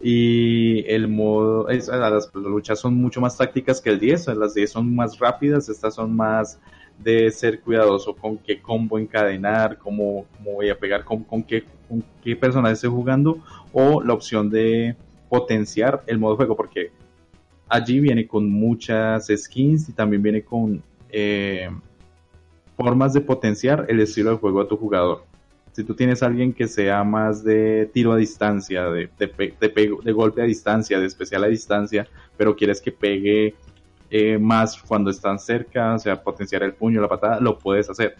Y el modo, es, las, luchas son mucho más tácticas que el 10, o sea, las 10 son más rápidas, estas son más de ser cuidadoso con qué combo encadenar, cómo, cómo voy a pegar, con, con qué, con qué personaje estoy jugando, o la opción de potenciar el modo juego, porque allí viene con muchas skins y también viene con eh, formas de potenciar el estilo de juego a tu jugador. Si tú tienes alguien que sea más de tiro a distancia, de, de, golpe a distancia, de especial a distancia, pero quieres que pegue eh, más cuando están cerca, o sea, potenciar el puño, la patada, lo puedes hacer.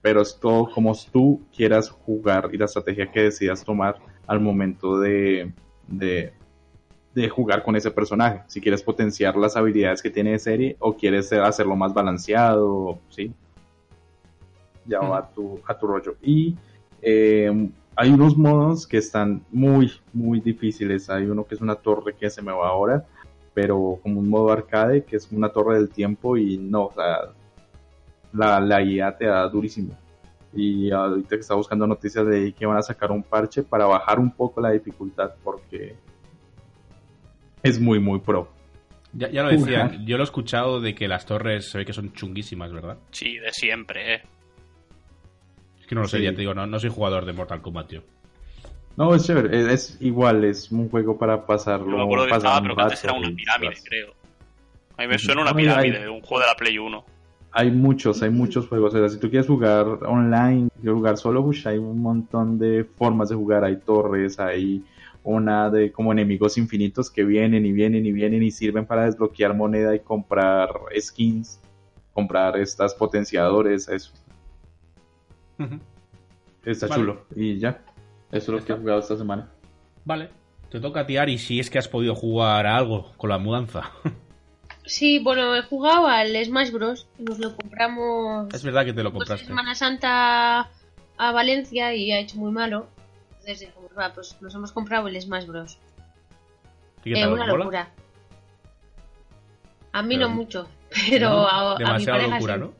Pero es todo como tú quieras jugar y la estrategia que decidas tomar al momento de, de jugar con ese personaje. Si quieres potenciar las habilidades que tiene de serie o quieres hacerlo más balanceado, ¿sí? Ya va a tu, a tu rollo. Y eh, hay unos modos que están muy, muy difíciles. Hay uno que es una torre que se me va ahora, pero como un modo arcade, que es una torre del tiempo y no, o sea, la, la IA te da durísimo. Y ahorita que está buscando noticias de que van a sacar un parche para bajar un poco la dificultad porque es muy, muy pro. Ya, ya lo decía, Jugar. yo lo he escuchado de que las torres se ve que son chunguísimas, ¿verdad? Sí, de siempre, ¿eh? Es que no lo sé, Sí. ya te digo, no, no soy jugador de Mortal Kombat, tío. No, es chévere, es, es igual, es un juego para pasarlo. Yo me acuerdo que pasar estaba, pero que antes era una pirámide, creo. A mí me suena una Ay, pirámide un juego de la Play 1. Hay muchos, hay muchos juegos. O sea, si tú quieres jugar online, quieres jugar solo, pues hay un montón de formas de jugar. Hay torres, hay una de como enemigos infinitos que vienen y vienen y vienen y sirven para desbloquear moneda y comprar skins, comprar estas potenciadores, eso. Está Vale. chulo. Y ya, eso es lo que he jugado esta semana. Vale. Te toca a ti, Ari, si es que has podido jugar a algo con la mudanza. [laughs] Sí, bueno, he jugado al Smash Bros. Nos lo compramos es verdad que te lo compraste. Semana Santa a Valencia y ha hecho muy malo. Entonces dijimos, va, pues nos hemos comprado el Smash Bros. ¿Y qué Eh, una mola? locura. A mí Pero- no mucho, [laughs] pero No, a, a mi pareja locura, sí. ¿no?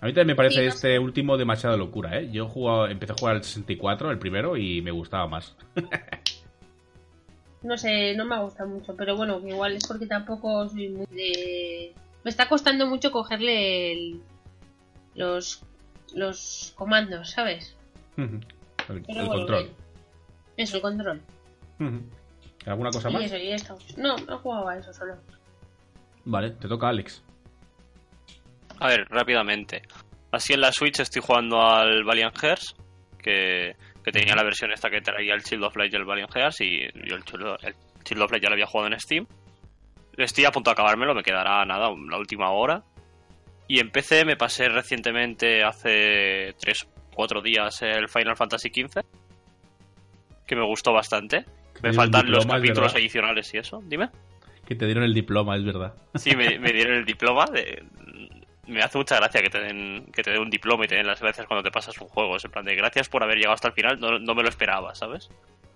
A mí también me parece Sí, no este último demasiada locura, ¿eh? Yo jugado, empecé a jugar al 64, el primero, y me gustaba más. [laughs] No sé, no me ha gustado mucho, pero bueno, igual es porque tampoco soy muy de... Me está costando mucho cogerle el- los, los comandos, ¿sabes? El el bueno, control. bien. Eso, el control. ¿Alguna cosa Y más? eso, y esto. No, no jugaba a eso solo. Vale, te toca Alex. A ver, rápidamente. Así en la Switch estoy jugando al Valiant Hearts, que, que tenía la versión esta que traía el Child of Light y el Valiant Hearts, y yo el Child, el Child of Light ya lo había jugado en Steam. Estoy a punto de acabármelo, me quedará nada, la última hora. Y en PC me pasé recientemente, hace 3 o 4 días, el Final Fantasy XV, que me gustó bastante. Me faltan los diploma, capítulos adicionales y eso, dime. Que te dieron el diploma, es verdad. Sí, me, me dieron el [laughs] diploma. De, me hace mucha gracia que te, den, que te den un diploma y te den las gracias cuando te pasas un juego. Es en plan de gracias por haber llegado hasta el final, no, no me lo esperaba, ¿sabes?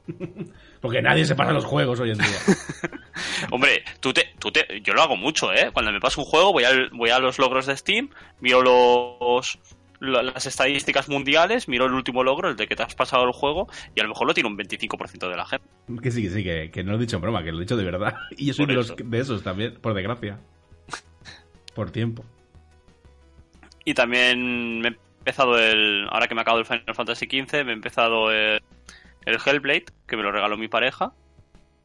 [laughs] Porque nadie se pasa los juegos hoy en día. [laughs] Hombre, tú te, tú te, yo lo hago mucho, ¿eh? Cuando me paso un juego voy, al, voy a los logros de Steam, miro los, las estadísticas mundiales, miro el último logro, el de que te has pasado el juego, y a lo mejor lo tiene un 25% de la gente. Que sí, que sí, que, que no lo he dicho en broma, que lo he dicho de verdad. [laughs] Y yo soy de, los, de esos también, por desgracia. Por tiempo. Y también me he empezado el. Ahora que me acabo el Final Fantasy XV, me he empezado el, el Hellblade, que me lo regaló mi pareja.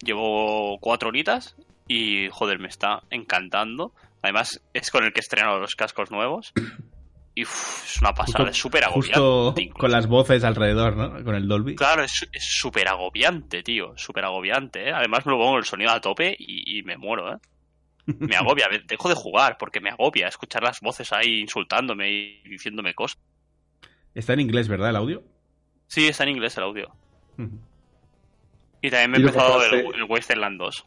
Llevo cuatro horitas y, joder, me está encantando. Además, es con el que estreno los cascos nuevos. Y uf, es una pasada, es súper justo agobiante. con las voces alrededor, ¿no? Con el Dolby. Claro, es súper agobiante, tío. Súper agobiante, ¿eh? Además me lo pongo el sonido a tope y, y me muero, ¿eh? Me [laughs] agobia. Dejo de jugar porque me agobia escuchar las voces ahí insultándome y diciéndome cosas. Está en inglés, ¿verdad, el audio? Sí, está en inglés el audio. Y también me he ¿Y lo empezado el, el Wasteland 2.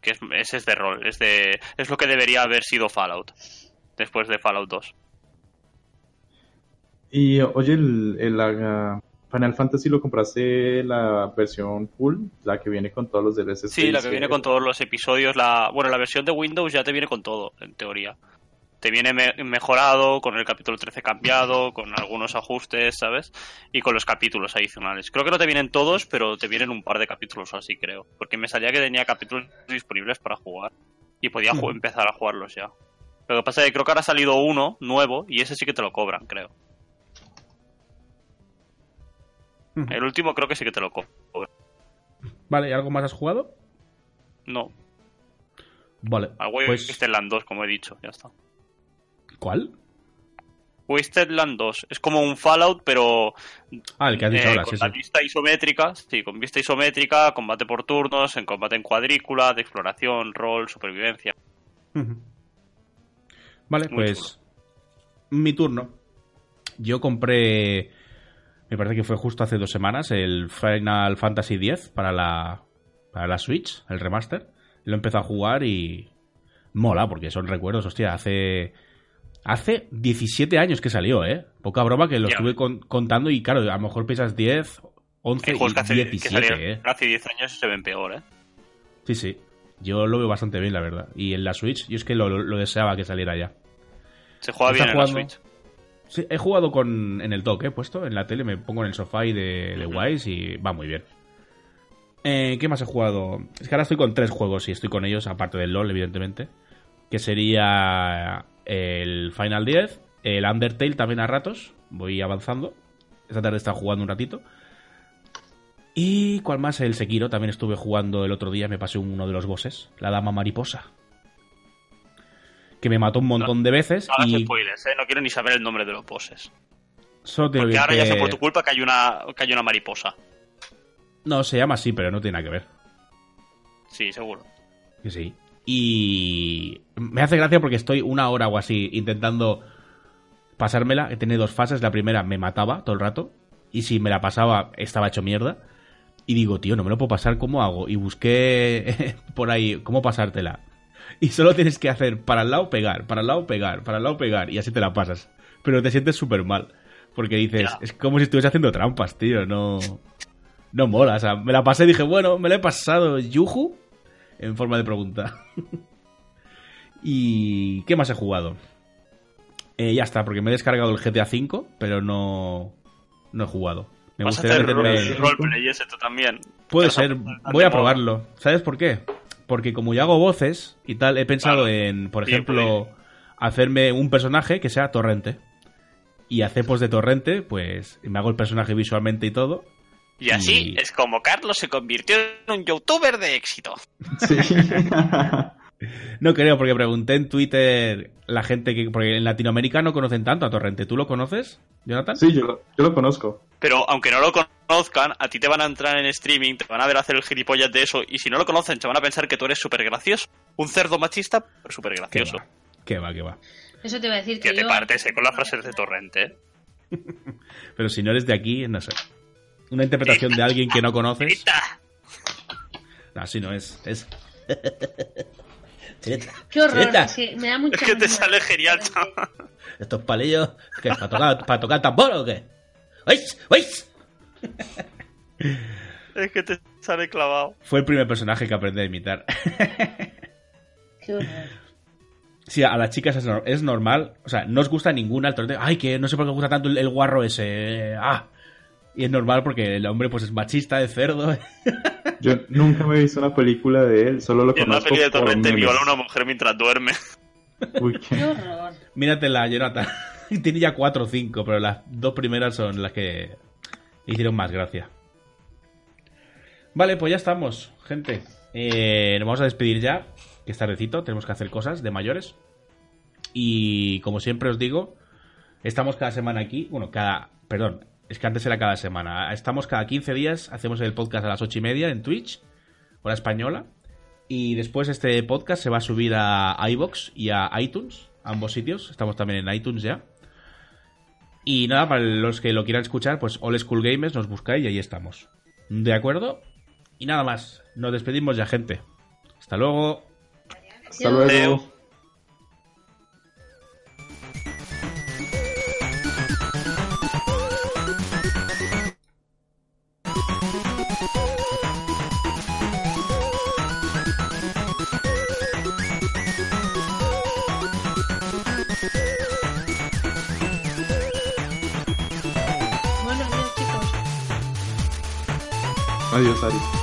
Que es, ese es de rol. Es, de, es lo que debería haber sido Fallout. Después de Fallout 2. Y oye, el, el, la- Final Fantasy lo compraste la versión full, la que viene con todos los DLCs. Sí, la que viene con todos los episodios. La, bueno, la versión de Windows ya te viene con todo, en teoría. Te viene me- mejorado, con el capítulo 13 cambiado, con algunos ajustes, ¿sabes? Y con los capítulos adicionales. Creo que no te vienen todos, pero te vienen un par de capítulos así, creo. Porque me salía que tenía capítulos disponibles para jugar. Y podía empezar a jugarlos ya. Lo que pasa es que creo que ahora ha salido uno nuevo y ese sí que te lo cobran, creo. El último creo que sí que te lo cobran. Vale, ¿y algo más has jugado? No, Vale. al Pues, Wasteland 2, como he dicho, ya está. ¿Cuál? Wasteland 2 es como un Fallout, pero Ah, el que has dicho eh, ahora, con sí, la sí. vista isométrica, sí, con vista isométrica, combate por turnos, en combate en cuadrícula, de exploración, rol, supervivencia. Vale, Muy pues. Mi turno. Yo compré. Me parece que fue justo hace dos semanas el Final Fantasy X para la, para la Switch, el remaster. Lo empecé a jugar y. Mola, porque son recuerdos, hostia, hace. Hace 17 años que salió, ¿eh? Poca broma que lo Ya. estuve con- contando y claro, a lo mejor piensas 10, 11 Hay juegos que, y hace, que 17, salieron ¿eh? hace 10 años y se ven peor, ¿eh? Sí, sí. Yo lo veo bastante bien, la verdad. Y en la Switch, yo es que lo, lo deseaba que saliera ya. Se juega bien en la. Switch. Sí, he jugado con en el dock, he puesto en la tele, me pongo en el sofá y de, de. Wise y va muy bien. Eh, ¿Qué más he jugado? Es que ahora estoy con tres juegos y estoy con ellos, aparte del LOL, evidentemente. Que sería el Final 10, el Undertale también a ratos, voy avanzando. Esta tarde estaba jugando un ratito. Y cuál más, el Sekiro, también estuve jugando el otro día, me pasé uno de los bosses, la Dama Mariposa. Que me mató un montón de veces No y spoilers, ¿eh? No quiero ni saber el nombre de los bosses. solo te Porque ahora que- ya sé por tu culpa que hay una, que hay una mariposa. No, se llama así, pero no tiene nada que ver. Sí, seguro. Que sí. Y me hace gracia porque estoy una hora o así intentando pasármela. He tenido dos fases. La primera me mataba todo el rato. Y si me la pasaba, estaba hecho mierda. Y digo, tío, no me lo puedo pasar, ¿cómo hago? Y busqué [laughs] por ahí cómo pasártela. [laughs] Y solo tienes que hacer para el lado pegar, para el lado pegar, para el lado pegar. Y así te la pasas. Pero te sientes súper mal. Porque dices, Ya. es como si estuvieses haciendo trampas, tío. No, no mola. O sea, me la pasé y dije, bueno, me la he pasado. Yuju en forma de pregunta. [laughs] ¿Y qué más he jugado? Eh, ya está, porque me he descargado el GTA V, pero no, no he jugado. Me Vas a gustaría hacer meterme... rol- roleplay ese tú también. Puede a- ser, a- voy a a- probarlo. ¿Sabes por qué? Porque como yo hago voces y tal, he pensado Claro. en, por Sí, ejemplo, hacerme un personaje que sea torrente. Y hacer pues de torrente, pues me hago el personaje visualmente y todo. Y así Y- es como Carlos se convirtió en un youtuber de éxito. Sí. [laughs] No creo, porque pregunté en Twitter la gente que. Porque en Latinoamérica no conocen tanto a Torrente. ¿Tú lo conoces, Jonathan? sí, yo lo, yo lo conozco. Pero aunque no lo conozcan, a ti te van a entrar en streaming, te van a ver hacer el gilipollas de eso, y si no lo conocen, se van a pensar que tú eres súper gracioso. Un cerdo machista, pero súper ¿Qué gracioso. va? ¿Qué va, qué va? Eso te iba a decir que Que te yo... partes eh, con las frases de Torrente. ¿eh? [laughs] Pero si no eres de aquí, no sé. Una interpretación de alguien que no conoces. ¡Grita! No, así no es. Es. [laughs] Qué horror, sí, me da mucha Es que te miedo. sale genial, chaval. ¿Estos palillos? ¿Qué? ¿Para tocar, para tocar tambor o qué? ¡Veis! ¿Veis? [laughs] Es que te sale clavado. Fue el primer personaje que aprendí a imitar. [laughs] Qué horror. Sí, a las chicas es, nor- es normal. O sea, no os gusta ninguna. alternativa. Ay, que no sé por qué os gusta tanto el, el guarro ese. Ah. Y es normal porque el hombre pues es machista, es cerdo. [laughs] Yo nunca me he visto una película de él, solo lo Y en conozco de por Torrente memes. viola a una mujer mientras duerme. Uy, qué- Qué horror. Míratela, Jonathan. Tiene ya cuatro o cinco, pero las dos primeras son las que hicieron más gracia. Vale, pues ya estamos, gente. Eh, nos vamos a despedir ya, que es tardecito, tenemos que hacer cosas de mayores. Y como siempre os digo, estamos cada semana aquí. Bueno, cada. Perdón, es que antes era cada semana. Estamos cada 15 días, hacemos el podcast a las 8 y media en Twitch, hora española. Y después este podcast se va a subir a iBox y a iTunes, ambos sitios. Estamos también en iTunes ya. Y nada, para los que lo quieran escuchar, pues All School Gamers nos buscáis y ahí estamos. ¿De acuerdo? Y nada más. Nos despedimos ya, gente. Hasta luego. Hasta luego. Adiós, Ari.